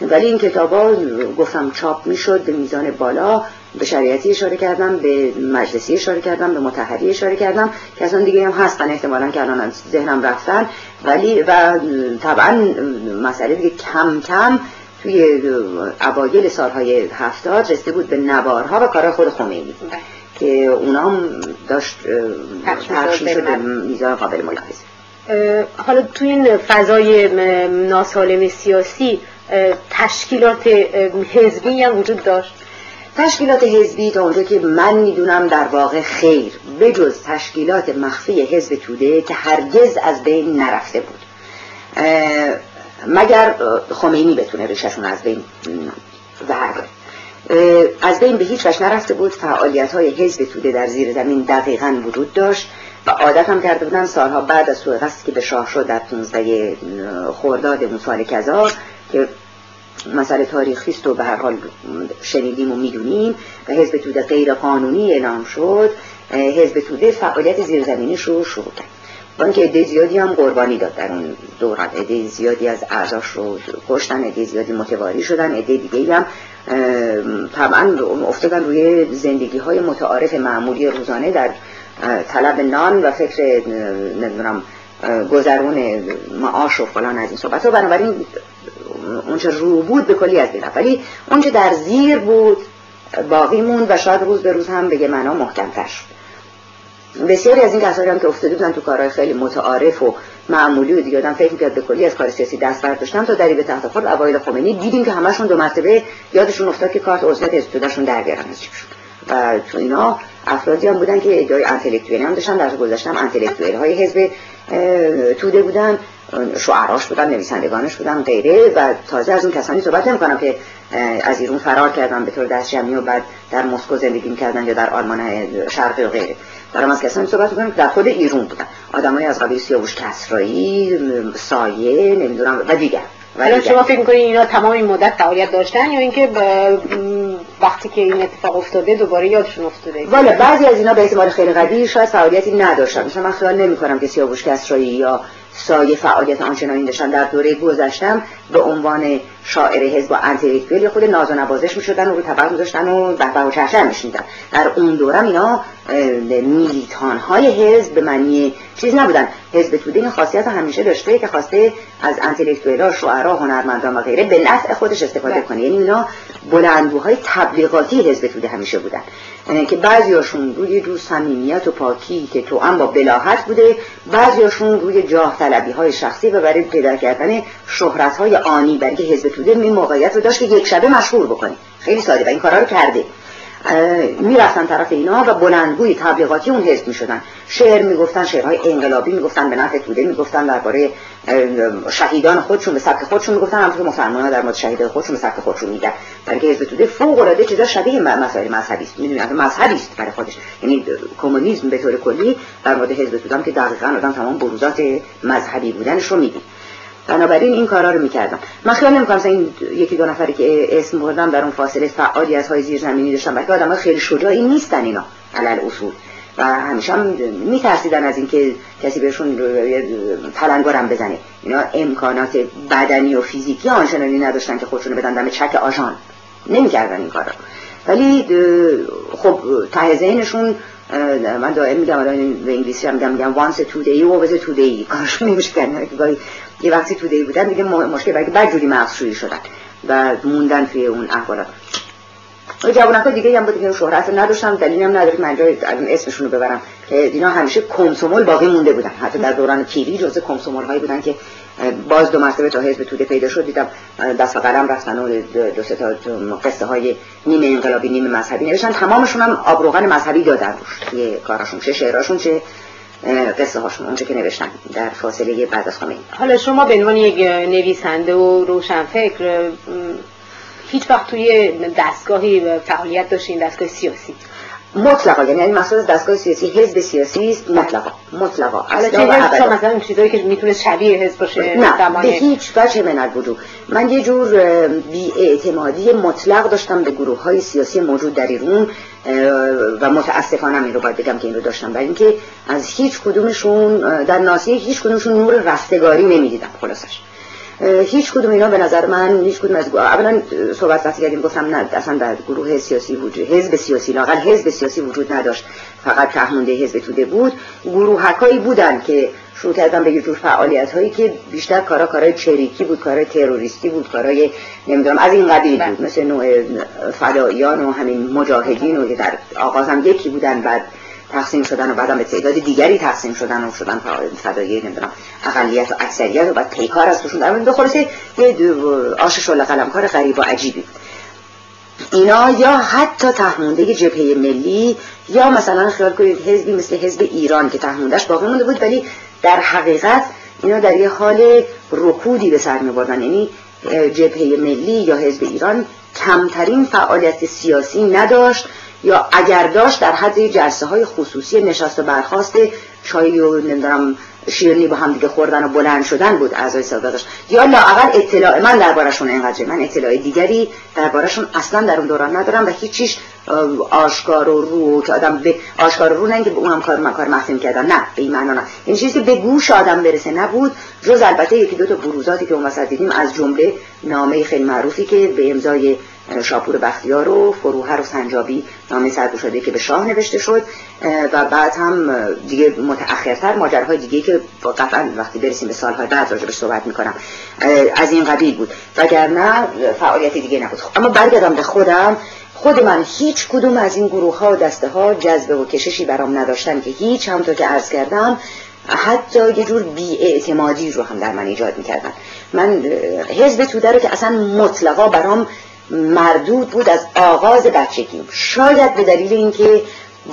ولی این کتاب ها گفتم چاپ می شد به میزان بالا به شریعتی اشاره کردم به مجلسی اشاره کردم به متحری اشاره کردم که اصلا دیگه هم هستن احتمالا که الان ذهنم رفتن. ولی و طبعا مسئله دیگه کم کم توی اوایل سالهای هفتاد رسیده بود به نوارها و کارهای خود خمینی. بله. که اونا هم داشت پخش شده میزان قابل ملاحظه. حالا توی این فضای ناسالم سیاسی تشکیلات حزبی هم وجود داشت؟ تشکیلات حزبی تا اونجا که من می‌دونم در واقع خیر بجز تشکیلات مخفی حزب توده که هرگز از بین نرفته بود. مگر خمینی بتونه ریششون از بین برداره از بین به هیچ وجه نرفته بود. فعالیت های حزب توده در زیر زمین دقیقا وجود داشت و عادت هم کرده بودن سالها بعد از سوء که به شاه شد در 15 خورداد اون سال کذا که مسئله تاریخی است و به هر حال شنیدیم و می‌دونیم و حزب توده غیر قانونی اعلام شد. حزب توده فعالیت زیرزمینیش رو شروع کرد. با اینکه عده زیادی هم قربانی داد در اون دوران عده زیادی از اعضاش رو کشتن عده زیادی متواری شدن عده دیگه هم طبعا افتادن روی زندگی های متعارف معمولی روزانه در طلب نان و فکر نمی‌دونم گذرون معاش و فلان از این صحبت ها. بنابراین اونچه رو بود به کلی از بین ولی اونچه در زیر بود باقی موند و شاید روز به روز هم بگه معنا محکمتر شد. بسیاری از این کسایی هم که افتاده بودن تو کارهای خیلی متعارف و معمولی و دیگه آدم فکر می‌کرد به کلی از کار سیاسی دست برداشتن تا دری به تحت خود اوایل خمینی دیدیم که همشون دو مرتبه یادشون افتاد که کارت عضویت استوداشون در بیارن از چیشون و تو اینا افرادی هم بودن که ادعای انتلکتوئلی هم داشتن در گذشته هم انتلکتوئل های حزب توده بودن شعراش بودن نویسندگانش بودن غیره. و تازه از اون کسانی صحبت نمی کنم که از ایران فرار کردن به طور دست جمعی و بعد در مسکو زندگی می‌کردن یا در آلمان شرقی و غیره. دارم از کسانی صحبت می‌کنم که در خود ایران بودن. آدمای از قبیل سیاوش کسرایی سایه نمی‌دونم و دیگر. ولی شما فکر می‌کنید اینا تمام این مدت فعالیت داشتن یا اینکه وقتی که این اتفاق افتاده دوباره یادشون افتاده؟ والا بعضی از اینا به اعتبار خیلی قدیر شاید فعالیتی نداشتن. مثلا من خیال نمی کنم که سیاوش کسرایی یا سایه فعالیت آنچنانی داشتن در دوره گذشتم. به عنوان شاعر حزب و انتلیکتویل خود ناز و نوازش می‌شدن و رو طبق میذاشتن و به و چرچر میشنیدن در اون دورم اینا میلیتان های حزب به معنی چیز نبودن. حزب توده این خاصیت همیشه داشته که خواسته از انتلیکتویلا شعرا هنرمندان و غیره به نفع خودش استفاده بله. کنه. یعنی اینا بلندگوهای تبلیغاتی حزب توده همیشه بودن. یعنی که بعضیاشون روی جو صمیمیت و پاکی که تو هم با بلاحت بوده بعضیاشون روی جاه طلبی های شخصی و برای پیدا کردن شهرت های آنی برای که حزب توده می موقعیت رو داشت که یک شبه مشهور بکنه. خیلی ساده و این کارا رو کرده. می‌رفتن طرف اینا و بلندگوی تبلیغاتی اون حزب می‌شدن شعر می‌گفتن شعرهای انقلابی می‌گفتن به نفع توده می‌گفتن درباره شهیدان خودشون به سبک خودشون می‌گفتن همونطور مسلمانان در مورد شهیدان خودشون به سبک خودشون میگن. در حزب توده فوق العاده چیزا شبیه مسائل مذهبی است. می‌دونید مذهبی است برای خودش. یعنی کمونیسم به طور کلی در مورد حزب توده که دقیقاً آدم تمام بروزات مذهبی بودنش رو بنابراین این کارا رو می‌کردم. من خیال نمی‌کنم این یکی دو نفری که اسم بردم در اون فاصله فعالیت های زیر زمینی داشتن بلکه آدم خیلی شجاعی نیستن اینا علل اصول. و همیشه هم میترسیدن از اینکه کسی بهشون پلنگارم بزنه. اینا امکانات بدنی و فیزیکی آنچنانی نداشتن که خودشون بدن. دم چک آژان. نمی‌کردن این کارا. ولی خب ته ذهنشون من دائم میگم الان به انگلیسی هم میگم میگم once a two day always a two day. کارشون نمیشه کردن یه وقتی تو دی بودن دیگه مشکل برای بعد جوری مغزشویی شدن و موندن توی اون احوالات و جوانک دیگه هم بود که شهرت نداشتم دلیلی هم نداره من جای اسمشون رو ببرم. که اینا همیشه کمسومول باقی مونده بودن. حتی در دوران پیری جزء کمسومول هایی بودن که باز دو مرتبه تا حزب توده پیدا شد دیدم دست و قلم رفتن و دو سه تا قصه های نیمه انقلابی نیمه مذهبی نوشتن. تمامشون هم آبروغان مذهبی دادن روش. توی کاراشون چه شعراشون چه قصه هاشون اونچه که نوشتن در فاصله بعد از خامنه‌ای حالا شما به عنوان یک نویسنده و روشنفکر هیچ وقت توی دستگاهی فعالیت داشتین دستگاه سیاسی؟ مطلقا یعنی این مسئله دستگاه سیاسی حزب سیاسی است مطلقا مطلقا. اصلا مثلا چیزایی که می‌تونه شبیه حزب باشه نه به هیچ وجه من الوجود من یه جور اعتمادی مطلق داشتم به گروه های سیاسی موجود در ایران. و متاسفانه این رو باید بگم که این رو داشتم. برای اینکه از هیچ کدومشون در ناسیه هیچ کدومشون نور رستگاری نمی‌دیدم خلاصش. هیچ کدوم اینا به نظر من هیچ کدوم از اولا صحبت وقتی کردیم گفتم نه اصلا در گروه سیاسی وجود حزب سیاسی لاقل حزب سیاسی وجود نداشت. فقط تهمونده حزب توده بود گروه هکایی بودن که شروع کردن به یه جور فعالیت هایی که بیشتر کارا کارای چریکی بود کارای تروریستی بود کارای نمی‌دونم از این قبیل بود. مثل نوع فداییان و همین مجاهدین و در آغاز هم یکی بودن بعد تقسیم شدن و بعدم به تعداد دیگری تقسیم شدن و شدن فدایی نمی‌دونم اقلیت و اکثریت و بعد پیکار از توشون در به خلاصه یه آش شل قلمکار غریب و عجیبی اینا یا حتی تهمونده جبهه ملی یا مثلا خیال کنید حزبی مثل حزب ایران که تهموندهش باقی مونده بود ولی در حقیقت اینا در یه حال رکودی به سر میبردن. یعنی جبهه ملی یا حزب ایران کمترین فعالیت سیاسی نداشت یا اگر داشت در حد جلسه های خصوصی نشست و برخواست چای و نمی‌دونم شیرنی با هم دیگه خوردن و بلند شدن بود اعضای سابقش یا لااقل اطلاع من دربارشون اینقدر من اطلاع دیگری دربارشون اصلا در اون دوران ندارم و هیچیش آشکار و رو که آدم به آشکار و رو نه که به اونم کار من کار مفهوم کردن. نه به این معنا نه این چیزی به گوش آدم برسه نبود. جز البته یکی دو تا بروزاتی که اون وسط دیدیم از جمله نامه خیلی معروفی که به امضای شاپور بختیار و فروهر و سنجابی نامه سرگوشاده که به شاه نوشته شد و بعد هم دیگه متأخرتر ماجراهای دیگه که قطعا وقتی برسیم به سالهای بعد راجبش صحبت می‌کنم از این قبیل بود. وگرنه فعالیت دیگه نبود. اما برگردم به خودم. خود من هیچ کدوم از این گروه ها و دسته ها جذبه و کششی برام نداشتن که هیچ همطور که عرض کردم حتی یه جور اعتمادی رو هم در من ایجاد می‌کردن. من حزب توده رو که اصلا مطلقا برام مردود بود از آغاز بچگیم شاید به دلیل اینکه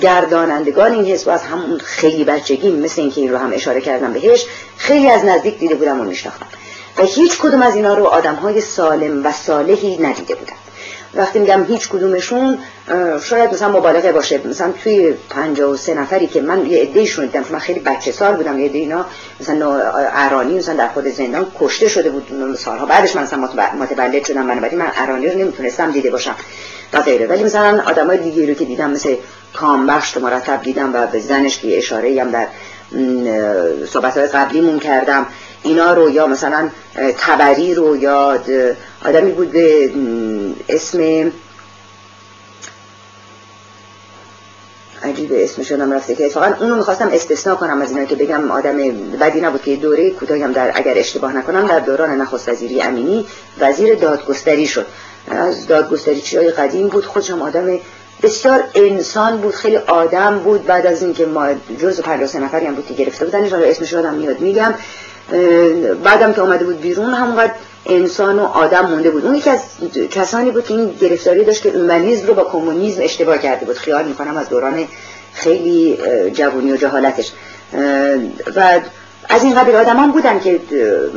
گردانندگان این حزب از همون خیلی بچگی مثل اینکه این رو هم اشاره کردم بهش خیلی از نزدیک دیده بودم و میشناختم. و هیچ کدوم از اینا رو آدم های سالم و صالحی ندیده بودم. وقتی میگم هیچ کدومشون شاید مثلا مبالغه باشه. مثلا توی سه نفری که من یه عدهشون دیدم. من خیلی بچه سال بودم یه عده اینا مثلا ارانی مثلا در خود زندان کشته شده بود سالها. بعدش من مثلا متولد شدم بنابراین من ارانی رو نمی‌تونستم دیده باشم و غیره. ولی مثلا آدمای دیگه رو که دیدم مثل کامبخش مرتب دیدم و به زنش که اشاره هم در صحبت های قبلیمون کردم. اینا رو یا مثلا تبری رو یا آدمی بود به اسم عجیب اسمش شدم رفته که اتفاقا اونو می‌خواستم استثناء کنم از اینا که بگم آدم بدی نبود که دوره کوتاهی هم در اگر اشتباه نکنم در دوران نخست وزیری امینی وزیر دادگستری شد. از دادگستری چیای قدیم بود خودشم آدم بسیار انسان بود خیلی آدم بود. بعد از اینکه ما جز 53 نفری هم بود که گرفته بودن اسمش یادم میاد میگم. بعدم که آمده بود بیرون همونقدر انسان و آدم مونده بود. اون یکی از کسانی بود که این گرفتاری داشت که اومانیزم رو با کمونیسم اشتباه کرده بود. خیال می‌کنم از دوران خیلی جوونی و جهالتش. و از این قبیل آدمان بودن که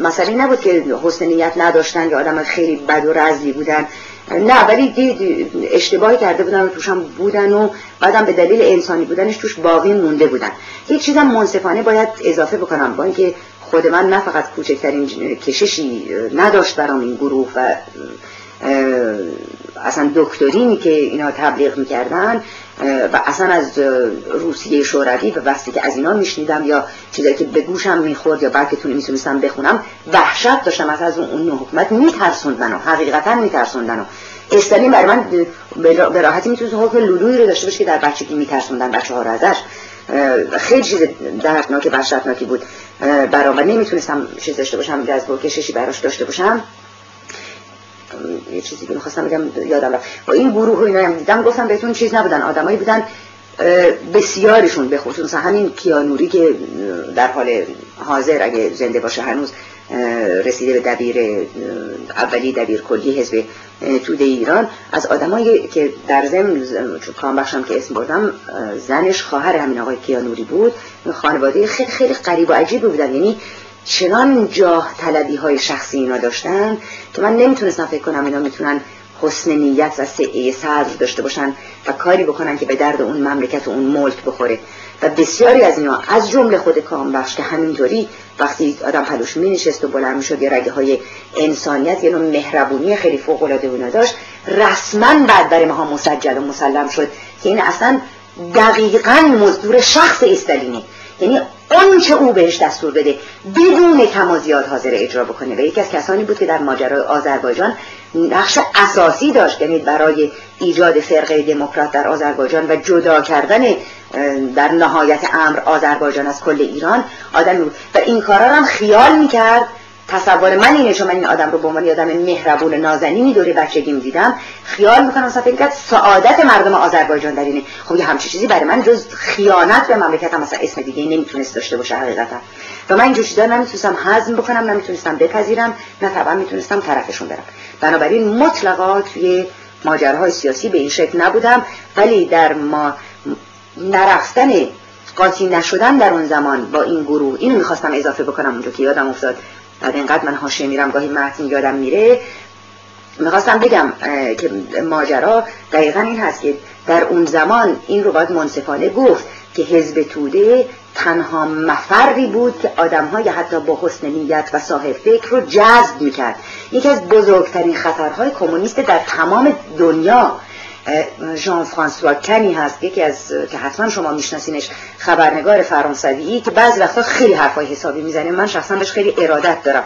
مسئله نبود که حسن نیت نداشتن یا آدم خیلی بد و رزلی بودن. نه ولی دید اشتباهی کرده بودن و توش هم بودن و بعدم به دلیل انسانی بودنش توش باقی مونده بودن. یک چیزم منصفانه باید اضافه بکنم با اینکه خود من نه فقط کوچکترین کششی نداشت برام این گروه و اصلا دکترینی که اینا تبلیغ می‌کردن و اصلا از روسیه شوروی و وقتی که از اینا میشنیدم یا چیزایی که به گوشم می‌خورد یا برکتون می‌تونستم بخونم وحشت داشتم از از اون حکومت میترسوندن و حقیقتا میترسوندن و استالین برای من به راحتی می‌تونست حکم لولوی رو داشته باشه که در بچگی میترسوندن بچه ها رو ازش. خیلی چیز دردناک وحشتناکی بود برام و نمی‌تونستم چیز داشته باشم جذب کششی براش داشته باشم. یه چیزی که می‌خواستم بگم یادم رفت. با این گروه و اینا هم دیدم گفتم بهتون چیز نبودن آدمایی بودن بسیاریشون به خصوص همین کیانوری که در حال حاضر اگه زنده باشه هنوز رسیده به دبیر اولی دبیر کلی حزب توده ایران. از آدمایی که در ضمن کام بخشم که اسم بردم زنش خواهر همین آقای کیانوری بود. خانواده خیلی خیلی قریب و عجیب بودن. یعنی چنان جاه طلبی های شخصی اینا داشتن که من نمی‌تونستم فکر کنم اینا می‌تونن حسن نیت و سعه صدر داشته باشن و کاری بکنن که به درد اون مملکت و اون ملک بخوره. و بسیاری از اینا از جمله خود کامبخش که همینطوری وقتی آدم پلوش می نشست و بلند شد یه رگه های انسانیت یه نوع مهربونی خیلی فوق العاده اونا داشت رسما بعد برای ما مسجل و مسلم شد که این اصلا دقیقا مزدور شخص استالینه. یعنی اون او بهش دستور بده بدون کم و زیاد حاضر اجرا بکنه. و یکی از کسانی بود که در ماجرای آذربایجان نقش اساسی داشت یعنی برای ایجاد فرقه دموکرات در آذربایجان و جدا کردن در نهایت امر آذربایجان از کل ایران آدمی بود. و این کارا هم خیال می‌کرد تصور من اینه چون من این آدم رو به عنوان آدم مهربون نازنینی دوره بچگیم دیدم خیال می‌کنم اصلا فکر سعادت مردم آذربایجان در اینه. خب یه همچین چیزی برای من جز خیانت به مملکت هم مثلا اسم دیگه نمی‌تونست داشته باشه حقیقتا. و من اینجور چیزا نمی‌تونستم هضم بکنم نمی‌تونستم بپذیرم نه طبعا می‌تونستم طرفشون برم. بنابراین مطلقا توی ماجراهای سیاسی به این شکل نبودم ولی در ما نرفتن قاطی نشدن در اون زمان با این گروه اینو می‌خواستم اضافه بکنم اونجا که یادم افتاد. بعد اینقدر من حاشیه میرم گاهی متن یادم میره. می‌خواستم بگم که ماجرا دقیقا این هست که در اون زمان این رو باید منصفانه گفت که حزب توده تنها مفردی بود که آدمهای حتی با حسن نیت و صاحب فکر رو جذب می‌کرد. یکی از بزرگترین خطرهای کمونیست در تمام دنیا. ژان فرانسوا کنی هست یکی از که حتما شما میشناسینش خبرنگار فرانسوی که بعضی وقتا خیلی حرفای حسابی می‌زنه. من شخصا بهش خیلی ارادت دارم.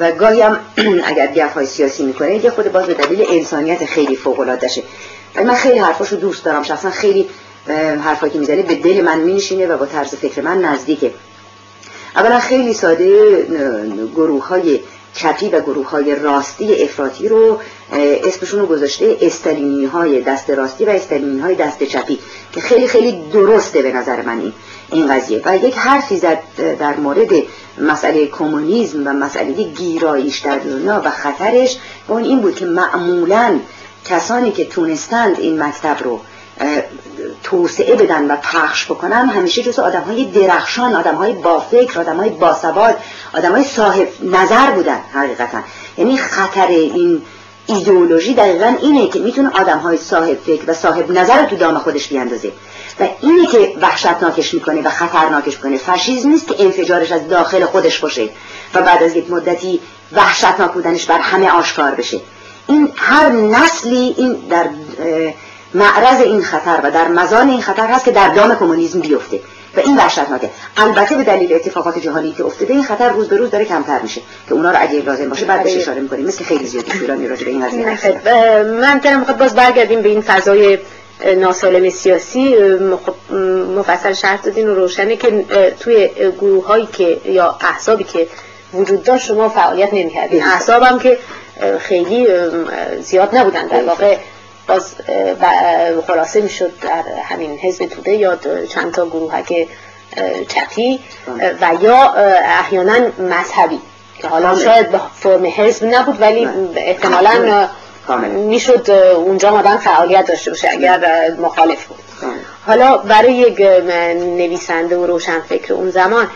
و گاهی هم اگر گفای سیاسی می‌کنه یه خود باز به دلیل انسانیت خیلی فوق العاده شه من خیلی حرفاشو دوست دارم. شخصا خیلی حرفایی که می‌زنه به دل من مینشینه و با طرز فکر من نزدیکه. اولا خیلی ساده گروه های چپی و گروه های راستی افراطی رو اسمشون رو گذاشته استالینی های دست راستی و استالینی های دست چپی که خیلی خیلی درسته به نظر من این این قضیه. و یک حرفی زد در مورد مسئله کمونیسم و مسئله گیراییش در دنیا و خطرش. و اون این بود که معمولا کسانی که تونستند این مکتب رو توسعه بدن و پخش بکنن همیشه جز آدم های درخشان آدم های با فکر آدم های با آدم های صاحب نظر بودن حقیقتا. یعنی خطر این ایدئولوژی دقیقا اینه که می‌تونه آدم های صاحب فکر و صاحب نظر رو تو دام خودش بیاندازه. و اینه که وحشتناکش می‌کنه و خطرناکش می‌کنه. فاشیسم نیست که انفجارش از داخل خودش باشه و بعد از یک مدتی وحشتناک بودنش بر همه آشکار بشه. این هر نسلی این در معرض این خطر و در مزان این خطر هست که در دام کمونیسم بیفته. و این وحشتناکه. البته به دلیل اتفاقات جهانی که افتاده این خطر روز به روز داره کمتر میشه که اونا رو اگه لازم باشه بعد بهش بله. اشاره می‌کنیم. مثل خیلی زیادی شورانی راجع به این قضیه من دلم می‌خواد باز برگردیم به این فضای ناسالم سیاسی. خب مفصل شرح دادین و روشنه که توی گروه هایی که یا احزابی که وجود داشت شما فعالیت نمی‌کردین. احزاب هم که خیلی زیاد نبودن در واقع. باز خلاصه می‌شد در همین حزب توده یا چند تا گروه که چپی و یا احیانا مذهبی. که حالا شاید به فرم حزب نبود ولی احتمالا می‌شد اونجا آدم فعالیت داشته باشه اگر مخالف بود. حالا برای یک نویسنده و روشن فکر اون زمان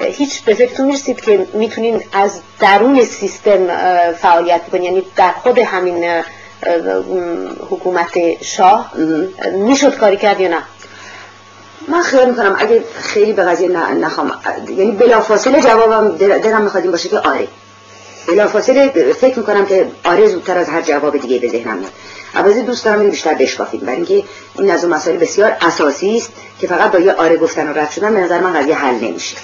هیچ به فکرتون می‌رسید که می‌تونین از درون سیستم فعالیت بکنین یعنی در خود همین حکومت شاه می‌شد کاری کرد یا نه؟ من خیال می‌کنم اگه خیلی به قضیه نخوام یعنی بلافاصله جوابم دلم می‌خواد این باشه که آره. بلافاصله فکر می‌کنم که آره زودتر از هر جواب دیگه به ذهنم میاد. عوضی دوست دارم بیشتر بشکافیم برای اینکه این از اون مسائل بسیار اساسی است که فقط با یه آره گفتن و رد شدن به نظر من قضیه حل نمیشه.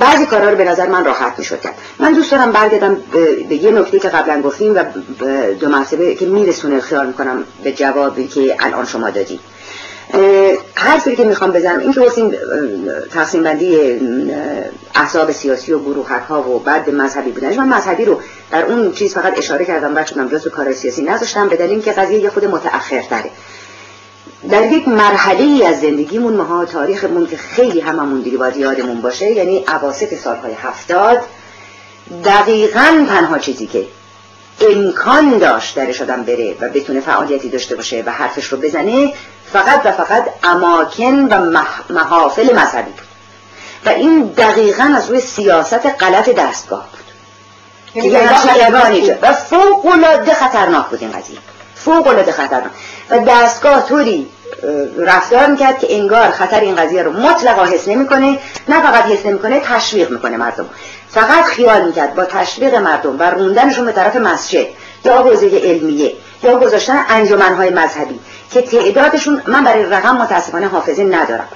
بعضی کارها رو به نظر من راحت می‌شد کرد. من دوست دارم برگردم به یه نکته که قبلا گفتیم و دو مرتبه که میرسونه خیال می‌کنم به جوابی که الان شما دادید. حرفی که می‌خوام بزنم این که گفتیم تقسیم بندی احزاب سیاسی و گروهک ها و بعد مذهبی بودنش. من مذهبی رو در اون چیز فقط اشاره کردم و شدم جزو کار سیاسی نذاشتم به دلیل که قضیه یه خود متأخر داره در یک مرحله ای از زندگیمون ماها تاریخمون که خیلی هممون دیگه باید یادمون باشه یعنی عواسط سالهای هفتاد دقیقا تنها چیزی که امکان داشت درش آدم بره و بتونه فعالیتی داشته باشه و حرفش رو بزنه فقط و فقط اماکن و محافل مذهبی بود. و این دقیقا از روی سیاست غلط دستگاه بود. که یعنی و فوق العاده خطرناک بود این قضیه. فوق العاده خطرناک. و دستگاه طوری رفتار می‌کرد که انگار خطر این قضیه رو مطلقا حس نمی‌کنه نه فقط حس نمی‌کنه تشویق می‌کنه مردم. فقط خیال می‌کرد با تشویق مردم و روندنشون به طرف مسجد یا حوزه علمیه یا گذاشتن انجمنهای مذهبی که تعدادشون من برای رقم متاسفانه حافظه ندارم.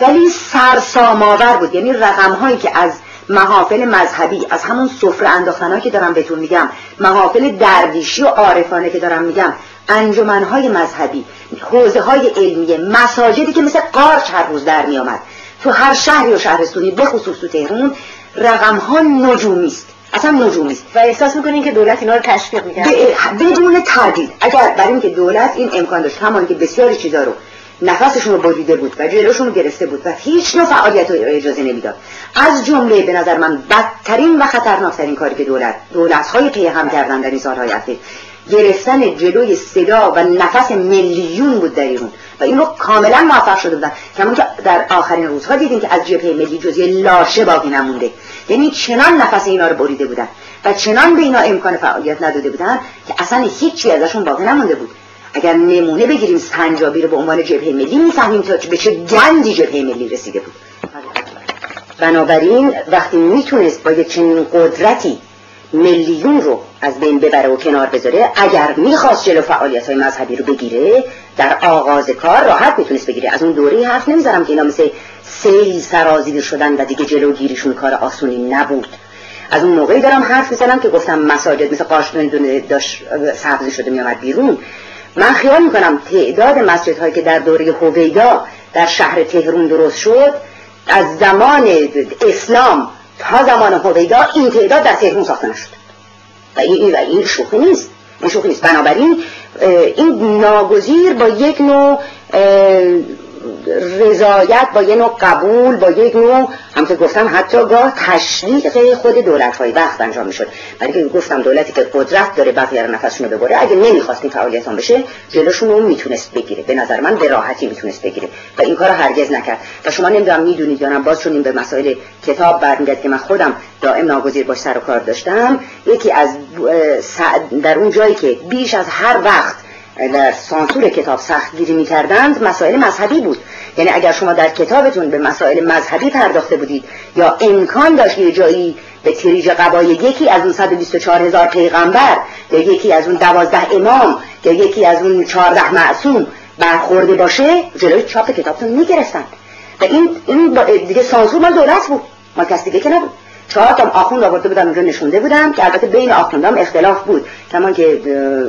ولی سرساماور بود. یعنی رقم هایی که از محافل مذهبی از همون سفره انداختنهایی که دارم بهتون میگم محافل دردیشی و عارفانه که دارم میگم انجمنهای مذهبی حوزه های علمیه مساجدی که مثل قارچ هر روز در میامد تو هر شهری و شهرستونی به خصوص تو تهرون رقم ها نجومی است. اصلا نجومی است. و احساس می‌کنین که دولت اینا رو تشویق می‌کرد؟ بدون تردید اگر برای اینکه دولت این امکان داشت همان که بسیاری چیزا رو نفسشون رو بریده بود و جلوشون رو گرفته بود و هیچ نوع فعالیت رو اجازه نمی‌داد. از جمله به نظر من بدترین و خطرناکترین کاری که دولت دولت های پی هم کردن در این سالهای اخیر. گرفتن جلوی صدا و نفس میلیون بود در ایران. و این رو کاملا موفق شده بودن. کمان که در آخرین روزها دیدیم که از جبهه ملی جزی لاشه باقی نمونده. یعنی چنان نفس اینا رو بریده بودن و چنان به اینا امکان فعالیت نداده بودن که اصلا هیچی ازشون باقی نمونده بود. اگر نمونه بگیریم سنجابی رو به عنوان جبهه ملی می‌فهمیم تا به چه گندی جبهه ملی رسیده بود. بنابراین وقتی می‌تونست با یک چنین قدرتی میلیون رو از بین ببره و کنار بذاره اگر می‌خواست جلو فعالیت های مذهبی رو بگیره در آغاز کار راحت می‌تونست بگیره. از اون دوره حرف نمی‌ذارم که اینا مثل سیل سرازیر شدن و دیگه جلوگیریشون کار آسونی نبود. از اون موقعی دارم حرف می‌زنم که گفتم مساجد مثل دونه داشت سبزی شده میامد بیرون. من خیال می‌کنم تعداد مسجد هایی که در دوره هویدا در شهر تهرون درست شد از زمان اسلام تا زمان هویدا این تعداد در تهرون ساخته نشد و این, و این شوخی نیست. این شوخی نیست. بنابراین این ناگزیر با یک نوع رضایت با یک نوع قبول با یک نوع هم که گفتم حتی گاه تشویق خود دولت های وقت انجام می‌شد. برای که گفتم دولتی که قدرت داره بقیه رو نفسشون رو ببره اگه نمی‌خواست این فعالیت هم بشه جلوشون رو می‌تونست بگیره. به نظر من به راحتی می‌تونست بگیره. و این کار هرگز نکرد. و شما نمی‌دونم می‌دونید یا نه باز این به مسائل کتاب برمیگرد که من خودم دائم ناگزیر باش سر و کار داشتم یکی از در اون جایی که بیش از هر وقت در سانسور کتاب سختگیری می‌کردند مسائل مذهبی بود. یعنی اگر شما در کتابتون به مسائل مذهبی پرداخته بودید یا امکان داشت یه جایی به تریج قبای یکی از اون 124 هزار پیغمبر یا یکی از اون دوازده امام یا یکی از اون 14 معصوم برخورده باشه جلوی چاپ کتابتون می‌گرفتن. و این این دیگه سانسور مال دولت بود. ما کسی دیگه که نبود. چهار تا آخوند آورده بودن اونجا نشونده بودم که البته بین آخوندام اختلاف بود. کما که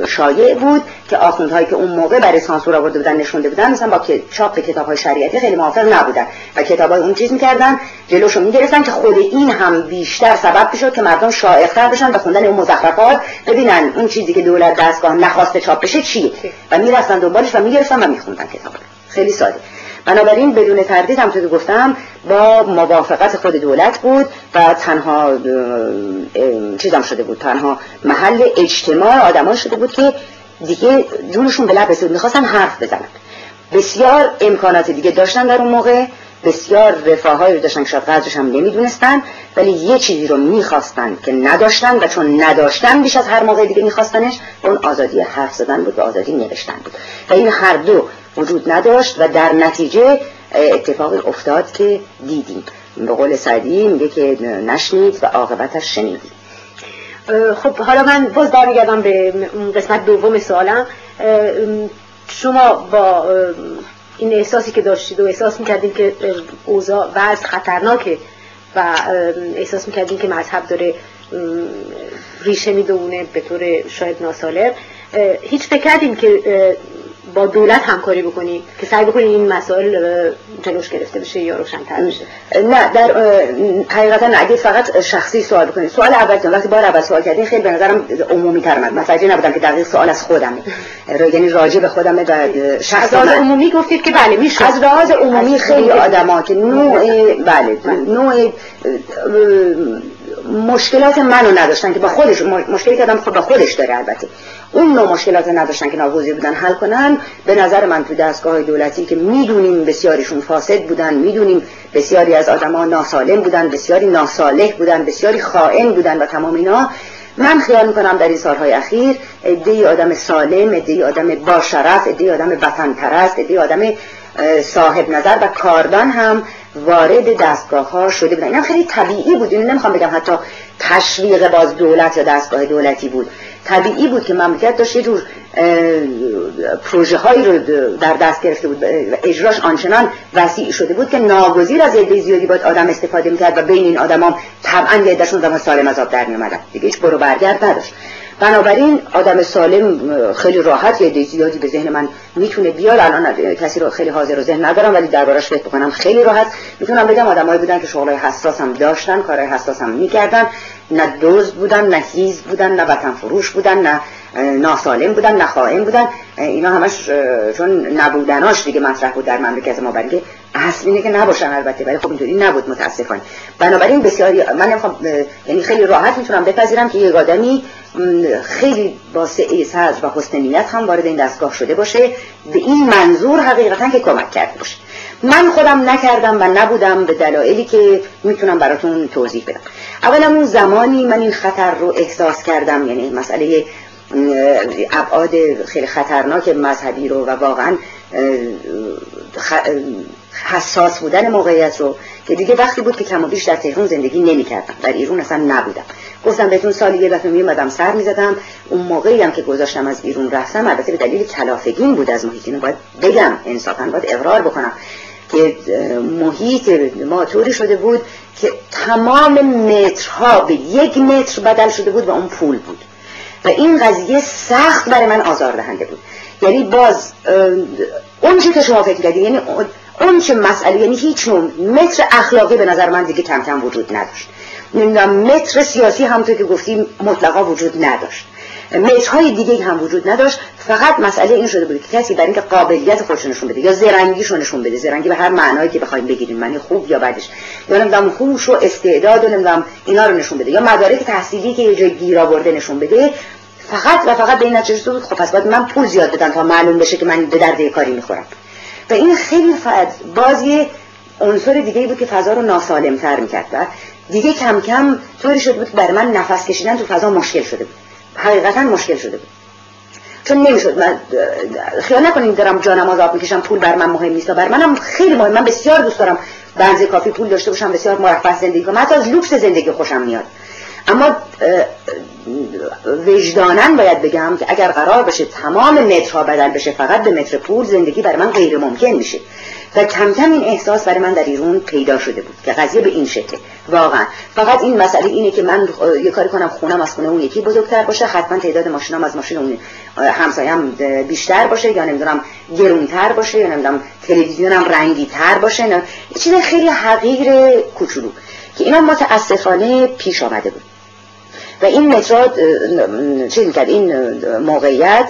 شایع بود که آخوندهایی که اون موقع برای سانسور آورده بودن نشونده بودن مثلا با چاپ کتاب های شریعتی خیلی موافق نبودن و کتاب های اون چیز می‌کردن جلوشو می‌گرفتن که خود این هم بیشتر سبب می‌شد که مردم شایعتر بشن به خوندن اون مزخرفات ببینن اون چیزی که دولت دستگاه نخواسته چاپ بشه چیه. و می‌رفتن دنبالش و می‌گرفتن و میخوندن کتاب خیلی ساده. بنابراین بدون تردید هم که گفتم با موافقت خود دولت بود و تنها چیزم شده بود تنها محل اجتماع آدمان شده بود که دیگه جونشون به لب رسید. می‌خواستن حرف بزنن. بسیار امکانات دیگه داشتن در اون موقع. بسیار رفاهایی رو داشتن که شاید هم نمی‌دونستن. ولی یه چیزی رو می‌خواستن که نداشتن و چون نداشتن بیش از هر موقع دیگه میخواستنش اون آزادی حرف زدن بود و آزادی نوشتن بود. و این هر دو وجود نداشت و در نتیجه اتفاقی افتاد که دیدیم. به قول سعدی میگه که نشنید و عاقبتش شنیدیم. خب حالا من باز برمیگردم به قسمت دوم سوالم. شما با این احساسی که داشتید و احساس می‌کردین که اوضاع وضع خطرناکه و احساس می‌کردین که مذهب داره ریشه می‌دونه به طور شاید ناسالم هیچ فکر کردین که با دولت همکاری بکنید که سعی بکنید این مسائل جلوش گرفته بشه یا روشن‌تر بشه. نه در حقیقتا اگه فقط شخصی سوال بکنید سوال اول وقتی بار اول سوال کردین خیلی به نظرم عمومی تر من متوجه نبودم که دقیق سوال از خودمه. یعنی راجع به خودمه و شخص از عمومی گفتید که بله میشه از لحاظ عمومی خیلی آدما که نوع بله. نوع مشکلات منو نداشتن که با خودش مشکلی که آدم خود با خودش داره البته. اون نوع مشکلات نداشتن که ناگزیر بودن حل کنن. به نظر من تو دستگاه دولتی که می‌دونیم بسیاریشون فاسد بودن می‌دونیم بسیاری از آدما ناسالم بودن بسیاری ناسالح بودن بسیاری خائن بودن و تمام اینا. من خیال می‌کنم در این سالهای اخیر ای آدم سالم ای آدم با شرف ای آدم وطن پرست ای آدم صاحب نظر و کاردان هم وارد دستگاه ها شده بودن. اینا خیلی طبیعی بود. اینو نمی‌خوام بگم حتی تشویق باز دولت یا دستگاه دولتی بود. طبیعی بود که مملکت داشت یه جور پروژه هایی رو در دست گرفته بود. اجراش آنچنان وسیع شده بود که ناگزیر از عده زیادی باید آدم استفاده می‌کرد و بین این آدم هم طبعا یه عدهشون زمان سالم از آب در میومدن دیگه هیچ برو برگرد نداشت. بنابراین آدم سالم خیلی راحت یه زیادی به ذهن من می‌تونه بیاد. الان کسی رو خیلی حاضر و ذهن ندارم ولی دربارش فکر بکنم خیلی راحت. می‌تونم بگم آدمایی بودن که شغلای حساس هم داشتن کارهای حساس هم می‌کردن. نه دوز بودن نه هیز بودن نه وطن فروش بودن نه ناسالم بودن خائن بودن اینا همش چون نبودناش دیگه مطرح بود در مملکت ما. برای اصل اینه که نباشن البته ولی خب اینطوری نبود متاسفانه. بنابراین بسیاری من نمی‌خوام یعنی خیلی راحت می‌تونم بپذیرم که یک آدمی خیلی با سعی و حسن نیت هم وارد این دستگاه شده باشه. به این منظور حقیقتا که کمک کرده باشه. من خودم نکردم و نبودم به دلایلی که می‌تونم براتون توضیح بدم. اولا اون زمانی من این خطر رو احساس کردم یعنی مسئله ابعاد خیلی خطرناک مذهبی رو و واقعا حساس بودن موقعیت رو که دیگه وقتی بود که کم و بیش در تهران زندگی نمی کردم در ایران اصلا نبودم. گفتم بهتون سالی یه دفعه میومدم سر می‌زدم. اون موقعی هم که گذاشتم از بیرون رفتم البته به دلیل کلافگین بود از محیط باید بگم انصافا باید اقرار بکنم که محیط ما طوری شده بود که تمام مترها به یک متر بدل شده بود و اون پول بود. و این قضیه سخت برای من آزار دهنده بود. یعنی باز اون که شما فکر کردید یعنی اون چه مسئله یعنی هیچ نوع متر اخلاقی به نظر من دیگه کم کم وجود نداشت. نمی‌دونم متر سیاسی همونطور که گفتیم مطلقا وجود نداشت. مترهای دیگه هم وجود نداشت. فقط مسئله این شده بود که کسی برای اینکه قابلیت خودش نشون بده یا زرنگیش نشون بده زرنگی به هر معنایی که بخوایم بگیریم معنی خوب یا بدش یا نمی‌دونم هوش و استعداد و نمی‌دونم اینا رو نشون بده یا مدارک تحصیلی که یه جای گیر آورده نشون بده فقط و فقط به این نتیجه بود خب پس باید من پول زیاد بدم تا معلوم بشه که من به درد کاری می‌خورم. و این خیلی فعد باز یه عنصر دیگه بود که فضا رو ناسالم تر می‌کرد و دیگه کم کم طوری شده بود برای من نفس کشیدن تو فضا مشکل شده بود. حقیقتا مشکل شده بود. چون نمی‌شد من خیال نکنید دارم جانم آزاد می‌کشم پول بر من مهم نیست بر منم خیلی مهم. من بسیار دوست دارم بنز کافی پول داشته باشم بسیار مرفه زندگی کنم. حتی از لوکس زندگی خوشم میاد. اما وجدانن باید بگم که اگر قرار بشه تمام مترها بدل بشه فقط به متر پول زندگی برای من غیر ممکن میشه. و کم کم این احساس برای من در ایران پیدا شده بود که قضیه به این شکل. واقعا. فقط این مسئله اینه که من یه کاری کنم خونم از خونه اون یکی بزرگتر باشه حتما تعداد ماشینام از ماشین اون همسایم بیشتر باشه یا نمی‌دونم گرونتر باشه یا نمی‌دونم تلویزیونم رنگی تر باشه نه چیز خیلی حقیر کوچولو که اینا متاسفانه پیش آمده بود. و این مترا چیز می‌کرد؟ این موقعیت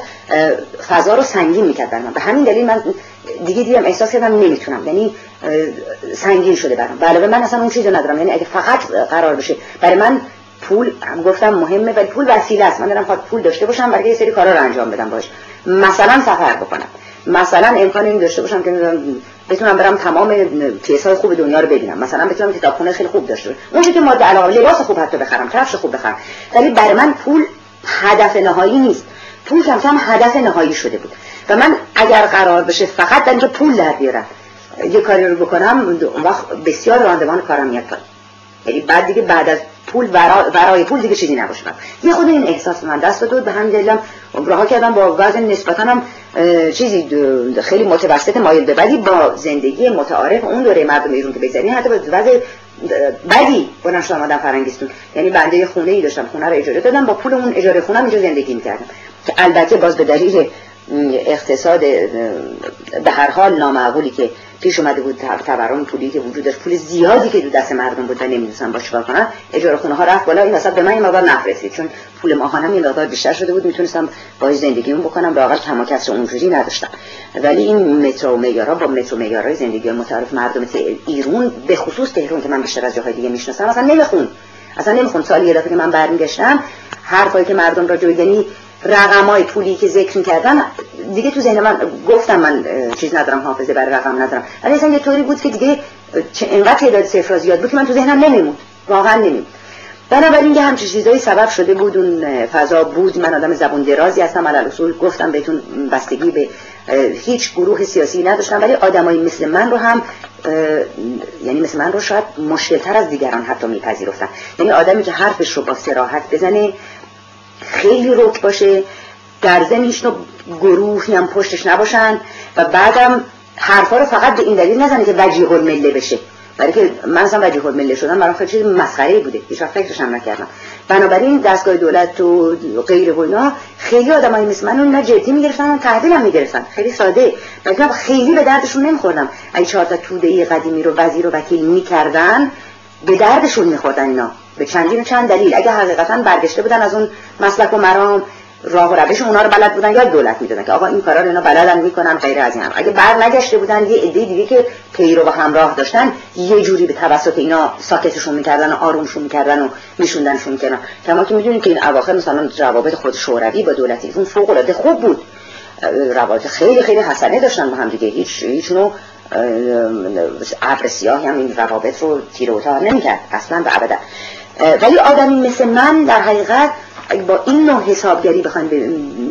فضا رو سنگین می‌کرد برای من به همین دلیل من دیگه دیدم احساس کردم نمی‌تونم. یعنی سنگین شده برام. علاوه من اصلا اون چیزو ندارم. یعنی اگه فقط قرار بشه برای من پول هم گفتم مهمه ولی پول وسیله است. من دارم فقط پول داشته باشم برای یه سری کارا رو انجام بدم باش. مثلا سفر بکنم. مثلا امکان این داشته باشم که بتونم برم تمام پیسای خوب دنیا رو ببینم. مثلا بتونم کتابخونه خیلی خوب داشته باشم. اون که ماده علاقه لباس خوب حتی بخرم کفش خوب بخرم. ولی برای من پول هدف نهایی نیست. پول کم کم هدف نهایی شده بود. و من اگر قرار بشه فقط در پول در بیارم. یه کاری رو بکنم اون وقت بسیار راندمان کارم میاد پایین. یعنی بعد دیگه بعد از پول برای پول دیگه چیزی نباشه. یه خود این احساس من دست داد به همین دلیلم راه کردم با وزن نسبتا هم چیزی خیلی متوسط مایل به ولی با زندگی متعارف اون دوره مردم ایران که بگذاریم حتی با وضع بدی بلند شدم آدم فرنگستون یعنی بنده خونه ای داشتم خونه رو اجاره دادم با پول اون اجاره خونه اینجا زندگی می‌کردم. که البته باز به دلیل اقتصاد به هر حال نامعقولی که پیش اومده بود تورم پولی که وجود داشت پول زیادی که دو دست مردم بود و نمی‌دونستم با چیکار کنم اجاره خونه ها رفت بالا. این وسط به من این مقدار نفرسید چون پول ماهانم این مقدار بیشتر شده بود. می‌تونستم با زندگیمون بکنم. لاقل کم و کسر اونجوری نداشتم. ولی این مترو معیارا با مترو معیارای زندگی متعارف مردم ایران به خصوص تهران که من بیشتر از جاهای دیگه می‌شناسم اصلا نمیخون. اصلا نمیخون. سالی یه دفعه که من برمیگشتم حرفایی که مردم را یعنی رقمای پولی که ذکر کردن دیگه تو ذهن من گفتم من چیز ندارم حافظه برای رقم ندارم. ولی اصلا یه طوری بود که دیگه چه انقدر تعداد صفر زیاد بود که من تو ذهنم نمیمود واقعا نمیمود بنابراین یه همچین چیزایی سبب شده بود اون فضا بود. من آدم زبون درازی هستم علال اصول گفتم بهتون بستگی به هیچ گروه سیاسی نداشتم. ولی آدمایی مثل من رو هم یعنی مثل من رو شاید مشکلتر از دیگران حتی میپذیرفتن. یعنی آدمی که حرفش رو با سراحت بزنه خیلی رک باشه. در زمینش رو گروهی هم پشتش نباشن و بعدم حرفا رو فقط به این دلیل نزنه که وجیه المله بشه. برای که من اصلا وجیه المله شدم برام خیلی چیز مسخره بوده. هیچ وقت فکرش هم نکردم. بنابراین دستگاه دولت و غیر و اینا خیلی آدمایی مثل من اون جدی می‌گرفتن و تحویل هم می‌گرفتن. خیلی ساده. بلکه خیلی به دردشون نمیخوردم. اگه چهار تا توده قدیمی رو وزیر و وکیل می‌کردن به دردشون میخوردن اینا. به چندین چند دلیل. اگه حقیقتا برگشته بودن از اون مسلک و مرام راه و روش اونا رو بلد بودن یا دولت می‌دادن که آقا این کارا رو اینا بلدن می‌کنن غیر از این اگه بر نگشته بودن یه عده دیگه که پیرو و همراه داشتن یه جوری به توسط اینا ساکتشون می‌کردن و آرومشون می‌کردن و میشوندنشون کنار. کما که می‌دونید که این اواخر مثلا روابط خود شوروی با دولتی اون فوق العاده خوب بود. روابط خیلی خیلی حسنه داشتن با هم دیگه. هیچ هیچ نوع ابر سیاهی هم این روابط رو تیر و نمی‌کرد. اصلا و ابدا. ولی آدمی مثل من در حقیقت با این نوع حسابگری بخوایم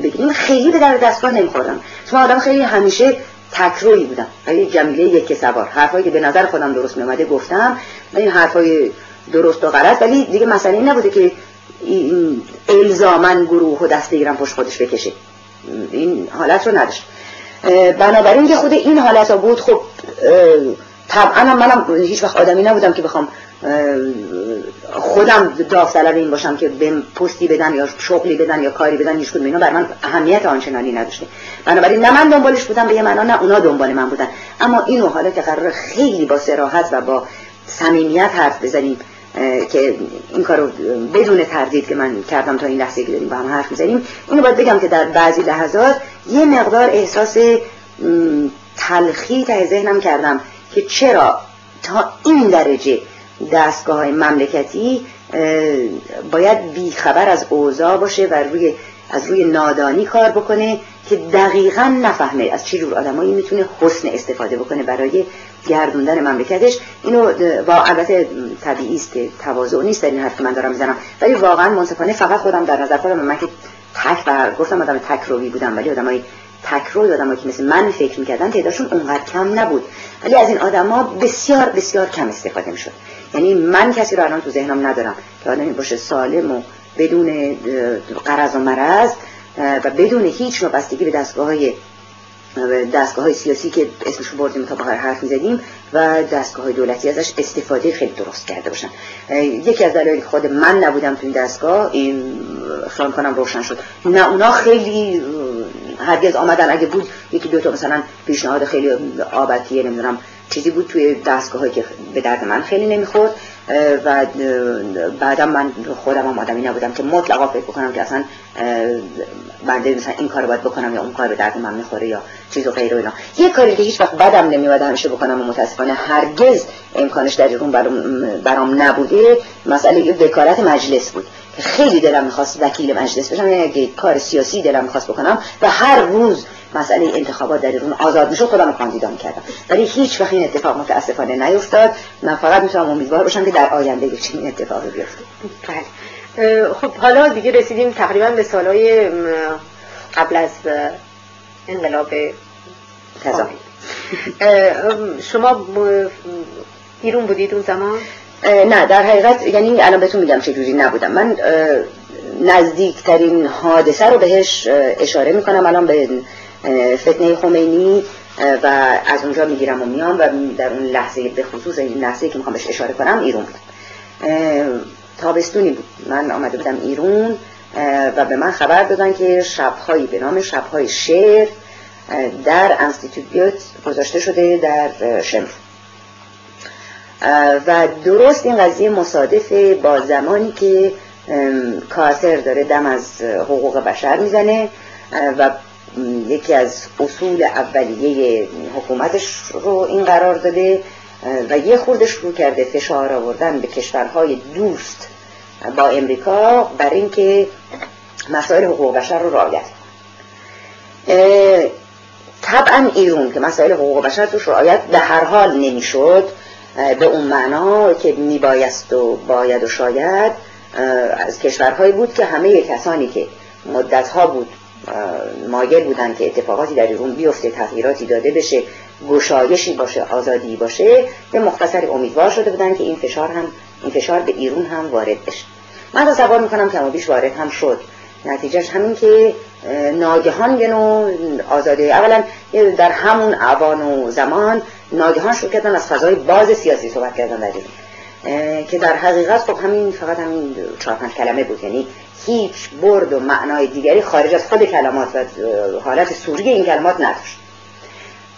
بگیریم خیلی به در دستگاه نمیخوردم. چون آدم خیلی همیشه تکرویی بودم. خیلی جمیله یک سوار. حرفایی که به نظر خودم درست میومده گفتم این حرفای درست و غلط ولی دیگه مسئله این نبوده که الزامن گروه و دست دیگرم پشت خودش بکشه. این حالت رو نداشت. بنابراین که خود این حالت ها بود خب طبعا منم هیچ وقت آدمی نبودم که بخوام خودم داوطلب این باشم که به پستی بدن یا شغلی بدن یا کاری بدن هیچ کدوم اینا بر من اهمیت آنچنانی نداشته. بنابراین نه من دنبالش بودم به یه معنا نه اونا دنبال من بودن. اما اینو حالا که قرار خیلی با سراحت و با صمیمیت حرف بزنیم که این کارو بدون تردید که من کردم تا این لحظه که داریم با هم حرف می‌زنیم اینو باید بگم که در بعضی لحظات یه مقدار احساس تلخی ته ذهنم کردم که چرا تا این درجه دستگاه های مملکتی باید بیخبر از اوضاع باشه و روی از روی نادانی کار بکنه که دقیقا نفهمه از چه جور آدمایی می‌تونه حسن استفاده بکنه برای گردوندن مملکتش. اینو با البته طبیعی است که تواضع نیست در این حرف من دارم می‌زنم. ولی واقعا منصفانه فقط خودم در نظر خودم من که تک بر گفتم آدم تک روی بودم ولی آدمای تکرار آدمایی که مثل من فکر می‌کردن تعدادشون اونقدر کم نبود. ولی از این آدما بسیار بسیار کم استفاده می‌شد. یعنی من کسی رو الان تو ذهنم ندارم که آدمی باشه سالم و بدون قرض و مرض و بدون هیچ بستگی به دستگاه های دستگاه های سیاسی که اسمش رو بردیم تا بخار حرف می‌زدیم و دستگاه های دولتی ازش استفاده خیلی درست کرده باشن. یکی از دلایل خود من نبودم تو این دستگاه این خیال کنم روشن شد. نه اونا خیلی هرگز آمدن. اگه بود یکی دوتا مثلا پیشنهاد خیلی آبتیه نمی‌دونم چیزی بود توی دستگاه که به درد من خیلی نمی‌خورد و بعدم من خودم هم آدمی نبودم که مطلقا فکر بکنم که اصلا بنده مثلا این کار باید بکنم یا اون کار به درد من می‌خوره یا چیز و غیر و اینا. یه کاری که هیچ وقت بدم نمیاد همیشه بکنم و متاسفانه هرگز امکانش در اون برام, نبوده مسئله وکالت مجلس بود خیلی دلم می‌خواست وکیل مجلس بشم یعنی کار سیاسی دلم می‌خواست بکنم و هر روز مسئله انتخابات در اون آزاد می‌شد خودم رو کاندیدا می‌کردم ولی هیچ وقت این اتفاق متاسفانه نیفتاد. من فقط می‌تونم امیدوار باشم که در آینده چنین اتفاقی بیفته. بله. خب حالا دیگه رسیدیم تقریبا به سالهای قبل از انقلاب شما ایرون بودید اون زمان؟ نه در حقیقت یعنی الان بهتون میگم چه جوری نبودم. من نزدیکترین حادثه رو بهش اشاره می‌کنم. الان به فتنه خمینی و از اونجا می‌گیرم و میام و در اون لحظه به خصوص این لحظه که می‌خوام بهش اشاره کنم ایرون بود. تابستونی بود. من آمده بودم ایرون و به من خبر دادن که شبهایی به نام شبهای شعر در انستیتوت گذاشته شده در شمر. و درست این قضیه مصادف با زمانی که کاسر داره دم از حقوق بشر می‌زنه و یکی از اصول اولیه حکومتش رو این قرار داده و یه خورده شروع کرده فشار آوردن به کشورهای دوست با امریکا بر اینکه مسائل حقوق بشر رو رعایت طبعا ایرون که مسائل حقوق بشر توش رعایت به هر حال نمی‌شد به اون معنا که میبایست و باید و شاید از کشورهایی بود که همه کسانی که مدتها بود مایل بودن که اتفاقاتی در ایران بیفته تغییراتی داده بشه گشایشی باشه آزادی باشه به مختصر امیدوار شده بودن که این فشار هم این فشار به ایران هم وارد بشه. من تصور می‌کنم که بیش وارد هم شد. نتیجهش همین که ناگهان یه نوع آزادی اولا در همون اوان و زمان ناگهان شروع کردن از فضای باز سیاسی صحبت کردن در که در حقیقت خب همین فقط همین چهار پنج کلمه بود. یعنی هیچ برد و معنای دیگری خارج از خود کلمات و حالت سوری این کلمات نداشت.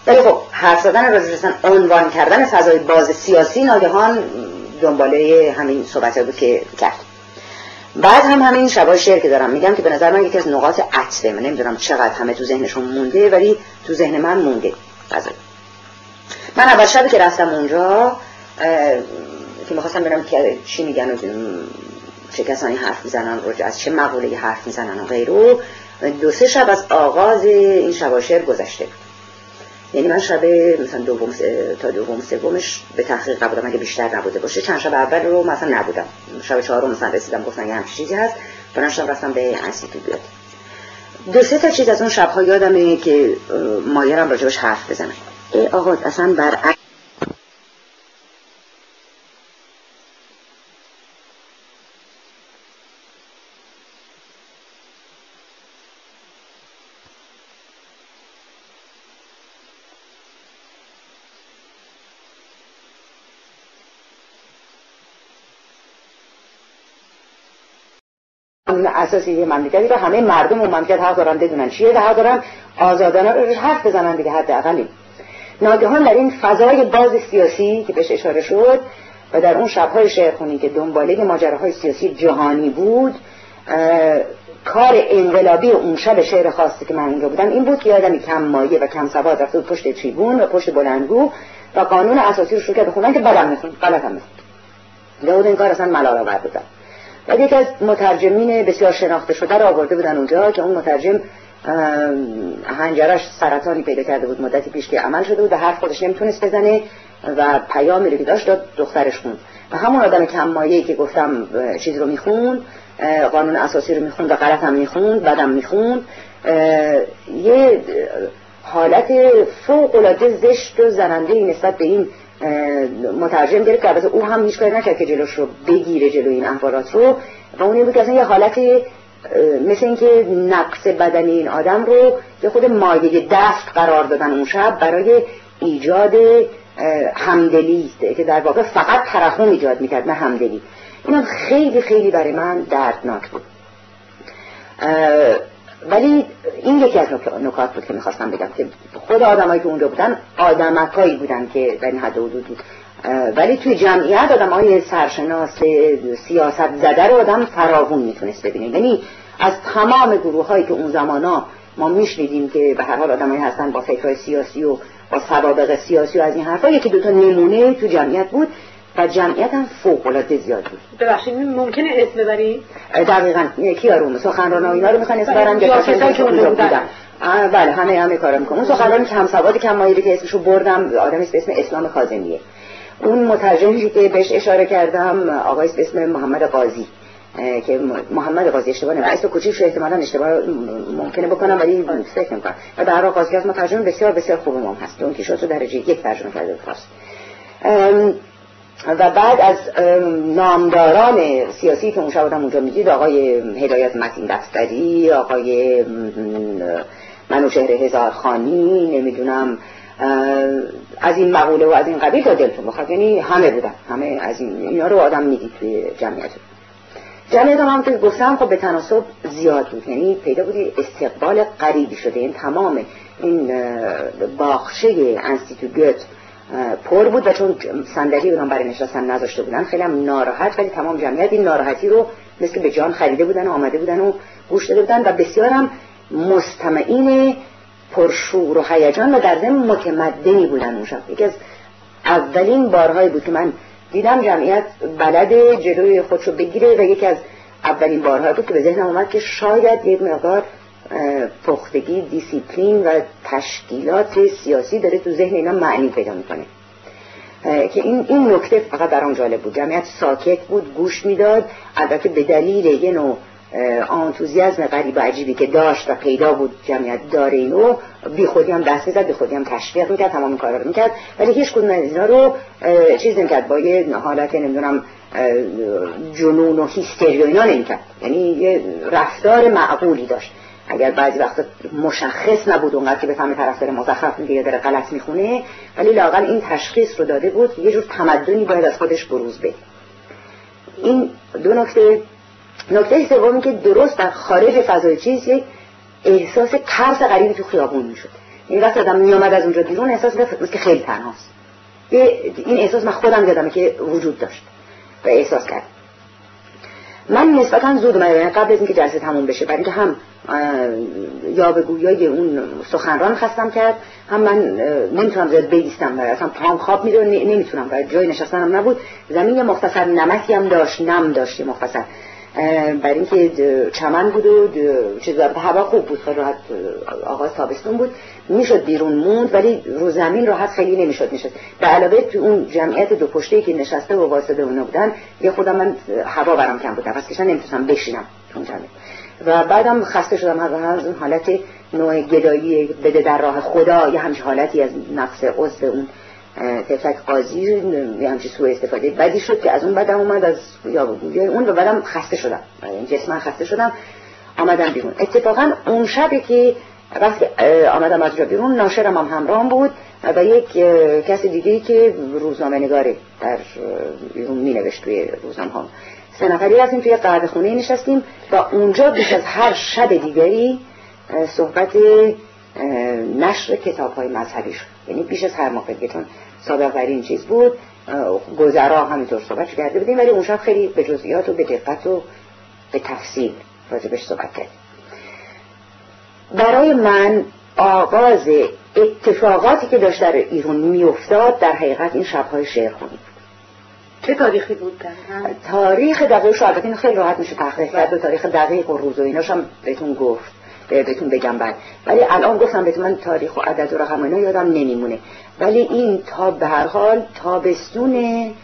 ولی خب حرف زدن راجع عنوان کردن فضای باز سیاسی ناگهان دنباله همین صحبت بود که کرد. بعد هم همین شبای شعر که دارم میگم که به نظر من یکی از نقاط عطفه من نمی‌دونم چقدر همه تو ذهنشون مونده ولی تو ذهن من مونده فضای من اول شبی که رفتم اونجا که می‌خواستم برم که چی میگن چه کسانی حرف می‌زنن و از چه مقوله حرف می‌زنن و غیرو دو سه شب از آغاز این شباشر گذشته. بود یعنی من شب مثلا دوم تا دوم سومش به تحقیق نبودم اگه بیشتر نبوده باشه چند شب اول رو مثلا نبودم. شب چهارم مثلا رسیدم گفتن یه همچین چیزی هست. برن شب رفتم به انسیتو بیاد. دو سه تا چیز از اون شبها یادمه که مایرم راجبش حرف بزنم. ای آقا اصلا برعکس اساسی یه مملکتی و همه مردم اون مملکت حق دارن بدونن چیه حق دارن آزادانه رو حرف بزنن دیگه حداقلی. ناگهان در این فضای باز سیاسی که بهش اشاره شد و در اون شبهای شعرخونی که دنباله ماجراهای سیاسی جهانی بود کار انقلابی اون شب شعر خاصی که من اونجا بودم این بود که یادم کم مایه و کم سواد رفته پشت تریبون و پشت بلندگو و قانون اساسی رو شروع کرد خوندن که بدم می‌خوند غلط هم می‌خوند این کار اصلا ملال آور بودن. و یکی از مترجمین بسیار شناخته شده رو آورده بودن اونجا که اون مترجم هنجرش سرطانی پیدا کرده بود مدتی پیش که عمل شده بود و حرف خودش نمی‌تونست بزنه و پیامی رو که داشت داد دخترش خوند و همون آدم کم که گفتم چیز رو می‌خوند قانون اساسی رو می‌خوند و غلط هم می‌خوند بعدم می‌خوند یه حالت فوق العاده زشت و زننده نسبت به این مترجم گرفت که البته او هم هیچ کاری نکرد که جلوش رو بگیره جلو این احوالات رو. و اون بود که اصلا یه حالت مثل اینکه نقص بدنی این آدم رو یه خود مایه دست قرار دادن اون شب برای ایجاد همدلی که در واقع فقط ترحم ایجاد می‌کرد نه همدلی. اینم خیلی خیلی برای من دردناک بود. ولی این یکی از نکات بود که می‌خواستم بگم که خود آدمایی که اونجا بودن آدمکایی بودن که در این حد حدود بود ولی توی جمعیت آدم های سرشناس سیاست زده رو آدم فراوون می‌تونست ببینه. یعنی از تمام گروه هایی که اون زمان ها ما میشنیدیم که به هر حال آدمایی هستن با فکرهای سیاسی و با سوابق سیاسی و از این حرفا یکی دوتا نمونه تو جمعیت بود. و جمعیت هم فوق العاده زیاد بود. ببخشید ممکنه اسم ببری؟ دقیقاً. کیا رو سخنران ها اینا رو می‌خوان اسم برن یا کسایی که اونجا بودن. بله همه همه کارا می‌کنم اون سخنران کم سواد کم مایلی که اسمشو بردم آدمی به اسم اسلام کاظمیه اون مترجمی که بهش اشاره کردم آقای به اسم محمد قاضی. که محمد قاضی اشتباه نمی‌کنه اسم کوچیکش احتمالاً اشتباه ممکنه بکنم ولی فکر نمی‌کنم. و در واقع قاضی از مترجم بسیار بسیار خوب هم هست. اون که شد درجه یک ترجمه کرده و بعد از نامداران سیاسی که اون شب اونجا می‌دید آقای هدایت متین دفتری آقای منوشهر هزارخانی نمی‌دونم از این مقوله و از این قبیل تا دلتون بخواد. یعنی همه بودن. همه از این اینا رو آدم می‌دید توی جمعیت. جمعیت هم, که گفتم خب به تناسب زیاد بود. یعنی پیدا بودی استقبال قریبی شده. این تمام این باخشه انستیتو گوت پر بود و چون صندلی اونم برای نشستن نذاشته بودن خیلی هم ناراحت ولی تمام جمعیت این ناراحتی رو مثل به جان خریده بودن و آمده بودن و گوش داده بودن و بسیار هم مستمعین پرشور و هیجان و در ضمن متمدنی بودن اون شب. یکی از اولین بارهایی بود که من دیدم جمعیت بلد جلوی خودشو بگیره و یکی از اولین بارهایی بود که به ذهنم اومد که شاید یک مقدار پختگی دیسیپلین و تشکیلات سیاسی داره تو ذهن اینا معنی پیدا می‌کنه. که این این نکته فقط برام جالب بود. جمعیت ساکت بود گوش می‌داد. البته به دلیل یه نوع آنتوزیازم غریب و عجیبی که داشت و پیدا بود جمعیت داره اینو بی خودی هم دست می‌زد بی خودی هم تشویق می‌کرد تمام کارا رو می‌کرد. ولی هیچ کدوم از اینا رو چیز نمی‌کرد. با یه حالت نمی‌دونم جنون و هیستری و اینا نمی‌کرد. یعنی یه رفتار معقولی داشت. اگر بعضی وقتا مشخص نبود اونقدر که بفهمه طرفدار مزخرف میگه یا داره غلط می‌خونه ولی لاقل این تشخیص رو داده بود یه جور تمدنی باید از خودش بروز بده. این دو نکته. نکته سومی که درست در خارج فضای چیز یک احساس ترس غریبی تو خیابون می‌شد. این وقت آدم میامد از اونجا بیرون احساس می‌کرد که خیلی تنهاست. این احساس من خودم یادمه که وجود داشت و احساس کرد. من نسبتا زود اومدم قبل از اینکه جلسه تموم بشه برای اینکه هم یا به گویای اون سخنران خستم کرد هم من نمی‌تونم زیاد بیستم و اصلا پام خواب میره نمی‌تونم و جای نشستنم نبود. زمین مختصر نمکی هم داشت نم داشت مختصر. برای اینکه چمن بود و چیز هوا خوب بود خیلی راحت آغاز تابستون بود. می‌شد بیرون موند ولی رو زمین راحت خیلی نمی‌شد می‌شد به علاوه تو اون جمعیت دو پشته که نشسته و واسطه اونا بودن یه خودم من هوا برام کم بود. نفس کشن نمی‌تونستم بشینم جمعیت. و بعدم خسته شدم. از اون حالت نوع گدایی بده در راه خدا یه همچه حالتی از نقص عضو اون تفک قاضی یه همچه سوء استفاده بدی شد که از اون بدم اومد از یا اون و بعدم خسته شدم. جسما خسته شدم آمدم بیرون. اتفاقا اون شبی که وقتی آمدم از جا بیرون ناشرم هم همراه بود و یک کسی دیگه که روزنامه نگاره در بیرون می نوشت توی روزنامه ها سه نفری هستیم توی قهوه خونه نشستیم و اونجا بیش از هر شب دیگری صحبت نشر کتاب های مذهبی شد. یعنی بیش از هر موقع چون سابق بر این چیز بود گذرا همینطور صحبت کرده بودیم ولی اون شب خیلی به جزئیات و به دقت و به تفصیل راجبش صحبت کردیم. برای من آغاز اتفاقاتی که داشت در ایران میافتاد در حقیقت این شبهای شعر خونی چه تاریخی بود؟ تاریخ دقیق البته این خیلی راحت میشه تحقیق کرد و تاریخ دقیق و روز و ایناش هم بهتون گفت بهتون بگم بعد. ولی الان گفتم بهتون من تاریخ و عدد و رقم اینا یادم نمیمونه. ولی این تا به هر حال تابستون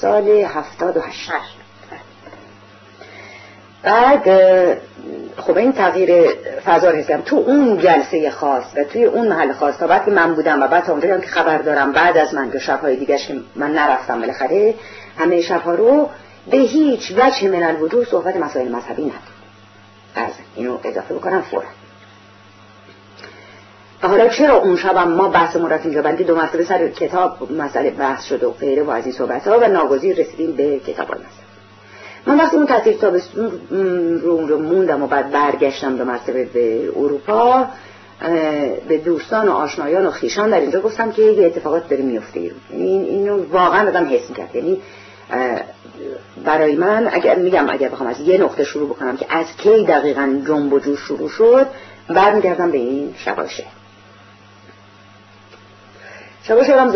سال هفتاد و هشت. بعد خب این تغییر فضا رسیدم تو اون جلسه خاص و توی اون محل خاص تا بعد من بودم و بعد اونجا که خبر دارم. بعد از من که شبهای دیگرش که من نرفتم بالاخره همه شبها رو به هیچ وجه من الوجود صحبت مسائل مذهبی ندارم. اینو اضافه بکنم فورا. و حالا چرا اون شب ما بحث رفتیم اینجا بلکه دو مرتبه سر کتاب مسئله بحث شد و غیره و از این صحبت ها و ناگزیر رسیدیم به کتاب های من وقتی اون تعطیل تابستون رو, رو موندم و بعد برگشتم دو مرتبه به اروپا به دوستان و آشنایان و خیشان در اینجا گفتم که یه اتفاقات داره میفته یعنی این اینو واقعا آدم حس می‌کرد. یعنی برای من اگر میگم اگر بخوام از یه نقطه شروع بکنم که از کی دقیقا جنب و جوش شروع شد برمیگردم به این شباشه. شباشه هم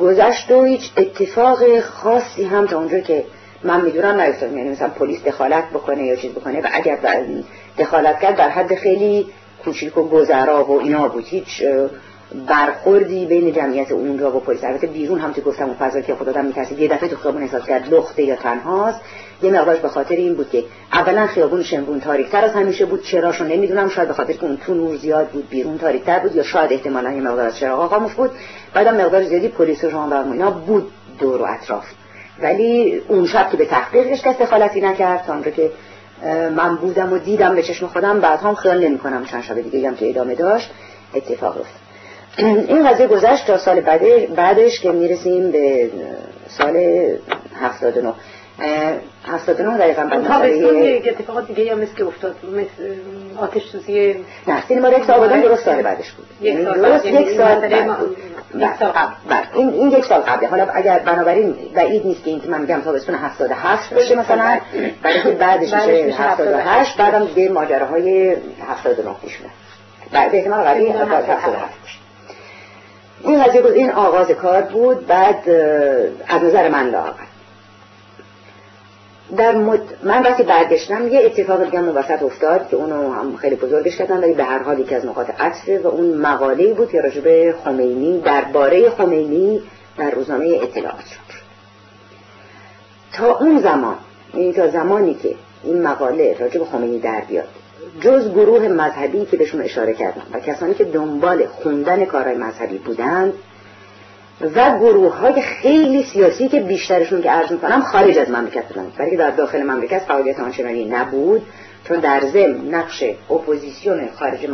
گذشت و هیچ اتفاق خاصی هم تا اونجا که من می‌دونم نیفتاد یعنی مثلا پلیس دخالت بکنه یا چیز بکنه و اگر دخالت کرد در حد خیلی کوچیک و گذرا و اینا بود. هیچ برخوردی بین جمعیت اونجا و پلیس. البته بیرون هم تو گفتم اون فضا که خود آدم میترسید یه دفعه تو خیابون احساس کرد لخته یا تنهاست. یه مقدارش به خاطر این بود که اولا خیابون شنبون تاریکتر از همیشه بود چراشو نمی‌دونم شاید به خاطر که اون تو نور زیاد بود بیرون تاریکتر بود یا شاید احتمالا یه مقدار از چراغ خاموش بود. بعدم مقدار زیادی پلیس و ژاندارم اینا بود دور و اطراف. ولی اون شب که به تحقیقش کس دخالتی نکرد. تا که من بودم و دیدم به چشم خودم بعد هم خیال نمی کنم چند شب دیگه هم که ادامه داشت اتفاق افتاد. این قضیه گذشت تا سال بعدش که می‌رسیم به سال 79 79 دقیقا بعد مسئله یک اتفاقات دیگه هم مثل که افتاد مثل آتش سوزی نه سینما رکس آبادان درست سال بعدش بود. یک یعنی سال درست یک سال بعد این این یک سال قبله. حالا اگر بنابراین بعید نیست که این من میگم تابستون 77 باشه مثلا برای که بعدش میشه 78 بعدم دیگه ماجراهای 79 پیش میاد. بعد احتمال قوی 77 این قضیه بود این آغاز کار بود بعد از نظر من لاغر در مد... من وقتی برگشتم یه اتفاق دیگه اون وسط افتاد که اونو هم خیلی بزرگش کردن ولی به هر حال یکی از نقاط عطفه و اون مقاله بود که راجب خمینی درباره خمینی در روزنامه اطلاعات شد. تا اون زمان این تا زمانی که این مقاله راجب خمینی در بیاد جز گروه مذهبی که بهشون اشاره کردم و کسانی که دنبال خوندن کارهای مذهبی بودند و گروه های خیلی سیاسی که بیشترشون که عرض می‌کنم خارج از مملکت بودن. برای در داخل مملکت فعالیت آنچنانی نبود چون در ضمن نقش اپوزیسیون خارج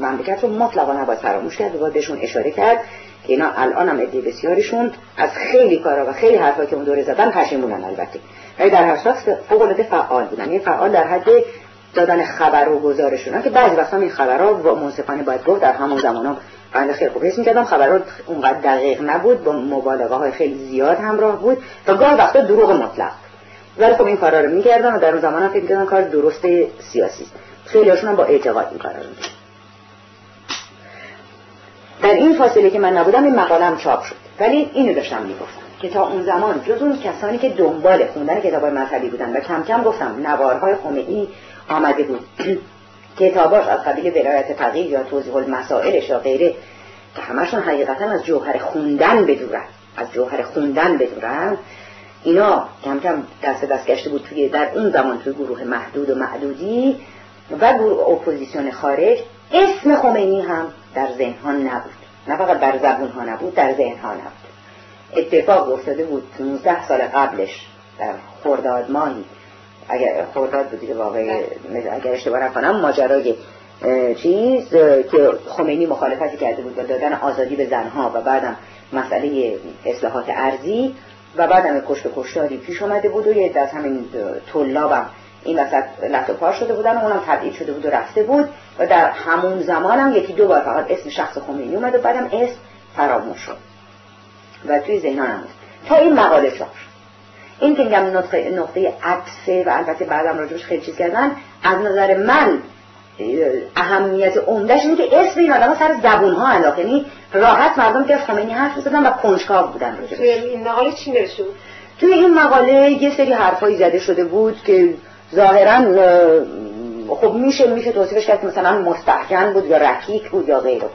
مملکت رو مطلقا نباید فراموش کرد و بهشون اشاره کرد که اینا الان هم عده بسیاریشون از خیلی کارا و خیلی حرفا که اون دوره زدن پشیمونن البته. ولی در هر صورت فوق العاده فعال بودن. یه فعال در حد دادن خبر و گزارشون. که بعضی وقتا این خبرها منصفانه باید گفت در همون زمان بنده خیلی خوب. حس می‌کردم خبرات اونقدر دقیق نبود با مبالغه های خیلی زیاد همراه بود و گاه وقتا دروغ مطلق. ولی خب این کارا رو می‌کردم و در اون زمان هم فکر می‌کردم کار درست سیاسی است. خیلی هاشون هم با اعتقاد این کارا رو در این فاصله که من نبودم این مقالم چاپ شد. ولی اینو داشتم می‌گفتم که تا اون زمان جز اون کسانی که دنبال خوندن کتاب مذهبی بودن و کم کم گفتم نوارهای خمینی آمده بود. کتاباش از قبیل ولایت فقیه یا توضیح المسائلش یا غیره که همشون حقیقتا از جوهر خوندن بدورن. از جوهر خوندن بدورن. اینا کم کم دست دست گشته بود توی در اون زمان توی گروه محدود و معدودی و گروه اپوزیسیون خارج. اسم خمینی هم در ذهن نبود. نه فقط در زبون ها نبود در ذهن ها نبود. اتفاق افتاده بود 15 سال قبلش در خرداد ماهی. اگر خرداد بود دیگه واقعی اگر اشتباه نکنم ماجرای چیز که خمینی مخالفتی کرده بود و دادن آزادی به زنها و بعدم مسئله اصلاحات ارزی و بعدم کشت کشتاری پیش آمده بود و یه از همین طلابم این وسط لفت و پار شده بودن و اونم تبعید شده بود و رفته بود و در همون زمانم یکی دو بار فقط اسم شخص خمینی اومد و بعدم اسم فراموش شد. و توی ذهنانم تا این مقاله چاپ این که میگم نقطه, نقطه عطفه و البته بعدم راجبش خیلی چیز کردن از نظر من اهمیت عمدهش اینه که اسم این آدم سر زبون ها انداخت یعنی راحت مردم که از خمینی حرف بزدن و کنجکاو بودن راجبش. توی این مقاله چی نوشته توی این مقاله یه سری حرفایی زده شده بود که ظاهرا خب میشه میشه توصیفش کرد مثلا مستحکم بود یا رکیک بود یا غیره.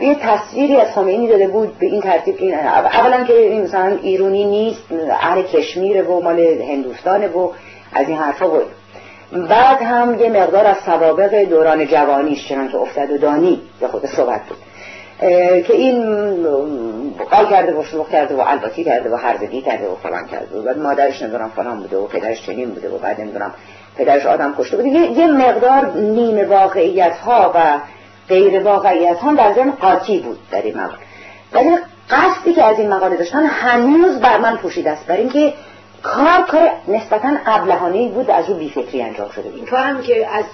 یه تصویری از خمینی داده بود به این ترتیب این اولا که این مثلا ایرونی نیست اهل کشمیر و مال هندوستانه و از این حرفا بود. بعد هم یه مقدار از سوابق دوران جوانیش چنان که افتاد و دانی به خود صحبت بود. که این قال کرده و شروع کرده و الباتی کرده و هرزگی کرده و فلان کرده و بعد مادرش نمی‌دونم فلان بوده و پدرش چنین بوده و بعد نمی‌دونم پدرش آدم کشته بوده یه مقدار نیم واقعیت ها و غیر واقعیت ها در ذهن قاطی بود در این مقاله ولی قصدی که از این مقاله داشتن هنوز بر من پوشیده است بر اینکه کار کار نسبتا ابلهانه بود از او بیفکری انجام شده این کار هم که از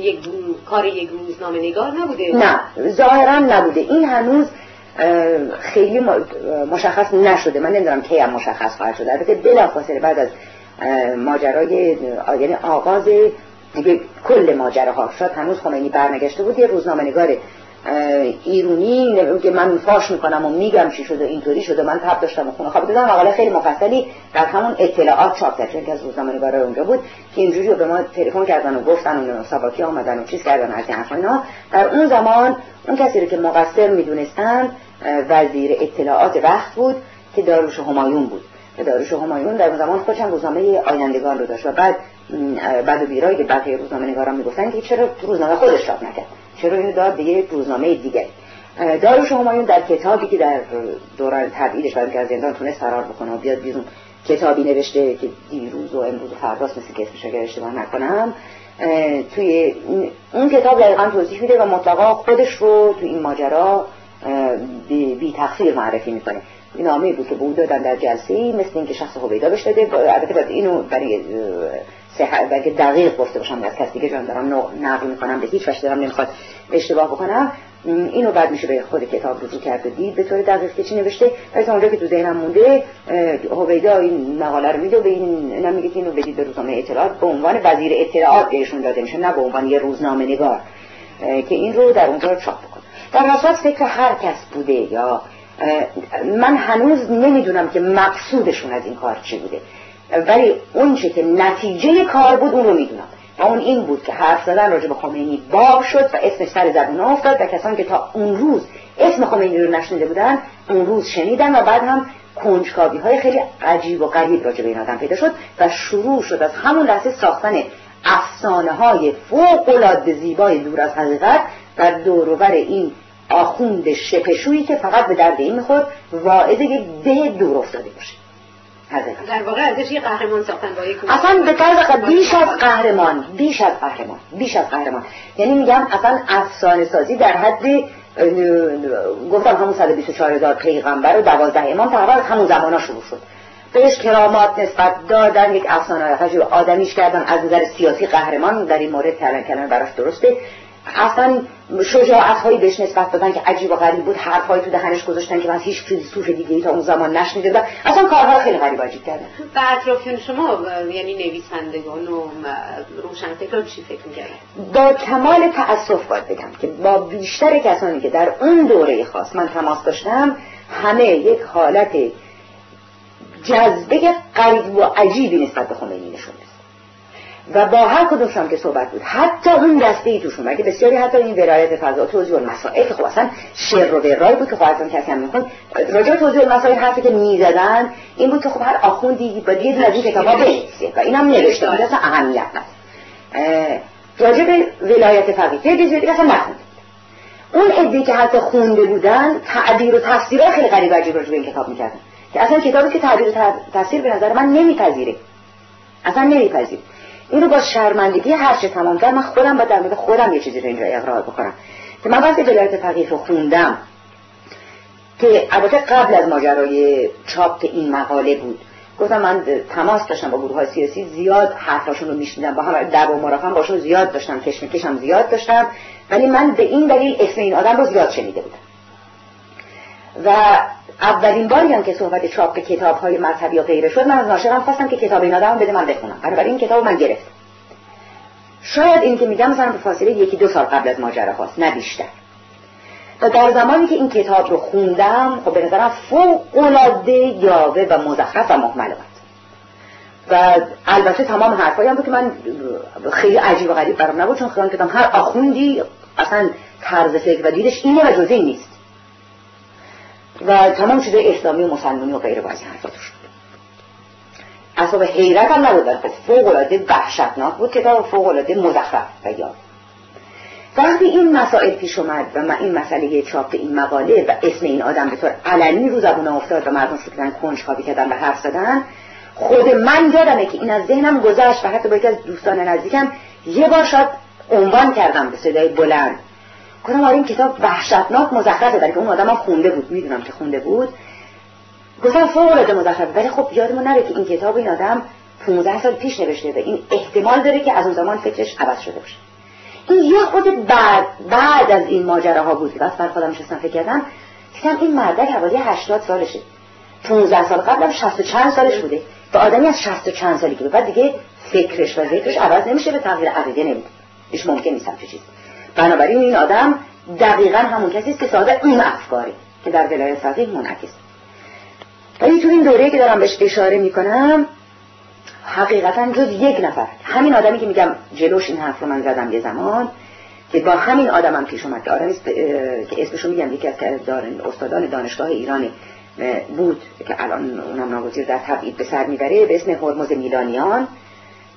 یک کار یک روزنامه نگار نبوده؟ نه ظاهرا نبوده. این هنوز خیلی مشخص نشده. من نمی‌دونم کی هم مشخص خواهد شده. البته بلافاصله بعد از ماجرای یعنی آغاز دیگه کل ماجراها. شاید هنوز خمینی برنگشته بود یه روزنامه نگار ایرونی که من فاش می‌کنم و میگم چی شده اینطوری شده من تب داشتم و خونه خواب دیدم مقاله خیلی مفصلی در همون اطلاعات چاپ کرد. که از روزنامه نگارای اونجا بود که اینجوری به ما تلفن کردن و گفتن و سباکی آمدن و چیز کردن از این در اون زمان اون کسی رو که مقصر می‌دونستن وزیر اطلاعات وقت بود که داروش همایون بود. داروش همایون در اون زمان خودش روزنامه آیندگان رو داشت و بعد بعد و بیرایی که بقیه روزنامه نگاران می‌گفتن که چرا روزنامه خودش چاپ نکرد؟ چرا اینو داد به یک روزنامه دیگه؟ داروش همایون در کتابی که در دوران تبعیدش برای از زندان تونست فرار بکنه و بیاد بیرون کتابی نوشته که دیروز و امروز و فرداست مثل که اسمش اگر اشتباه نکنم توی اون کتاب دقیقا توضیح میده و مطلقا خودش رو توی این ماجرا بی, بی تقصیر معرفی می‌کنه. این نامه بود که بود دادن در جلسه مثل اینکه شخص خوبیدا بهش داده البته اینو برای صحت بلکه دقیق گفته باشم از کسی دیگه جان دارم نقل می‌کنم به هیچ وجه دارم نمی‌خواد اشتباه بکنم. اینو بعد میشه به خود کتاب رجوع کرد و دید. به طور دقیق که چی نوشته؟ ولی اونجا که تو ذهنم مونده هویدا این مقاله رو میده به این نمیگه که اینو بدید به روزنامه اطلاعات به عنوان وزیر اطلاعات بهشون داده میشه نه به عنوان یه روزنامه نگار. که این رو در اونجا چاپ بکنه. در اصل فکر هر کس بوده یا من هنوز نمی‌دونم که مقصودشون از این کار چی بوده. ولی اون چه که نتیجه کار بود اون رو می‌دونم. و اون این بود که حرف زدن راجع به خمینی باب شد و اسمش سر زبون افتاد و کسانی که تا اون روز اسم خمینی رو نشنیده بودن اون روز شنیدن و بعد هم کنجکاوی های خیلی عجیب و غریب راجع به این آدم پیدا شد و شروع شد از همون لحظه ساختن افسانه های فوق العاده زیبای دور از حقیقت و دوروبر این آخوند شپشویی که فقط به درد این می‌خورد واعظ یک ده دور افتاده باشه. در واقع ازش یه قهرمان ساختن با اصلا به طرز بیش از قهرمان بیش از قهرمان بیش از قهرمان. یعنی میگم اصلا افسانه سازی در حد گفتم همون 124 هزار پیغمبر و 12 امام تقریبا از همون زمان شروع شد. بهش کرامات نسبت دادن یک افسانه آدمیش کردن از نظر سیاسی قهرمان در این مورد کلن کلن براش درسته. اصلا شجاعت هایی بهش نسبت دادن که عجیب و غریب بود حرف هایی تو دهنش گذاشتن که من هیچ فیلسوف دیگه ای تا اون زمان نشنیده بودم. اصلا کارها خیلی غریب عجیب کردن. به اطرافیان شما یعنی نویسندگان و روشنفکران چی فکر می‌کردن؟ با کمال تأسف باید بگم که با بیشتر کسانی که در اون دوره خاص من تماس داشتم همه یک حالت جذبه غریب و عجیبی نسبت به خمینی نشون و با هر کدومشون که صحبت بود حتی اون دسته ای توشون که بسیاری حتی این ولایت فضا توضیح المسائل که خب اصلا شر و ورای بود که خب اصلا کسی هم می‌خوند راجع توضیح المسائل حرفی که می‌زدن این بود که خب هر آخوندی با یه از این کتابا بنویسه و اینم نوشته بود اصلا اهمیت نداره راجع به ولایت فقیه یه دیگه اصلا نخوند. اون عده‌ای که حتی خونده بودن تعبیر و تفسیرها خیلی غریب عجیب راجع به این کتاب می‌کردن. که اصلا کتابی که تعبیر و تفسیر به نظر من نمیپذیره. اصلا نمیپذیره. اینو با شرمندگی هر چه تمام کرد. من خودم با در مورد خودم یه چیزی رو اینجا اقرار بکنم. که من وقتی ولایت فقیه رو خوندم که البته قبل از ماجرای چاپ این مقاله بود گفتم من تماس داشتم با گروه های سیاسی زیاد حرفاشون رو میشنیدم. با هم در و مرافم باشون زیاد داشتم کشم زیاد داشتم. ولی من به این دلیل اسم این آدم رو زیاد شنیده بودم. و اولین باری هم که صحبت چاپ کتاب های مذهبی و غیره شد من از ناشرم خواستم که کتاب این آدم بده من بخونم. بنابراین این کتاب من گرفت. شاید این که میگم مثلا به فاصله یکی دو سال قبل از ماجرا خواست نه بیشتر. و در زمانی که این کتاب رو خوندم خب به نظرم فوق العاده یاوه و مزخرف و محمل و البته تمام حرفایی هم بود که من خیلی عجیب و غریب برام نبود چون خیلی کتاب هر آخوندی اصلا طرز فکر و دیدش اینه و جزه نیست. و تمام شده اسلامی و مسلمانی و غیر بعضی حرفاتو شد. اصاب حیرت هم نبود فوق العاده وحشتناک بود کتاب فوق العاده مزخرف و یاد وقتی این مسائل پیش اومد و من این مسئله چاپ این مقاله و اسم این آدم به طور علنی رو زبون افتاد و مردم شروع کردن کنجکاوی کردن و حرف زدن خود من یادمه که این از ذهنم گذشت و حتی با یکی از دوستان نزدیکم یه بار شاید عنوان کردم به صدای بلند. گفتم آره این کتاب وحشتناک مزخرفه برای که اون آدم خونده بود می‌دونم که خونده بود. گفتم فوق العاده مزخرفه ولی خب یادمون نره که این کتاب این آدم 15 سال پیش نوشته و این احتمال داره که از اون زمان فکرش عوض شده باشه. این یه خود بعد بعد از این ماجراها بود که بر خودم نشستم فکر کردم دیدم این مردک حوالی 80 سالشه. 15 سال قبلم 60 چند سالش بوده. و آدمی از 60 چند سالی که بعد دیگه فکرش و ذکرش عوض نمیشه به تغییر عقیده نمیده. هیچ ممکن نیست همچه چیز بنابراین این آدم دقیقا همون کسی است که صاحب اون افکاری که در ولایت فقیه منعکس. ولی تو این دوره که دارم بهش اشاره می‌کنم حقیقتا جز یک نفر. همین آدمی که میگم جلوش این حرف رو من زدم یه زمان که با همین آدمم هم پیش اومد. که که اسمشو میگم یکی از استادان دانشگاه ایران بود که الان اونم ناگزیر در تبعید به سر می‌بره به اسم هرمز میلانیان.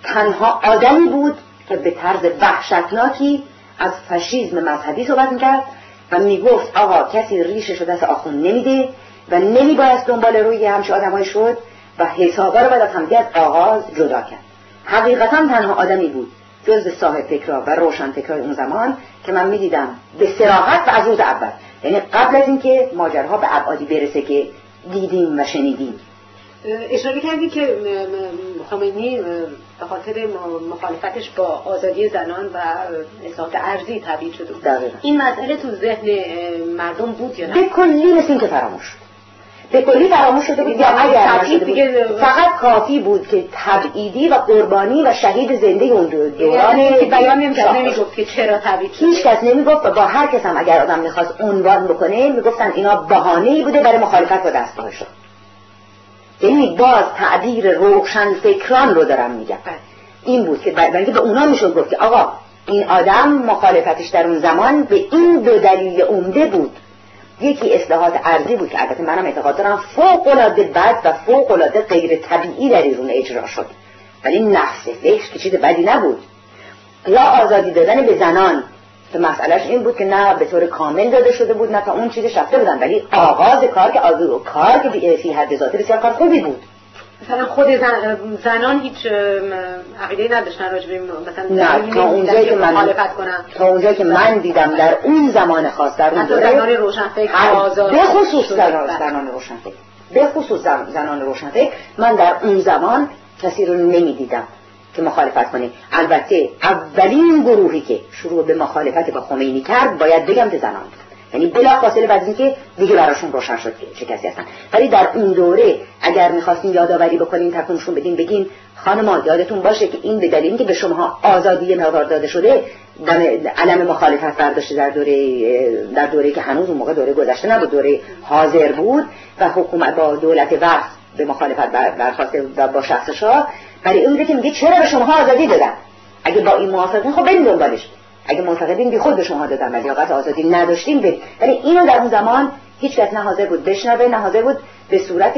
تنها آدمی بود که به طرز وحشتناکی از فشیزم مذهبی صحبت می‌کرد و می‌گفت آقا کسی ریشش رو دست آخون نمیده و نمیباید دنبال روی همچه آدمای شد و حسابه رو باید از آغاز جدا کرد. حقیقتا تنها آدمی بود جز صاحب فکرها و روشن فکرهای اون زمان که من می‌دیدم به سراحت و از روز اول. یعنی قبل از اینکه ماجرها به ابعادی برسه که دیدیم و شنیدیم. اشاره کردی که خمینی به خاطر مخالفتش با آزادی زنان و اصلاحات ارزی تبدیل شده بود این مسئله تو ذهن مردم بود یا نه؟ به کلی مثل اینکه فراموش به کلی فراموش شده بود یا اگر فقط کافی بود که تبعیدی و قربانی و شهید زنده اون دوران یعنی بیان نمی‌گفت که چرا تبعید هیچ کس نمی‌گفت با هر کس هم اگر آدم می‌خواست عنوان بکنه می‌گفتن اینا بهانه ای بوده برای مخالفت با دستگاهشون یعنی باز تعبیر روشن فکران رو دارم میگم. بله. این بود که برای به اونا می‌شد گفت که آقا این آدم مخالفتش در اون زمان به این دو دلیل عمده بود. یکی اصلاحات ارزی بود که البته منم اعتقاد دارم فوق العاده بد و فوق العاده غیر طبیعی در ایران اجرا شد. ولی نفس فکر که چیز بدی نبود. یا آزادی دادن به زنان که مسئلهش این بود که نه به طور کامل داده شده بود نه تا اون چیز شفته بودن ولی آغاز کار که آزو کار که فی حد ذاتی بسیار کار خوبی بود. مثلا خود زن... زنان هیچ عقیده نداشتن راجع به مثلا نه تا اونجایی که من تا اونجایی که من دیدم در اون زمان خاص در اون دوره زنان روشنفکر آزاد به خصوص زنان زنان روشنفکر. به خصوص زنان روشنفکر من در اون زمان کسی رو نمی‌دیدم. که مخالفت کنه البته اولین گروهی که شروع به مخالفت با خمینی کرد باید بگم که زنان. یعنی بلا فاصله بعد اینکه دیگه براشون روشن شد که چه کسی هستن. ولی در اون دوره اگر می‌خواستین یادآوری بکنین تکونشون بدین بگین خانم یادتون باشه که این به اینکه به شما آزادی مقدار داده شده علم مخالفت برداشته در دوره در دوره که هنوز اون موقع دوره گذشته نبود دوره حاضر بود و حکومت با دولت وقت به مخالفت برخواسته با شخص شاه برای اون که میگه چرا به شما آزادی دادن؟ اگه با این موافقین خب بریم دنبالش. اگه معتقدین بی خود به شما دادن ولی اوقات آزادی نداشتیم بریم. ولی اینو در اون زمان هیچ کس نه حاضر بود بشنوه نه حاضر بود به صورت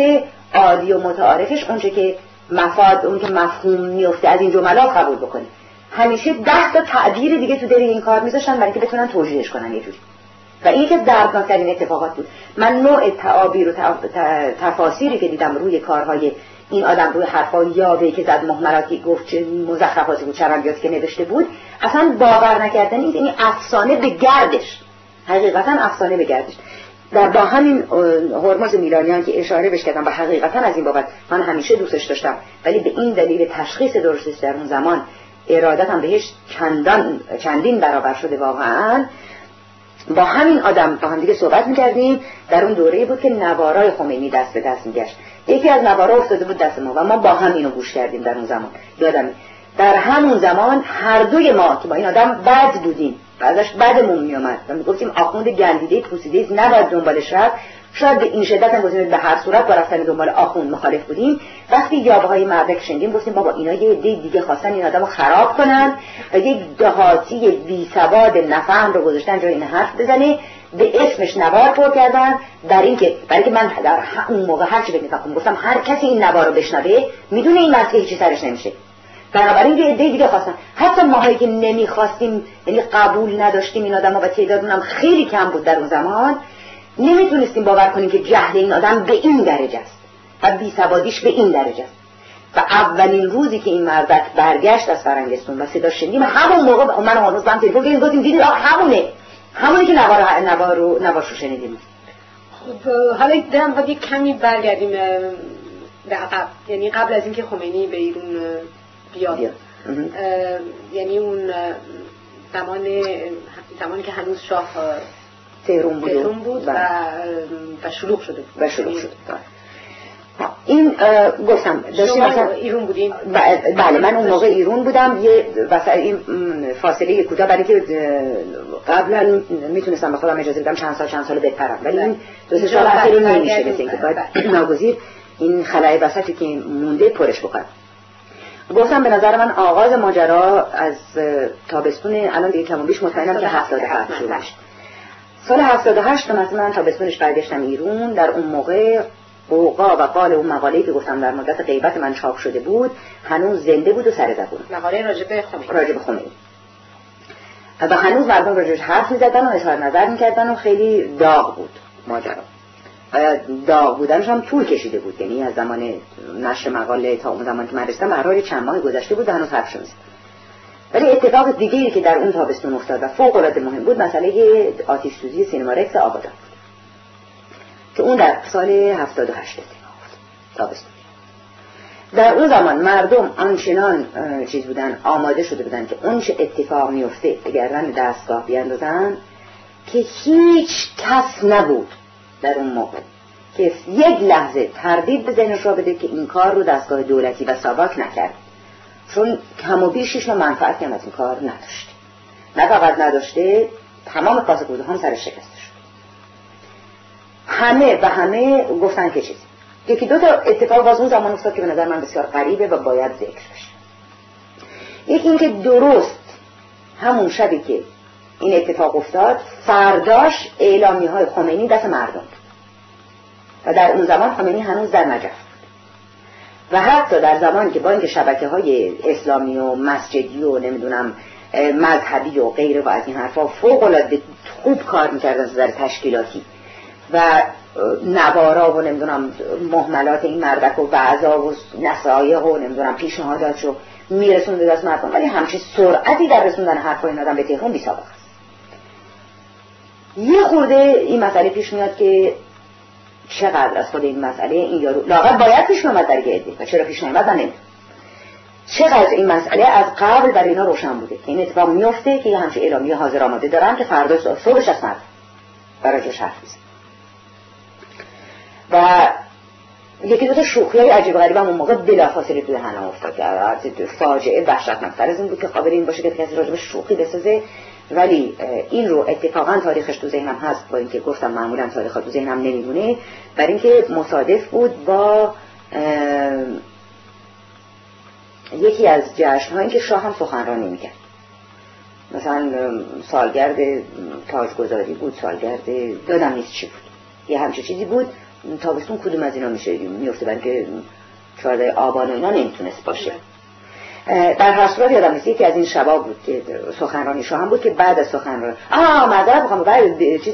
عادی و متعارفش اونچه که مفاد اون که مفهوم میفته از این جملات قبول بکنه. همیشه ده تا تعبیر دیگه تو دل این کار میذاشتن برای که بتونن توجیهش کنن یه جوری. و این که دردناکترین اتفاقات بود. من نوع تعابیر و تفاسیری که دیدم روی کارهای این آدم روی حرفای یاوه که زد محملاتی گفت چه مزخرفاتی بود چرندیاتی که نوشته بود. اصلا باور نکردن این یعنی افسانه به گردش. حقیقتا افسانه به گردش. در با همین هرمز میلانیان که اشاره بش کردم و حقیقتا از این بابت من همیشه دوستش داشتم ولی به این دلیل تشخیص درستش در اون زمان ارادتم بهش چندان چندین برابر شده واقعا. با همین آدم با هم دیگه صحبت می‌کردیم. در اون دوره بود که نوارای خمینی دست به دست میگشت. یکی از نوارا افتاده بود دست ما و ما با هم اینو گوش کردیم در اون زمان. یادم در همون زمان هر دوی ما که با این آدم بد بودیم و ازش بدمون میومد و می‌گفتیم آخوند گندیده پوسیده نباید دنبالش رفت. شاید به این شدت هم گفتیم به هر صورت با رفتن دنبال آخوند مخالف بودیم. وقتی یابه های مردک شنیدیم گفتیم بابا اینا یه عده دیگه خواستن این آدم رو خراب کنن و یک دهاتی بی سواد نفهم رو گذاشتن جای این حرف بزنه. به اسمش نوار پر کردن در اینکه برای که من در اون موقع هر چی فکر گفتم هر کسی این نوار رو بشنوه می‌دونه این مسئله هیچی سرش نمیشه. بنابراین یه عده دیگه خواستن حتی ماهایی که نمی‌خواستیم یعنی قبول نداشتیم این آدم ها و تعدادمون هم خیلی کم بود در اون زمان نمی‌تونستیم باور کنیم که جهل این آدم به این درجه است و بیسوادیش به این درجه است. و اولین روزی که این مردک برگشت از فرنگستون و صدا شنیدیم همون موقع من هنوز هم تلفن کردیم گفتیم دیدید همونه. همونه که نوار رو نوارشو شنیدیم. خب حالا دلم یک کمی برگردیم به عقب. یعنی قبل از اینکه خمینی به ایرون بیاد. یعنی اون زمان زمانی که هنوز شاه تهرون بود, تهرون بود و, و شلوغ شده بود. و شلوغ شده. این گفتم داشتیم مثلا ایرون بودیم بله من اون موقع ایرون بودم یه واسه این فاصله کوتاه برای که قبلا می‌تونستم به خودم اجازه بدم چند سال چند سال بپرم ولی این دو سه سال اخیر نمیشه مثل اینکه باید ناگزیر این خلای وسطی که مونده پرش بکنم. گفتم به نظر من آغاز ماجرا از تابستون الان دیگه کم و بیش مطمئنم که 77 شده سال 78 مثلا تابستونش برگشتم ایرون. در اون موقع قوقا و قال اون مقاله‌ای که گفتم در مدت غیبت من چاپ شده بود هنوز زنده بود و سر زبون. مقاله راجب خمینی. راجب خمینی. و هنوز مردم راجبش حرف می‌زدن و اظهار نظر می‌کردن و خیلی داغ بود ماجرا. داغ بودنش هم طول کشیده بود. یعنی از زمان نشر مقاله تا اون زمان که من رسیدم به چند ماه گذشته بود هنوز حرف ولی اتفاق دیگه که در اون تابستون افتاد و فوق العاده مهم بود مسئله آتش سوزی سینما رکس آبادان. که اون در سال 78 تابستون. در اون زمان مردم آنچنان چیز بودن آماده شده بودن که اون چه اتفاق میفته گردن دستگاه بیاندازن که هیچ کس نبود در اون موقع. که یک لحظه تردید به ذهنش را بده که این کار رو دستگاه دولتی و ساباک نکرد. چون کم و بیشش منفعت هم از این کار نداشته نه فقط نداشته تمام کاسه هم سرش شکسته شد همه و همه گفتن که چیزی. یکی دو تا اتفاق باز اون زمان افتاد که به نظر من بسیار غریبه و باید ذکر بشه. یکی اینکه درست همون شبی که این اتفاق افتاد فرداش اعلامی های خمینی دست مردم و در اون زمان خمینی هنوز در نجف و حتی در زمانی که با اینکه شبکه های اسلامی و مسجدی و نمی‌دونم مذهبی و غیره و از این حرفا فوق العاده خوب کار می‌کردن نظر تشکیلاتی و نوارا و نمی‌دونم محملات این مردک و وعظا و نصایح و نمی‌دونم پیشنهاداتشو میرسون به دست مردم. ولی همچین سرعتی در رسوندن حرفای این آدم به تهران بی است. یه خورده این مسئله پیش میاد که چقدر از خود این مسئله این یارو لاغت باید پیش نمید در گرده و چرا پیش نمید من چقدر این مسئله از قبل برای اینا روشن بوده. که این اتفاق میفته که یه همچه اعلامی حاضر آماده دارن که فردا صبحش از مرد. برای جوش حرف و یکی دو تا شوخی های عجیب غریب هم اون موقع بلافاصله توی هنم افتاد. که فاجعه وحشتناکتر از این بود که قابل این باشه که کسی راجب شوخی بسازه. ولی این رو اتفاقا تاریخش تو ذهنم هست با اینکه گفتم معمولا تاریخ تو ذهنم نمی‌دونه برای اینکه مصادف بود با یکی از جشن هایی که شاه هم سخنرانی می‌کرد. مثلا سالگرد تاجگذاری بود سالگرد یادم نیست چی بود. یه همچه چیزی بود. تابستون کدوم از اینا میشه؟ میفته برای که چهارده آبان اینا نمی‌تونست باشه. در هر صورت یادم نیست. یکی از این شبا بود که سخنرانی هم بود که بعد از سخنرانی آه معذرت بخوام بعد چیز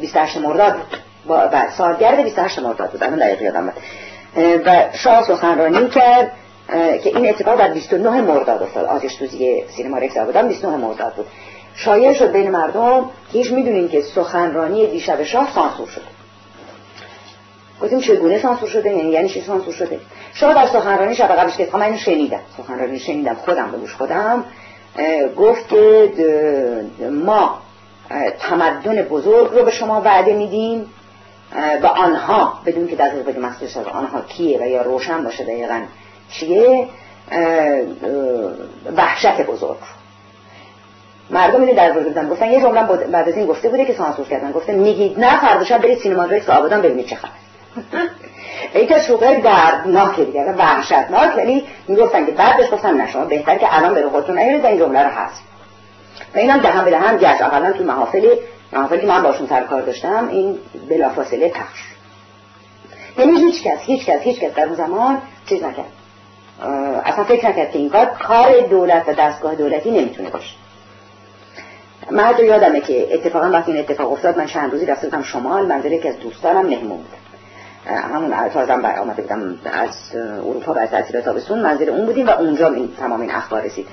28 مرداد بود. بعد سالگرد 28 مرداد بود. الان دقیق یادم و شاه سخنرانی کرد که این اتفاق در 29 مرداد افتاد. آتش سوزی سینما رکس آبادان 29 مرداد بود. شایع شد بین مردم. که هیچ می‌دونین که سخنرانی دیشب شاه سانسور شد. گفتیم چگونه سانسور شده یعنی یعنی چی سانسور شده؟ شما در سخنرانی شب قبلش که من اینو شنیدم. سخنرانی شنیدم خودم به خودم. گفت که ما تمدن بزرگ رو به شما وعده میدیم. و آنها بدون که دقیق مخصوص از آنها کیه و یا روشن باشه دقیقا چیه؟ وحشت بزرگ. مردم اینو در بودن گفتن یه جمله بعد از این گفته بوده که سانسور کردن. گفته میگید نه فردا شب برید سینما رکس آبادان ببینید چه خبر یکی از شوقای دردناک دیگه وحشتناک. ولی می‌گفتن که بعدش گفتن نه شما بهتر که الان به خودتون نیارید این جمله رو هست. و اینم دهن به دهن گشت. اقلا تو محافل افرادی که من باشون سر کار داشتم این بلافاصله پخش یعنی هیچ کس هیچ کس هیچ کس در اون زمان چیز نکرد. اصلا فکر نکرد که این کار کار دولت و دستگاه دولتی نمی‌تونه باشه. من حتی یادمه که اتفاقا وقتی این اتفاق افتاد من چند روزی رفته بودم شمال منزل یکی از دوستانم مهمون بود. همون تازم بر آمده بودم از اروپا و از تعطیلات تابستون منزل اون بودیم و اونجا این تمام این اخبار رسید.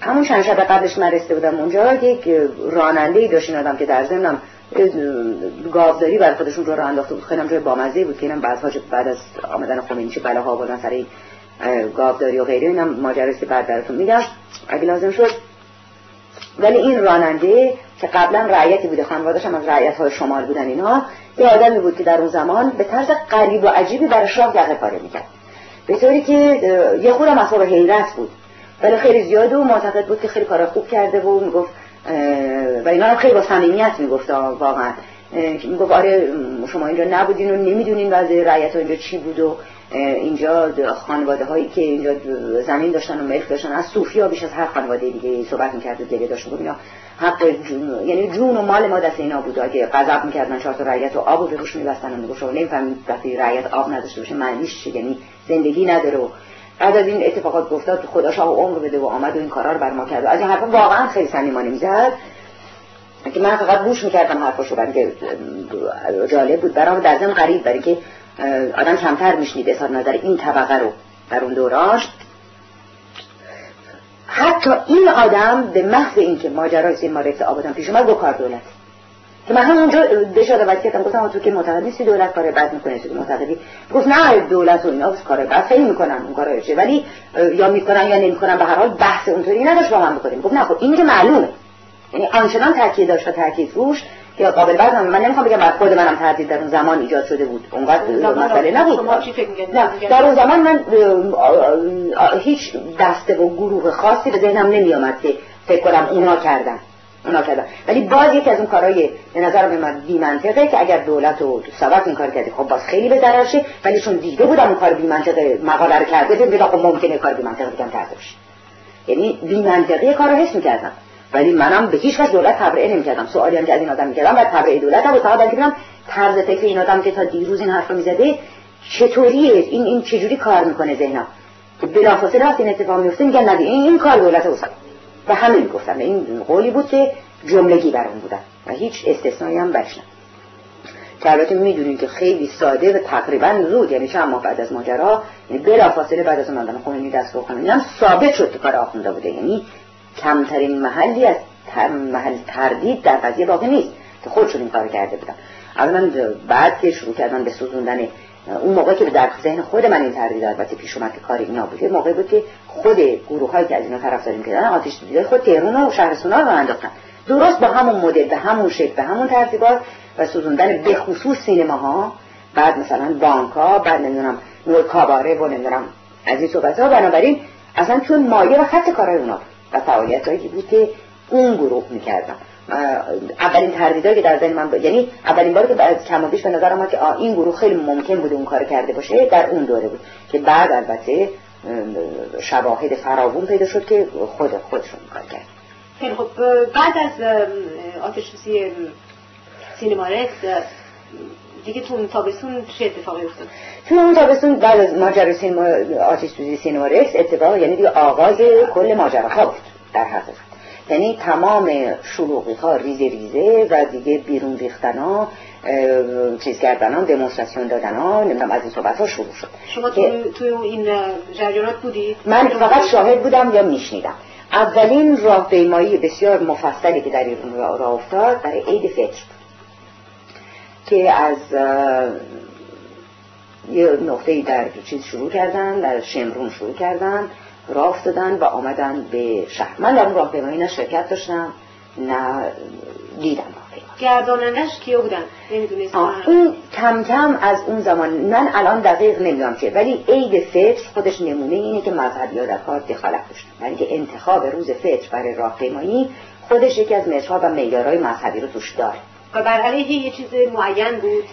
همون چند شب قبلش من رسیده بودم اونجا یک راننده ای داشت آدم که در ضمنم گاوداری برای خودشون رو راه انداخته بود. خیلی جای بامزه بود که اینم بعد بعد از آمدن خمینی چه بلاها آوردن سر گاوداری و غیره اینم ماجراست که بعد براتون میگم اگه لازم شد. ولی این راننده که قبلا رعیتی بوده خانواده‌اش هم از رعیت های شمال بودن اینا یه آدمی بود که در اون زمان به طرز غریب و عجیبی برای شاه دقیقه کاره می‌کرد. به طوری که یه خودم اصلا حیرت بود. ولی خیلی زیاد و معتقد بود که خیلی کار خوب کرده و می‌گفت و اینا هم خیلی با صمیمیت می‌گفت واقعا. می‌گفت آره شما اینجا نبودین و نمی‌دونین وضع رعیت اینجا چی بود و اینجا خانواده هایی که اینجا زمین داشتن و ملک داشتن از صوفیا بیش از هر خانواده دیگه صحبت می‌کرد و دیگه داشت. بود حق جون یعنی جون و مال ما دست اینا بود. اگه غضب می‌کردن چهار تا رعیت و آب رو روش میبستن و می‌گفت نمی‌فهمید وقتی رعیت آب نداشته باشه معنیش یعنی زندگی نداره. و بعد از این اتفاقات گفتاد خدا شاه عمر بده و آمد و این کارا رو بر ما کرد. از این حرفا واقعا خیلی صمیمانه می‌زد. که من فقط گوش می‌کردم حرفاشو برای که جالب بود. برام در ضمن غریب برای که آدم کمتر میشنید اظهار نظر این طبقه رو در اون دوراش حتی این آدم به محض اینکه ماجرای سین مارکس آبادان پیش اومد با کار دولت. که من همونجا بهش دعوت کردم گفتم تو که معتقد نیستی دولت کار بد می‌کنه تو معتقدی گفت نه دولت و اینا کار بد خیلی می‌کنن اون کارا چه؟ ولی یا می‌کنن یا نمی‌کنن به هر حال بحث اونطوری نداشت با هم بکنیم گفت نه خب این که معلومه. یعنی آنچنان تاکید داشت و تاکید روش که قابل بعد من نمی‌خوام بگم بعد خود منم تردید در اون زمان ایجاد شده بود. اونقدر مسئله نبود. در اون زمان من هیچ دسته و گروه خاصی به ذهنم نمیآمد که فکر کنم اونا کردن. اونا کردن. ولی باز یکی از اون کارهای به نظر من بی منطقه که اگر دولت و سبب این کار کرده خب باز خیلی به ضرر ولی چون دیده بودم اون کار بی منطقه مقاله رو کرده دیدم خب ممکنه کار بی منطقه بگم کرده باشه. یعنی بی منطقه کارو حس می‌کردم. ولی منم به هیچ وجه دولت تبرئه نمی‌کردم. سوالی هم که از این آدم می‌کردم و تبرئه دولت هم فقط بگم طرز فکر این آدم که تا دیروز این حرف رو چطوریه؟ این این چجوری کار می‌کنه ذهنم؟ که بلافاصله وقتی این اتفاق میفته میگن نه این, این کار دولت اوسط و همه می‌گفتن این قولی بود که جملگی برام بودن و هیچ استثنایی هم بشن که البته می‌دونیم که خیلی ساده و تقریبا زود یعنی چند بعد از ماجرا یعنی بلافاصله بعد از اون آدم خمینی دست رو خمینی هم ثابت شد که کار آخونده بوده. یعنی کمترین محلی از محل تردید در قضیه باقی نیست که خودشون این کار کرده بودن. من بعد که شروع کردن به سوزوندن اون موقع که در ذهن خود من این تردید البته پیش اومد که کاری اینا بود. موقع بود که خود گروه هایی که از اینا طرفداری کردن آتش دیده خود تهران و شهرستان رو انداختن. درست با همون مدل به همون شکل به همون ترتیبات و سوزوندن به خصوص سینماها بعد مثلا بانک ها بعد نمی‌دونم نور کاباره و نمی‌دونم از این صحبت ها بنابراین اصلا چون مایه و خط کارهای اونا و فعالیت هایی بود که اون گروه می‌کردن. اولین تردیدایی که در ذهن من یعنی اولین باری که بعد کم و بیش به نظر آمد که این گروه خیلی ممکن بوده اون کار کرده باشه در اون دوره بود که بعد البته شواهد فراوون پیدا شد که خود خودشون کار کرد. خیلی خب بعد از آتش سینما دیگه تو اون تابستون چه اتفاقی افتاد؟ تو اون تابستون بعد از ماجرا سینما آتش سوزی سینما رکس اتفاق یعنی دیگه آغاز کل ماجراها بود در حقیقت. یعنی تمام شلوغی ها ریزه ریزه و دیگه بیرون ریختن ها چیز کردن ها دمونستراسیون دادن ها نمی‌دونم از این صحبت ها شروع شد. شما تو, تو این جریانات بودید؟ من فقط شاهد بودم یا میشنیدم؟ اولین راهپیمایی بسیار مفصلی که در ایران راه افتاد برای عید فطر که از یه نقطه در چیز شروع کردن در شمرون شروع کردن راه افتادن و آمدن به شهر. من در اون راهپیمایی نه شرکت داشتم نه دیدم گردانندش کیا بودن؟ این کم کم از اون زمان من الان دقیق نمی‌دونم چه ولی عید فطر خودش نمونه اینه که مذهبی ها در کار دخالت داشتن. ولی که انتخاب روز فطر برای راهپیمایی خودش یکی از مترها و معیارهای مذهبی رو توش داره. و بر علیه یه چیز معین بود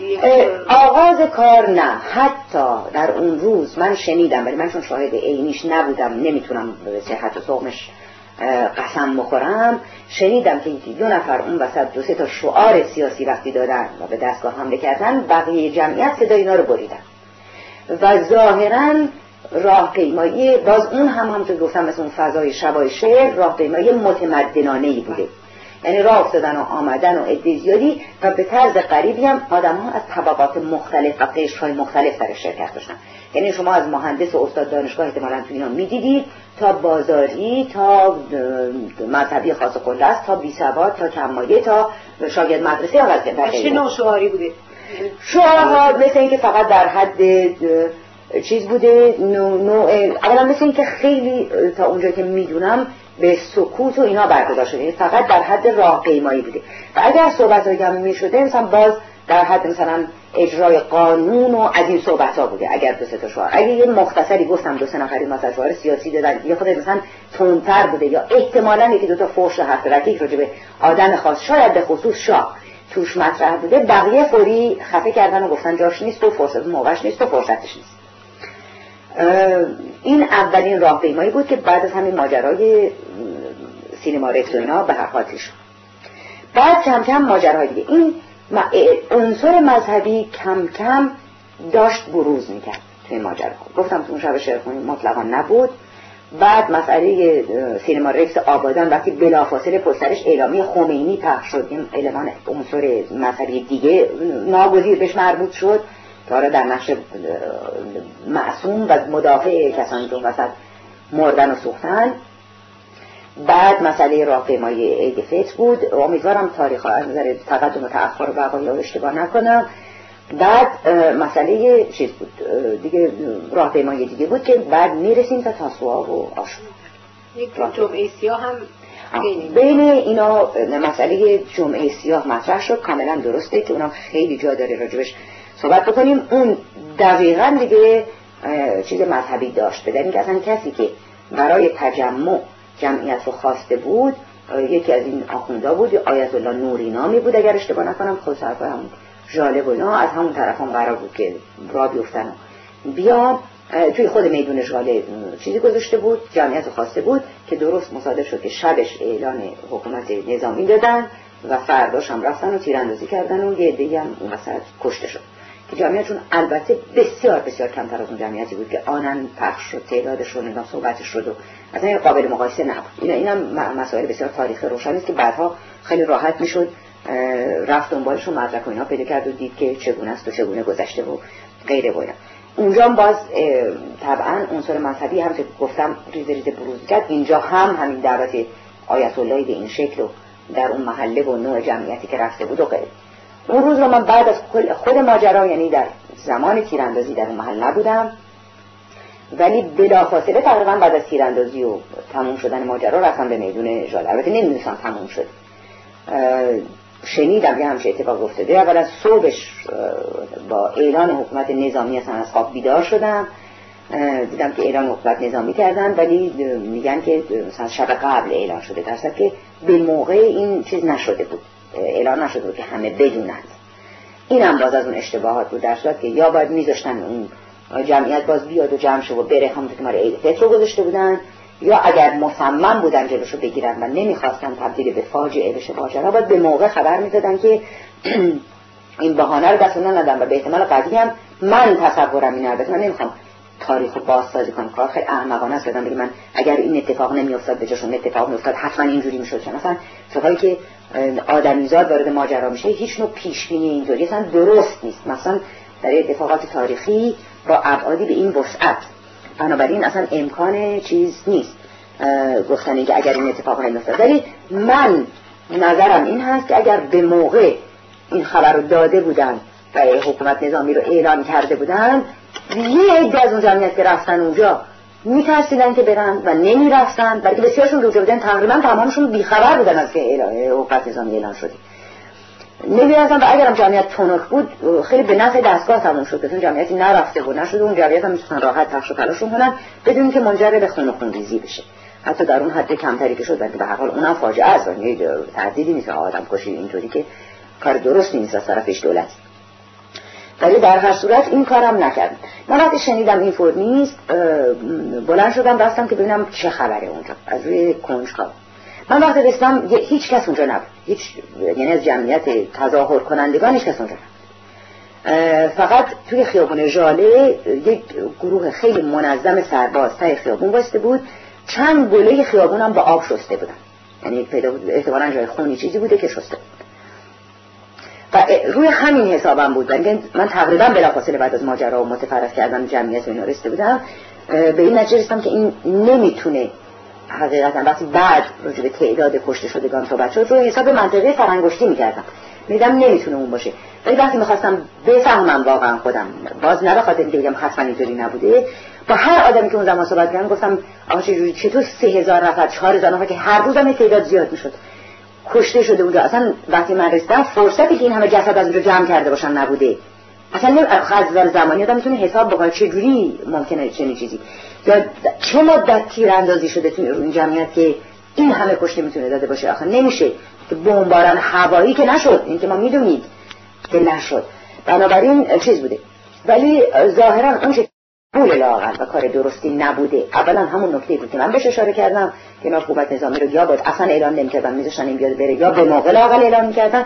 آغاز کار نه. حتی در اون روز من شنیدم ولی من چون شاهد عینیش نبودم نمی‌تونم به صحت و صغمش قسم بخورم. شنیدم که دو نفر اون وسط دو سه تا شعار سیاسی وقتی دادن و به دستگاه حمله کردن بقیه جمعیت صدای اینا رو بریدن. و ظاهرا راهپیمایی باز اون هم همونطور گفتم مثل اون فضای شبای شعر راهپیمایی متمدنانه ای بوده. یعنی راه افتادن و آمدن و عده زیادی و به طرز قریبی هم آدم ها از طبقات مختلف و های مختلف در شرکت داشتن. یعنی شما از مهندس و استاد دانشگاه احتمالا تو اینا می‌دیدید تا بازاری تا مذهبی خاص قله تا بی تا کمایه تا شاگرد مدرسه هم چه نوع شعاری بوده؟ شعارها مثل اینکه فقط در حد چیز بوده نوع اولا مثل اینکه خیلی تا اونجا که می‌دونم به سکوت و اینا برگزار شده. فقط در حد راهپیمایی بوده. و اگر صحبت های می شده مثلا باز در حد مثلا اجرای قانون و از این صحبت ها بوده. اگر دو سه تا شعار. اگه یه مختصری گفتم دو سه نفری مثلا شعار سیاسی دادن یه خود مثلا تندتر بوده یا احتمالا یکی دو تا فوش حرف رکیک راجع به آدم خاص. شاید به خصوص شاه. توش مطرح بوده. بقیه فوری خفه کردن و گفتن جاش نیست و فرصت موقعش نیست و فرصتش نیست. این اولین راهپیمایی بود که بعد از همین ماجرای سینما رکس و اینا به هر حال شد بعد کم کم ماجراهای دیگه. این عنصر مذهبی کم کم داشت بروز می‌کرد توی ماجرا گفتم تو اون شب شعرخونی مطلقا نبود. بعد مسئله سینما رکس آبادان وقتی بلافاصله پسترش اعلامی خمینی پخش شد این علمان عنصر مذهبی دیگه ناگزیر بهش مربوط شد که در نقش معصوم و مدافع کسانی که وسط مردن و سوختن بعد مسئله راهپیمایی عید فطر بود. امیدوارم تاریخ از نظر تقدم و تأخر وقایع رو اشتباه نکنم. بعد مسئله چیز بود. دیگه راهپیمایی دیگه بود که بعد می‌رسیم تا تاسوعا و آشورا یک جمعه سیاه هم بین اینا مسئله جمعه سیاه مطرح شد. کاملا درسته که اونم خیلی جا داره راجبش صحبت بکنیم. اون دقیقا دیگه چیز مذهبی داشت. بدن که اصلا کسی که برای تجمع جمعیت رو خواسته بود یکی از این آخوندا بود آیت الله نوری نامی بود اگر اشتباه نکنم خود صرف همون جالب و از همون طرف هم قرار بود که را بیفتن. بیا توی خود میدون جاله چیزی گذاشته بود جمعیت خواسته بود که درست مصادف شد که شبش اعلان حکومت نظامی دادن و فرداش هم رفتن و تیراندازی کردن و یه دیگه هم اون کشته شد. که جمعیتشون البته بسیار بسیار کمتر از اون جمعیتی بود که آنن پخش شد تعدادش رو صحبتش شد و اصلا قابل مقایسه نبود. اینا اینم مسائل بسیار تاریخ روشنی است که بعدها خیلی راحت می‌شد رفت دنبالش و مدرک و اینا پیدا کرد و دید که چگونه است و چگونه گذشته و غیره و اونجا باز طبعا عنصر مذهبی هم که گفتم ریز ریز بروز کرد اینجا هم همین دعوت آیت الله به این شکل و در اون محله و نوع جمعیتی که رفته بود و غیره. اون روز رو من بعد از خود ماجرا یعنی در زمان تیراندازی در محل نبودم. ولی بلافاصله تقریبا بعد از تیراندازی و تموم شدن ماجرا رفتم به میدون ژاله. البته نمی‌دونستم تموم شد. شنیدم یه همچه اتفاق افتاده. اول از صبحش با اعلان حکومت نظامی اصلا از خواب بیدار شدم. دیدم که اعلان حکومت نظامی کردن ولی میگن که مثلا شب قبل اعلان شده. در که به موقع این چیز نشده بود. اعلان نشده بود که همه بدونند این هم باز از اون اشتباهات بود. در صورت که یا باید میذاشتن اون جمعیت باز بیاد و جمع شد و بره همونطور که مال عید فطر رو گذاشته بودن یا اگر مصمم بودن جلوشو بگیرن و نمی‌خواستن تبدیل به فاجعه بشه ماجرا باید به موقع خبر می‌دادن که این بهانه رو دست ندادن و به احتمال قوی هم من تصورم این البته. من نمی‌خوام تاریخ بازسازی کنم. کار خیلی احمقانه است بگم من اگر این اتفاق نمیافتاد به جاشون اتفاق میافتاد حتما اینجوری می‌شد مثلا اتفاقی که آدمیزاد وارد ماجرا میشه هیچ نوع پیش بینی اینطوری اصلا درست نیست. مثلا در اتفاقات تاریخی با ابعادی به این وسعت. بنابراین اصلا امکان چیز نیست گفتن که اگر این اتفاق نمیافتاد. ولی من نظرم این هست که اگر به موقع این خبر رو داده بودن و حکومت نظامی رو اعلام کرده بودن یه عده از اون جمعیت که رفتن اونجا میترسیدن که برن و نمی‌رفتن. بلکه بسیارشون رو بودن تقریبا تمامشون بیخبر بودن از که حکومت نظامی اعلان شده. نمی‌رفتن و اگرم جمعیت تونک بود خیلی به نفع دستگاه تموم شد که جمعیتی نرفته بود نشده اون جمعیت هم می‌تونن راحت پخش و پلاشون کنن بدون که منجر به خون خون ریزی بشه. حتی در اون حد کمتری که شد ولی به هر حال اونم فاجعه است. یعنی تردیدی نیست آدم کشی اینطوری که کار درست نیست از طرفش دولت. ولی در هر صورت این کارم نکردم. من وقتی شنیدم این فور نیست بلند شدم رفتم که ببینم چه خبره اونجا از روی کنجکاو. من وقتی رسیدم هیچ کس اونجا نبود. هیچ یعنی از جمعیت تظاهر کنندگان هیچ کس اونجا نبود. فقط توی خیابون ژاله یک گروه خیلی منظم سرباز تای خیابون باسته بود. چند گله خیابون هم با آب شسته بودن. یعنی پیدا بود احتمالا جای خونی چیزی بوده که شسته بود. و روی همین حسابم بود. من تقریبا بلافاصله بعد از ماجرا و متفرق کردن جمعیت اینا رسیده بودم به این نتیجه رسیدم که این نمی‌تونه حقیقتا وقتی بعد راجع به تعداد کشته شدگان صحبت شد روی حساب منطقه فرنگشتی می‌کردم. میدم نمی‌تونه اون باشه. ولی وقتی می‌خواستم بفهمم واقعا خودم باز نه بخاطر اینکه بگم حتما اینطوری نبوده با هر آدمی که اون زمان صحبت کردم گفتم آقا چجوری؟ چطور سه هزار نفر چهار هزار نفر که هر روزم تعداد زیاد می‌شد. کشته شده اونجا اصلا وقتی من رسیدم فرصتی که این همه جسد از اونجا جمع کرده باشن نبوده. اصلا از زمانی آدم می‌تونه حساب بکنه چجوری ممکنه چنین چیزی. یا چه مدت تیراندازی شده تو این جمعیت که این همه کشته می‌تونه داده باشه؟ آخه نمیشه. که بمباران هوایی که نشد. این که ما می‌دونید که نشد. بنابراین چیز بوده. ولی ظاهرا اون پول لاغر و کار درستی نبوده. اولا همون نکته بود که من بهش اشاره کردم که حکومت نظامی رو یا بود اصلا اعلان نمی‌کردن میذاشتن این بیاد بره یا به موقع لاغر اعلان می‌کردن.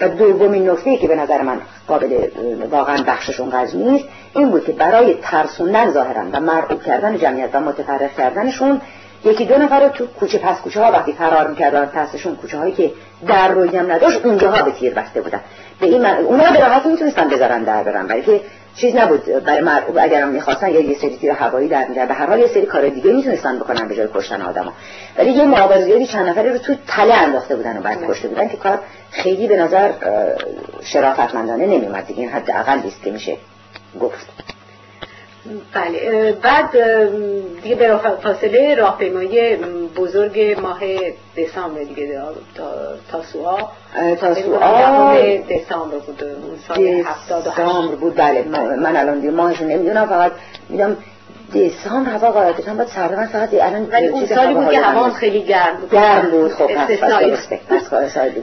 و دومین نکته که به نظر من قابل واقعا بخشش اونقدر نیست این بود که برای ترسوندن ظاهرا و مرعوب کردن جمعیت و متفرق کردنشون یکی دو نفر رو تو کوچه پس کوچه ها وقتی فرار می‌کردن پسشون کوچه هایی که در روی نداشت اونجاها به تیر بسته بودن. به این من... اونا به راحتی می‌تونستن بذارن در برن برای که چیز نبود برای مرعوب اگر هم می‌خواستن یه سری تیر هوایی در میدن به هر حال یه سری کار دیگه می‌تونستن بکنن به جای کشتن آدما ولی یه مقدار چند نفری رو تو تله انداخته بودن و بعد کشته بودن که کار خیلی به نظر شرافتمندانه نمیومد دیگه. این حداقل است که میشه گفت. بله بعد دیگه به فاصله راهپیمایی بزرگ ماه دسامبر دیگه تا تاسوعا تاسوعا دسامبر بود سال 78 بود بله. من الان دیگه ماهش نمی‌دونم فقط میدم دسامبر هوا قاعدتا باید سرد من فقط الان ولی اون سالی بود که هوا خیلی گرم بود. گرم بود. خب پس درسته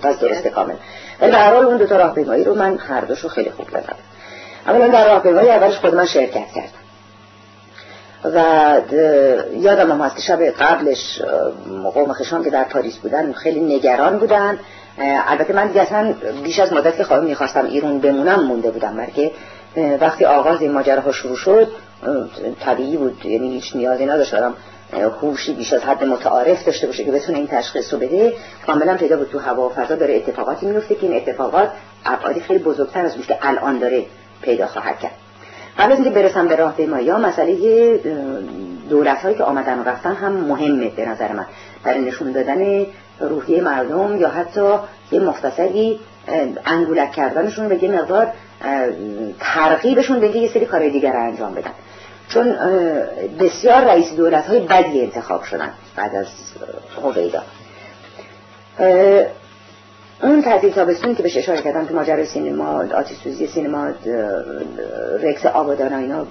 پس درسته کامل. ولی به هر حال اون دو تا راهپیمایی رو من هر دوشو خیلی خوب بزدم اولا در راهپیمایی اولش خود من شرکت کردم. و یادم هم هست که شب قبلش قوم خشام که در پاریس بودن خیلی نگران بودن. البته من دیگه اصلا بیش از مدت که خواهی می‌خواستم ایرون بمونم مونده بودم بلکه وقتی آغاز این ماجراها شروع شد طبیعی بود یعنی هیچ نیازی نداشتم خوشی بیش از حد متعارف داشته باشه که بتونه این تشخیص رو بده. کاملا پیدا بود تو هوا و فضا داره اتفاقاتی میفته که این اتفاقات ابعادی خیلی بزرگتر از که الان داره پیدا خواهد کرد. قبل از اینکه برسم به راهپیمایی ها مسئله دولت هایی که آمدن و رفتن هم مهمه به نظر من. برای نشون دادن روحیه مردم یا حتی یه مختصری انگولک کردنشون به یه مقدار ترغیبشون به یه سری کارهای دیگر انجام بدن. چون بسیار رئیس دولت های بدی انتخاب شدن بعد از هویدا. اون تعطیل تابستون که بهش اشاره کردم تو ماجرای سینما آتیش سوزی سینما رکس آبادان اینا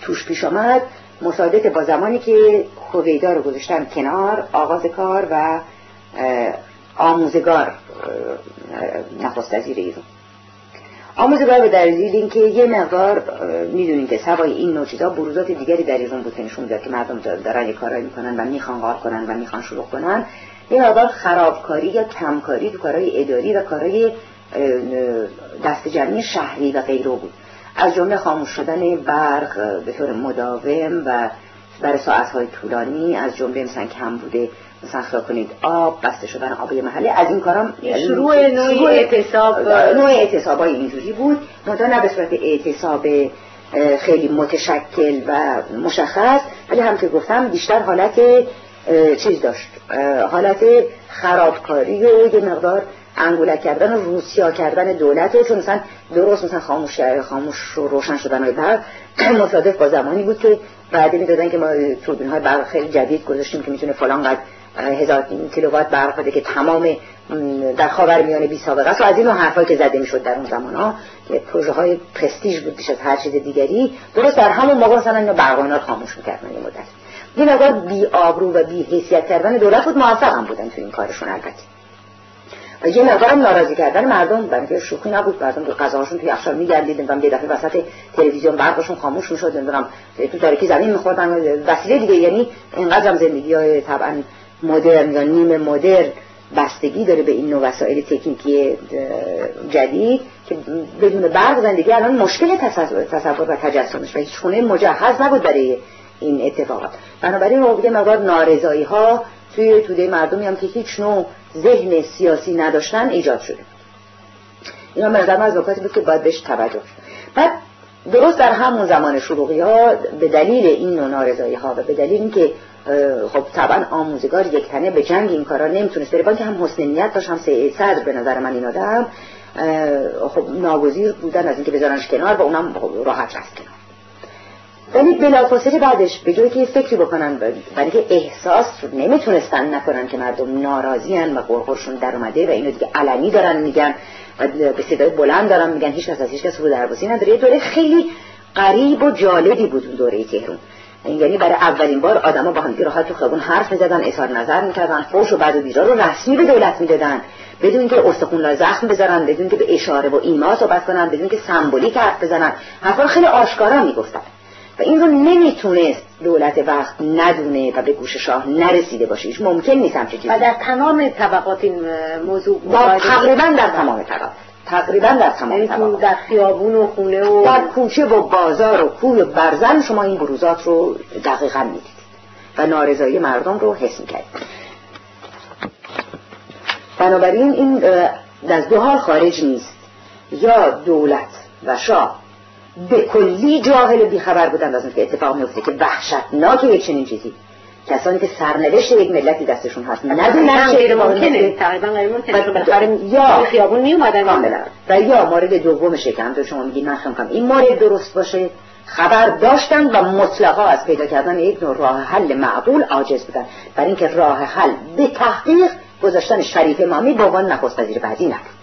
توش پیش آمد. مصادف با زمانی که خویدا رو گذاشتن کنار آغاز کار و آموزگار نخست وزیر ایران. آموزگار به دلیل اینکه یه مقدار می‌دونین که سوای این نوع چیزا بروزات دیگری در ایران بود که نشون که مردم دارن یه کارایی می‌کنن و می‌خوان کار کنن و می‌خوان شروع کنن. یه مقدار خرابکاری یا کمکاری تو کارهای اداری و کارهای دست جمعی شهری و غیره بود. از جمله خاموش شدن برق به طور مداوم و برای ساعتهای طولانی از جمله مثلا کم بوده مثلا کنید آب بسته شدن آب محلی از این کارم شروع نوع اعتصاب نوع اعتصاب های اینجوری بود منتها نه به صورت اعتصاب خیلی متشکل و مشخص ولی هم که گفتم بیشتر حالت چیز داشت. حالت خرابکاری و یه مقدار انگولک کردن و روسیا کردن دولت چون مثلا درست مثلا خاموش خاموش و روشن شدن های برق مصادف با زمانی بود که بعدی می‌دادن که ما توربین های برق خیلی جدید گذاشتیم که می‌تونه فلان قد هزار کیلووات برق بده که تمام در خاور میانه بی سابقه است. و از این حرفایی که زده می‌شد در اون زمان ها که پروژه های پرستیژ بود بیش از هر چیز دیگری درست در همون موقع مثلا اینو برق خاموش می‌کردن یه مدت. یه مقدار بی آبرو و بی حیثیت کردن دولت بود موفق هم بودن تو این کارشون البته. یه مقدارم ناراضی کردن مردم برای اینکه شوخی نبود مردم که غذاهاشون توی یخچال میگردیدن و یه دفعه وسط تلویزیون برقشون خاموش می‌شد نمی‌دونم تو تاریکی زمین میخوردن وسیله دیگه یعنی اینقدر هم زندگی های طبعا مدرن یا نیم مدرن بستگی داره به این نوع وسایل تکنیکی جدید که بدون برق زندگی الان مشکل تصور و تجسمش و هیچ خونه مجهز نبود برای این اتفاقات بنابراین یه مقدار نارضایی ها توی توده مردمی هم که هیچ نوع ذهن سیاسی نداشتن ایجاد شده. اینا من از نکاتی بود که باید بهش توجه بعد درست در همون زمان شروعی ها به دلیل این نوع نارضایی ها و به دلیل اینکه خب طبعا آموزگار یک تنه به جنگ این کارا نمی‌تونست بره که هم حسن نیت داشت هم صدر به نظر من این آدم خب ناگزیر بودن از اینکه بذارنش کنار و اونم راحت رفت کنار. ولی بلافاصله بعدش به که فکری بکنن برای که احساس نمی‌تونستن نکنن که مردم ناراضیان و قرقرشون در اومده و اینو دیگه علنی دارن میگن و به صدای بلند دارن میگن هیچ کس از هیچ کس رو درباسی نداره. یه دوره خیلی غریب و جالبی بود اون دوره تهران. یعنی برای اولین بار آدما با هم راحت تو خیابون حرف می‌زدن اظهار نظر می‌کردن فوش و بعد و بیرا رو رسمی به دولت می‌دادن. بدون اینکه استخون زخم بذارن بدون که به اشاره و ایما صحبت کنن بدون که سمبولیک حرف بزنن. حرفا خیلی آشکارا می‌گفتن. و این رو نمی‌تونست دولت وقت ندونه و به گوش شاه نرسیده باشه. هیچ ممکن نیست همچه چیزی. و در تمام طبقات این موضوع تقریبا در تمام طبقات. تقریبا در تمام یعنی طبقات. در خیابون و خونه و در کوچه و بازار و کوی و برزن شما این بروزات رو دقیقا می‌دید و نارضایی مردم رو حس می‌کرد بنابراین این از دو حال خارج نیست. یا دولت و شاه به کلی جاهل بیخبر بودن از که اتفاق میفته که وحشتناک یک چنین چیزی. کسانی که سرنوشت یک ملتی دستشون هست. ندونن غیر ممکنه. تقریبا غیر ممکنه. یا خیابون می اومدن و یا مورد دومشه که همطور شما میگید من خواهم این مورد درست باشه. خبر داشتن و مطلقا از پیدا کردن یک نوع راه حل معقول عاجز بودن. برای اینکه راه حل به تحقیق گذاشتن شریف امامی به عنوان نخست وزیر بعدی نبود.